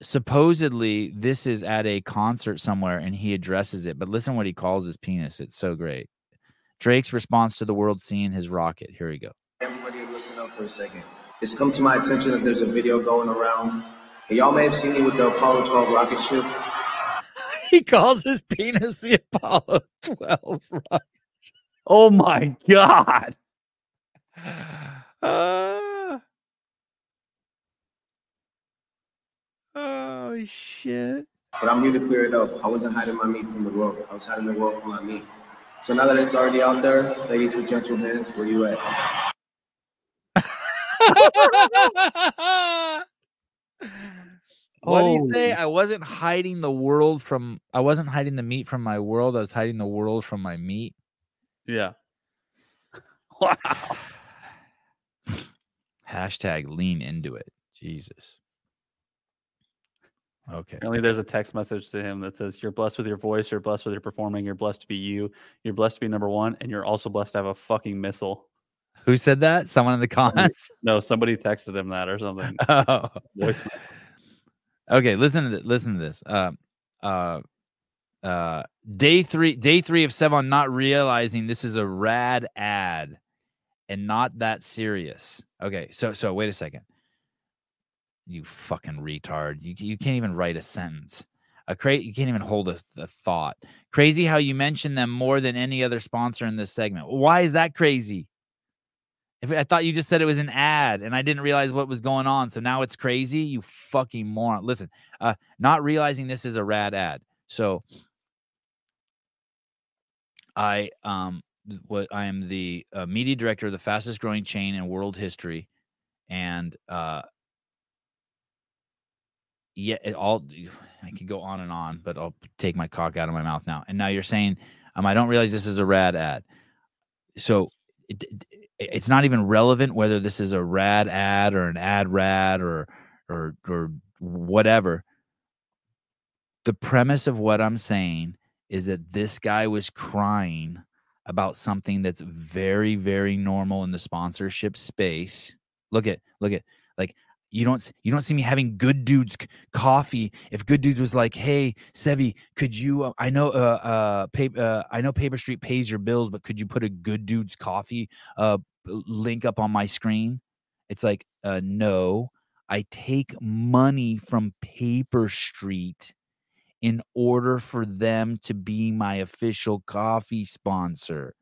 supposedly this is at a concert somewhere, and he addresses it. But listen, what he calls his penis. It's so great. Drake's response to the world seeing his rocket. Here we go. Listen up for a second. It's come to my attention that there's a video going around. Y'all may have seen me with the Apollo 12 rocket ship. He calls his penis the Apollo 12 rocket. Oh my god. Uh, oh shit. But I'm here to clear it up. I wasn't hiding my meat from the world. I was hiding the world from my meat. So now that it's already out there, ladies with gentle hands, where you at? what do you say? I wasn't hiding the world from. I wasn't hiding the meat from my world. I was hiding the world from my meat. Yeah. Wow. Hashtag lean into it. Jesus. Okay. Apparently, there's a text message to him that says, You're blessed with your voice, you're blessed with your performing, you're blessed to be you, you're blessed to be number one, and you're also blessed to have a fucking missile. Who said that? Someone in the comments. No, somebody texted him that or something. oh. Okay, listen to this. Listen to this. Uh, uh, uh, day three, day three of seven, not realizing this is a rad ad and not that serious. Okay, so so wait a second. You fucking retard. You you can't even write a sentence. A cra- you can't even hold a, a thought. Crazy how you mention them more than any other sponsor in this segment. Why is that crazy? If I thought you just said it was an ad and I didn't realize what was going on, so now it's crazy. You fucking moron. Listen, uh, not realizing this is a rad ad. So I um what I am the uh, media director of the fastest growing chain in world history, and uh yeah, it all I could go on and on, but I'll take my cock out of my mouth now. And now you're saying um I don't realize this is a rad ad. So it, it- it's not even relevant whether this is a rad ad or an ad rad or or or whatever. The premise of what I'm saying is that this guy was crying about something that's very very normal in the sponsorship space. Look at look at like you don't you don't see me having good dudes c- coffee if good dudes was like hey sevi could you uh, i know uh uh, pap- uh i know paper street pays your bills but could you put a good dudes coffee uh link up on my screen it's like uh no i take money from paper street in order for them to be my official coffee sponsor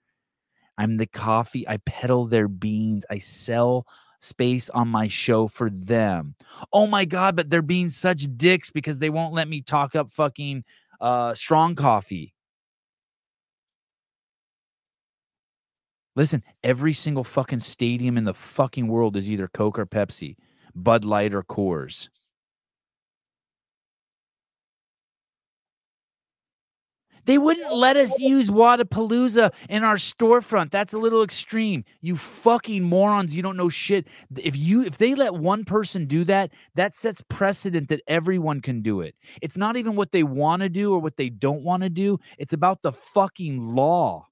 i'm the coffee i peddle their beans i sell space on my show for them. Oh my god, but they're being such dicks because they won't let me talk up fucking uh strong coffee. Listen, every single fucking stadium in the fucking world is either Coke or Pepsi, Bud Light or Coors. They wouldn't let us use Wodapalooza in our storefront. That's a little extreme. You fucking morons. You don't know shit. If you if they let one person do that, that sets precedent that everyone can do it. It's not even what they want to do or what they don't want to do. It's about the fucking law.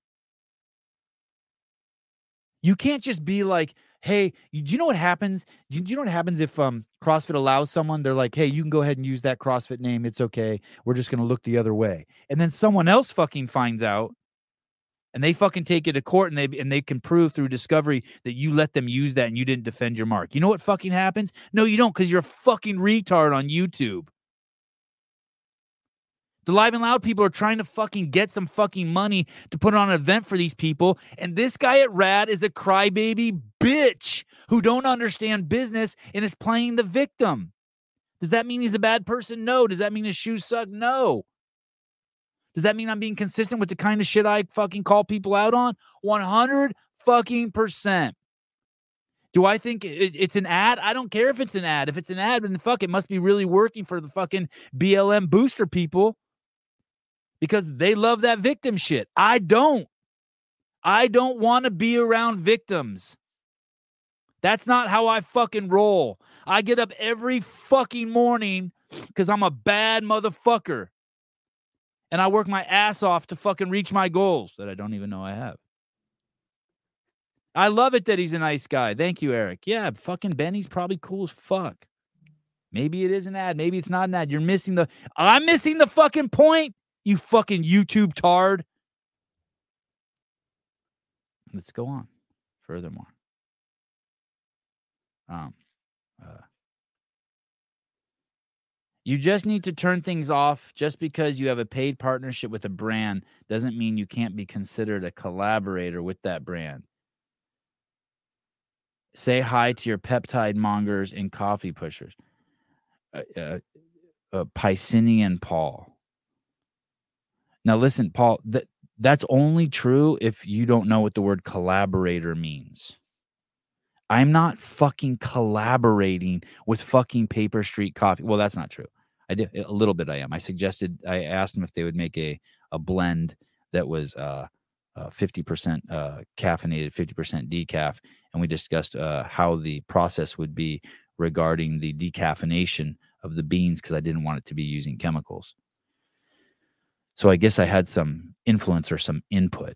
You can't just be like, hey, you- do you know what happens? Do you, do you know what happens if um CrossFit allows someone? They're like, hey, you can go ahead and use that CrossFit name. It's okay. We're just gonna look the other way. And then someone else fucking finds out, and they fucking take it to court, and they and they can prove through discovery that you let them use that and you didn't defend your mark. You know what fucking happens? No, you don't, because you're a fucking retard on YouTube. The live and loud people are trying to fucking get some fucking money to put on an event for these people. And this guy at Rad is a crybaby bitch who don't understand business and is playing the victim. Does that mean he's a bad person? No. Does that mean his shoes suck? No. Does that mean I'm being consistent with the kind of shit I fucking call people out on? 100 fucking percent. Do I think it's an ad? I don't care if it's an ad. If it's an ad, then fuck, it must be really working for the fucking BLM booster people because they love that victim shit. I don't. I don't want to be around victims. That's not how I fucking roll. I get up every fucking morning because I'm a bad motherfucker. And I work my ass off to fucking reach my goals that I don't even know I have. I love it that he's a nice guy. Thank you, Eric. Yeah, fucking Benny's probably cool as fuck. Maybe it is an ad. Maybe it's not an ad. You're missing the. I'm missing the fucking point. You fucking YouTube tard. Let's go on. Furthermore, um, uh, you just need to turn things off. Just because you have a paid partnership with a brand doesn't mean you can't be considered a collaborator with that brand. Say hi to your peptide mongers and coffee pushers. Uh, uh, uh, Paul. Now, listen, Paul, that that's only true if you don't know what the word collaborator means. I'm not fucking collaborating with fucking Paper Street Coffee. Well, that's not true. I did a little bit. I am. I suggested. I asked them if they would make a a blend that was uh, uh 50% uh, caffeinated, 50% decaf, and we discussed uh, how the process would be regarding the decaffeination of the beans because I didn't want it to be using chemicals. So I guess I had some influence or some input.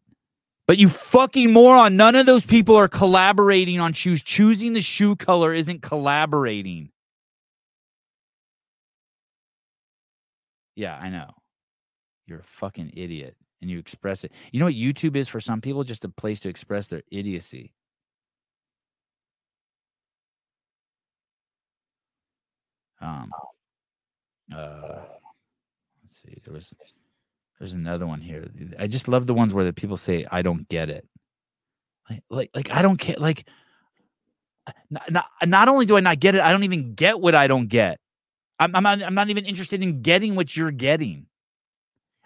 But you fucking moron, none of those people are collaborating on shoes. Choosing the shoe color isn't collaborating. Yeah, I know. You're a fucking idiot and you express it. You know what YouTube is for some people? Just a place to express their idiocy. Um uh let's see. There was there's another one here. I just love the ones where the people say, "I don't get it." Like, like, like I don't care. Like, uh, not, not, uh, not only do I not get it, I don't even get what I don't get. I'm, I'm not, I'm not even interested in getting what you're getting.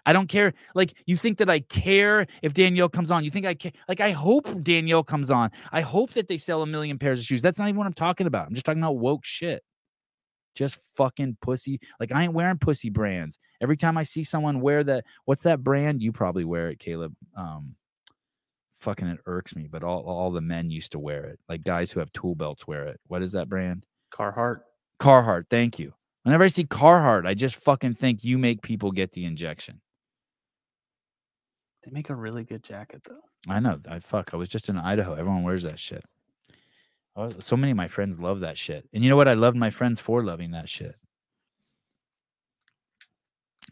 I don't care. Like, you think that I care if Danielle comes on? You think I care? Like, I hope Danielle comes on. I hope that they sell a million pairs of shoes. That's not even what I'm talking about. I'm just talking about woke shit just fucking pussy. Like I ain't wearing pussy brands. Every time I see someone wear that, what's that brand? You probably wear it, Caleb. Um, fucking it irks me, but all all the men used to wear it. Like guys who have tool belts wear it. What is that brand? Carhartt. Carhartt. Thank you. Whenever I see Carhartt, I just fucking think you make people get the injection. They make a really good jacket though. I know. I fuck. I was just in Idaho. Everyone wears that shit. Oh, so many of my friends love that shit. And you know what? I love my friends for loving that shit.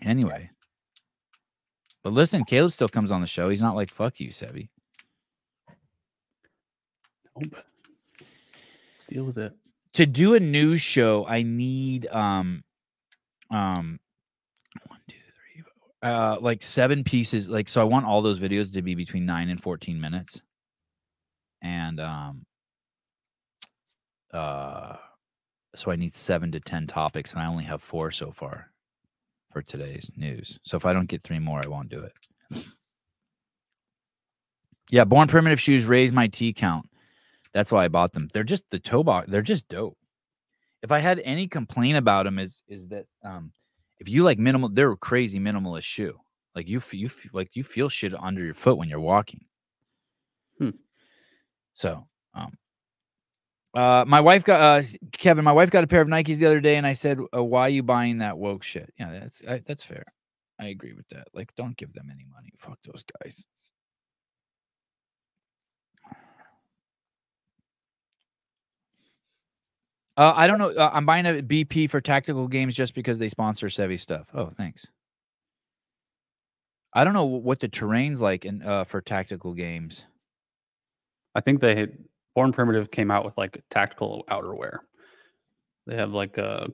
Anyway. But listen, Caleb still comes on the show. He's not like fuck you, Sebi. Nope. Let's deal with it. To do a news show, I need um um one, two, three, four, uh like seven pieces. Like so I want all those videos to be between nine and 14 minutes. And um uh so I need seven to ten topics, and I only have four so far for today's news. So if I don't get three more, I won't do it. Yeah, Born Primitive shoes raise my T count. That's why I bought them. They're just the toe box. They're just dope. If I had any complaint about them, is is that um, if you like minimal, they're a crazy minimalist shoe. Like you, you like you feel shit under your foot when you're walking. Hmm. So, uh, my wife got uh, Kevin. My wife got a pair of Nikes the other day, and I said, uh, "Why are you buying that woke shit?" Yeah, that's I, that's fair. I agree with that. Like, don't give them any money. Fuck those guys. Uh, I don't know. Uh, I'm buying a BP for tactical games just because they sponsor Sevi stuff. Oh, thanks. I don't know what the terrain's like in uh, for tactical games. I think they Born Primitive came out with like tactical outerwear. They have like a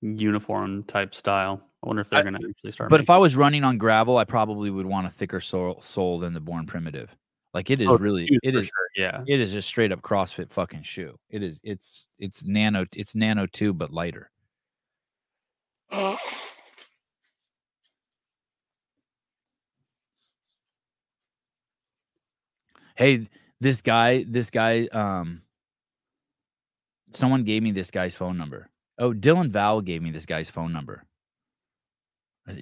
uniform type style. I wonder if they're going to actually start. But if I was running on gravel, I probably would want a thicker sole, sole than the Born Primitive. Like it is Oh, really, it is, sure, yeah. it is a straight up CrossFit fucking shoe. It is, it's, it's nano, it's nano two, but lighter. Hey, this guy, this guy, um, someone gave me this guy's phone number. Oh, Dylan Val gave me this guy's phone number.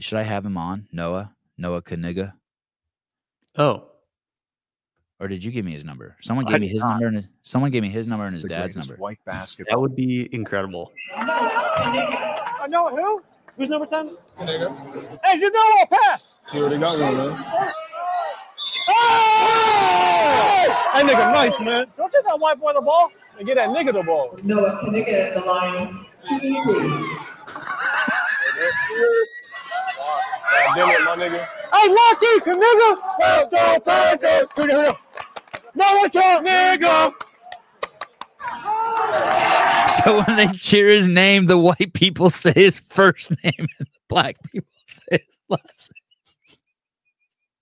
Should I have him on? Noah? Noah Kaniga? Oh, Or did you give me his number? Someone I gave me his not. number and his, someone gave me his number and his The dad's number. White basket. that would be incredible. I know who? Who's number 10? Kaniga. Hey, you know I'll pass. You already got one, man. Hey! That nigga nice, man. Don't give that white boy the ball and get that nigga the ball. No, Noah Kaniga at the line. Shooting three. God damn it, my nigga. Hey, Lucky, can nigga. Let's go, Tigers. Here we go, here we go. No one count, nigga. So when they cheer his name, the white people say his first name and the black people say his last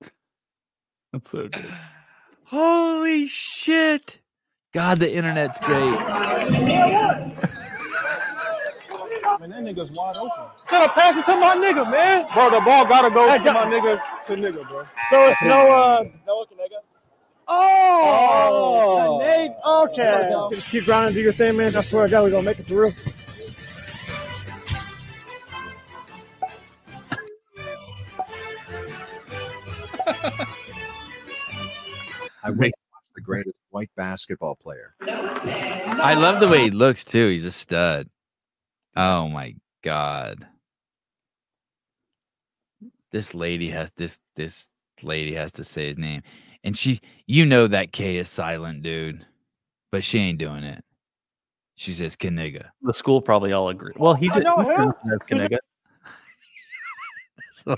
name. That's so good. Holy shit. God, the internet's great. Man, that nigga's wide open. Should have pass it to my nigga, man. Bro, the ball gotta go to my nigga to nigga, bro. So it's no uh Noah Kanega. Oh, Nate. Okay. Keep grinding, do your thing, man. I swear to God, we're gonna make it through. I wait to watch the greatest white basketball player. I love the way he looks too. He's a stud. Oh my god. This lady has this this lady has to say his name. And she you know that K is silent, dude. But she ain't doing it. She says Kaniga. The school probably all agree. Well, he just know he him. says Kanega. So-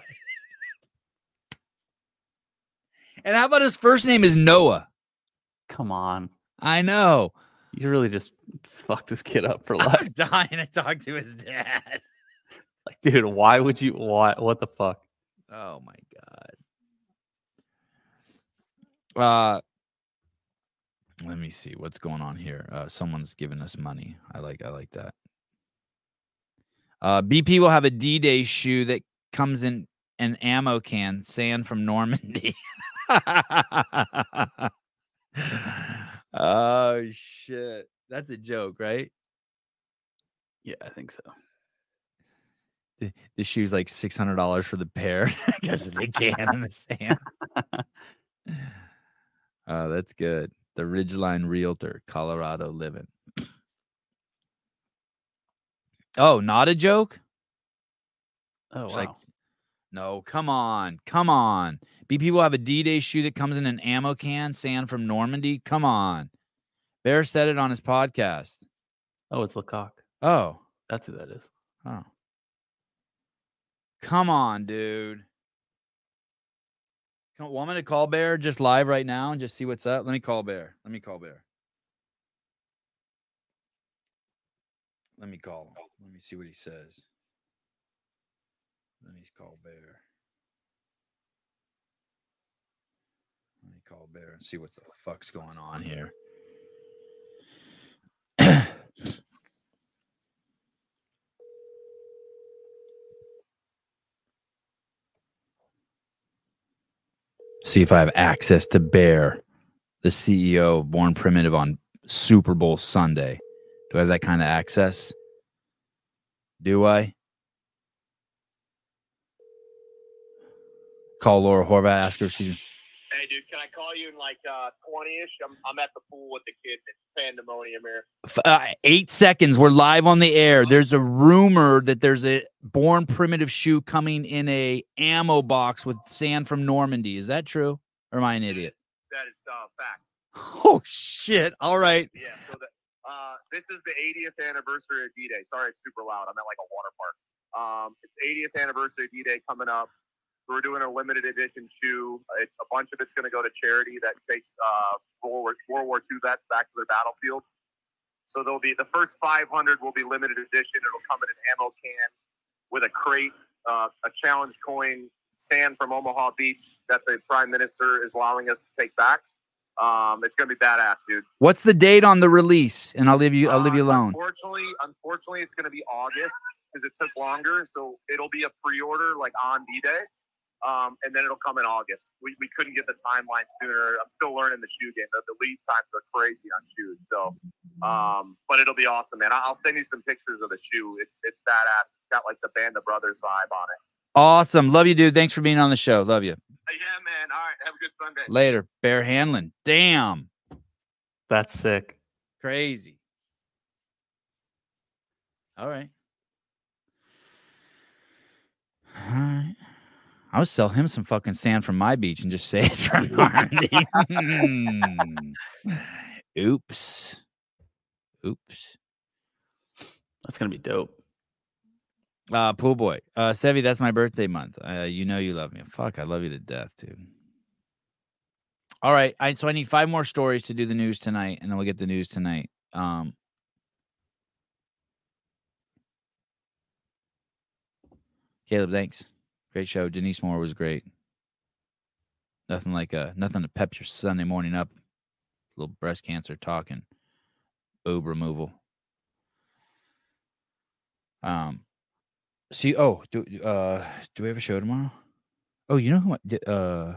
and how about his first name is Noah? Come on, I know. you really just fucked this kid up for life. I'm dying to talk to his dad. like, dude, why would you? Why? What the fuck? Oh my god. Uh let me see what's going on here. Uh someone's giving us money. I like I like that. Uh BP will have a D-Day shoe that comes in an ammo can, sand from Normandy. oh shit. That's a joke, right? Yeah, I think so. The, the shoe's like six hundred dollars for the pair because of the can in the sand. oh, that's good. The Ridgeline Realtor, Colorado living. Oh, not a joke? Oh wow. like, no, come on, come on. BP will have a D-Day shoe that comes in an ammo can, sand from Normandy. Come on. Bear said it on his podcast. oh, it's Lecoq. Oh, That's who that is. oh. Come on, dude. Come, want me to call Bear just live right now and just see what's up? Let me call Bear. Let me call Bear. Let me call him. Let me see what he says. Let me call Bear. Let me call Bear and see what the fuck's going on here. see if I have access to Bear, the CEO of Born Primitive on Super Bowl Sunday. Do I have that kind of access? Do I? Call Laura Horvath. Ask her if she's. Hey, dude, can I call you in like uh 20-ish? I'm, I'm at the pool with the kid. It's pandemonium here. Uh, eight seconds. We're live on the air. There's a rumor that there's a born primitive shoe coming in a ammo box with sand from Normandy. Is that true? Or am I an idiot? That is uh, fact. Oh shit! All right. Yeah. So that uh, this is the 80th anniversary of D-Day. Sorry, it's super loud. I'm at like a water park. Um, it's 80th anniversary of D-Day coming up. We're doing a limited edition shoe. It's a bunch of it's going to go to charity that takes uh, World War, World War II vets back to their battlefield. So there'll be the first 500 will be limited edition. It'll come in an ammo can with a crate, uh, a challenge coin, sand from Omaha Beach that the Prime Minister is allowing us to take back. Um, it's going to be badass, dude. What's the date on the release? And I'll leave you. I'll leave you alone. Unfortunately, unfortunately, it's going to be August because it took longer. So it'll be a pre-order like on D-Day, um, and then it'll come in August. We, we couldn't get the timeline sooner. I'm still learning the shoe game. The, the lead times are crazy on shoes. So, um, but it'll be awesome, man. I- I'll send you some pictures of the shoe. It's it's badass. It's got like the Band of Brothers vibe on it. Awesome. Love you, dude. Thanks for being on the show. Love you. Yeah, man. All right. Have a good Sunday. Later. Bear Handlon. Damn. That's sick. Crazy. All right. All right. I'll sell him some fucking sand from my beach and just say it's from Normandy. Oops. Oops. That's gonna be dope. Uh, pool boy. Uh, Sevi, that's my birthday month. Uh, you know you love me. Fuck, I love you to death, dude. All right. I so I need five more stories to do the news tonight, and then we'll get the news tonight. Um, Caleb, thanks. Great show. Denise Moore was great. Nothing like uh nothing to pep your Sunday morning up. little breast cancer talking. Boob removal. Um see oh do uh do we have a show tomorrow? Oh, you know who I- uh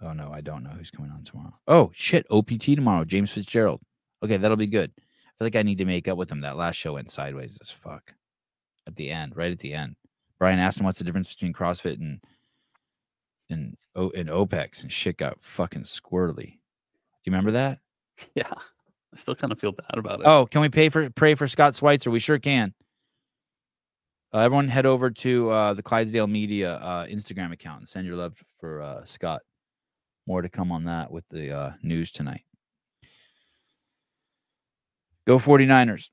Oh no, I don't know who's coming on tomorrow. Oh shit, OPT tomorrow, James Fitzgerald. Okay, that'll be good. I feel like I need to make up with him. That last show went sideways as fuck. At the end, right at the end. Brian asked him what's the difference between CrossFit and and O and OPEX and shit got fucking squirrely. Do you remember that? Yeah. I still kind of feel bad about it. Oh, can we pay for pray for Scott Schweitzer? We sure can. Uh, everyone head over to uh, the Clydesdale Media uh, Instagram account and send your love for uh, Scott. More to come on that with the uh, news tonight. Go 49ers.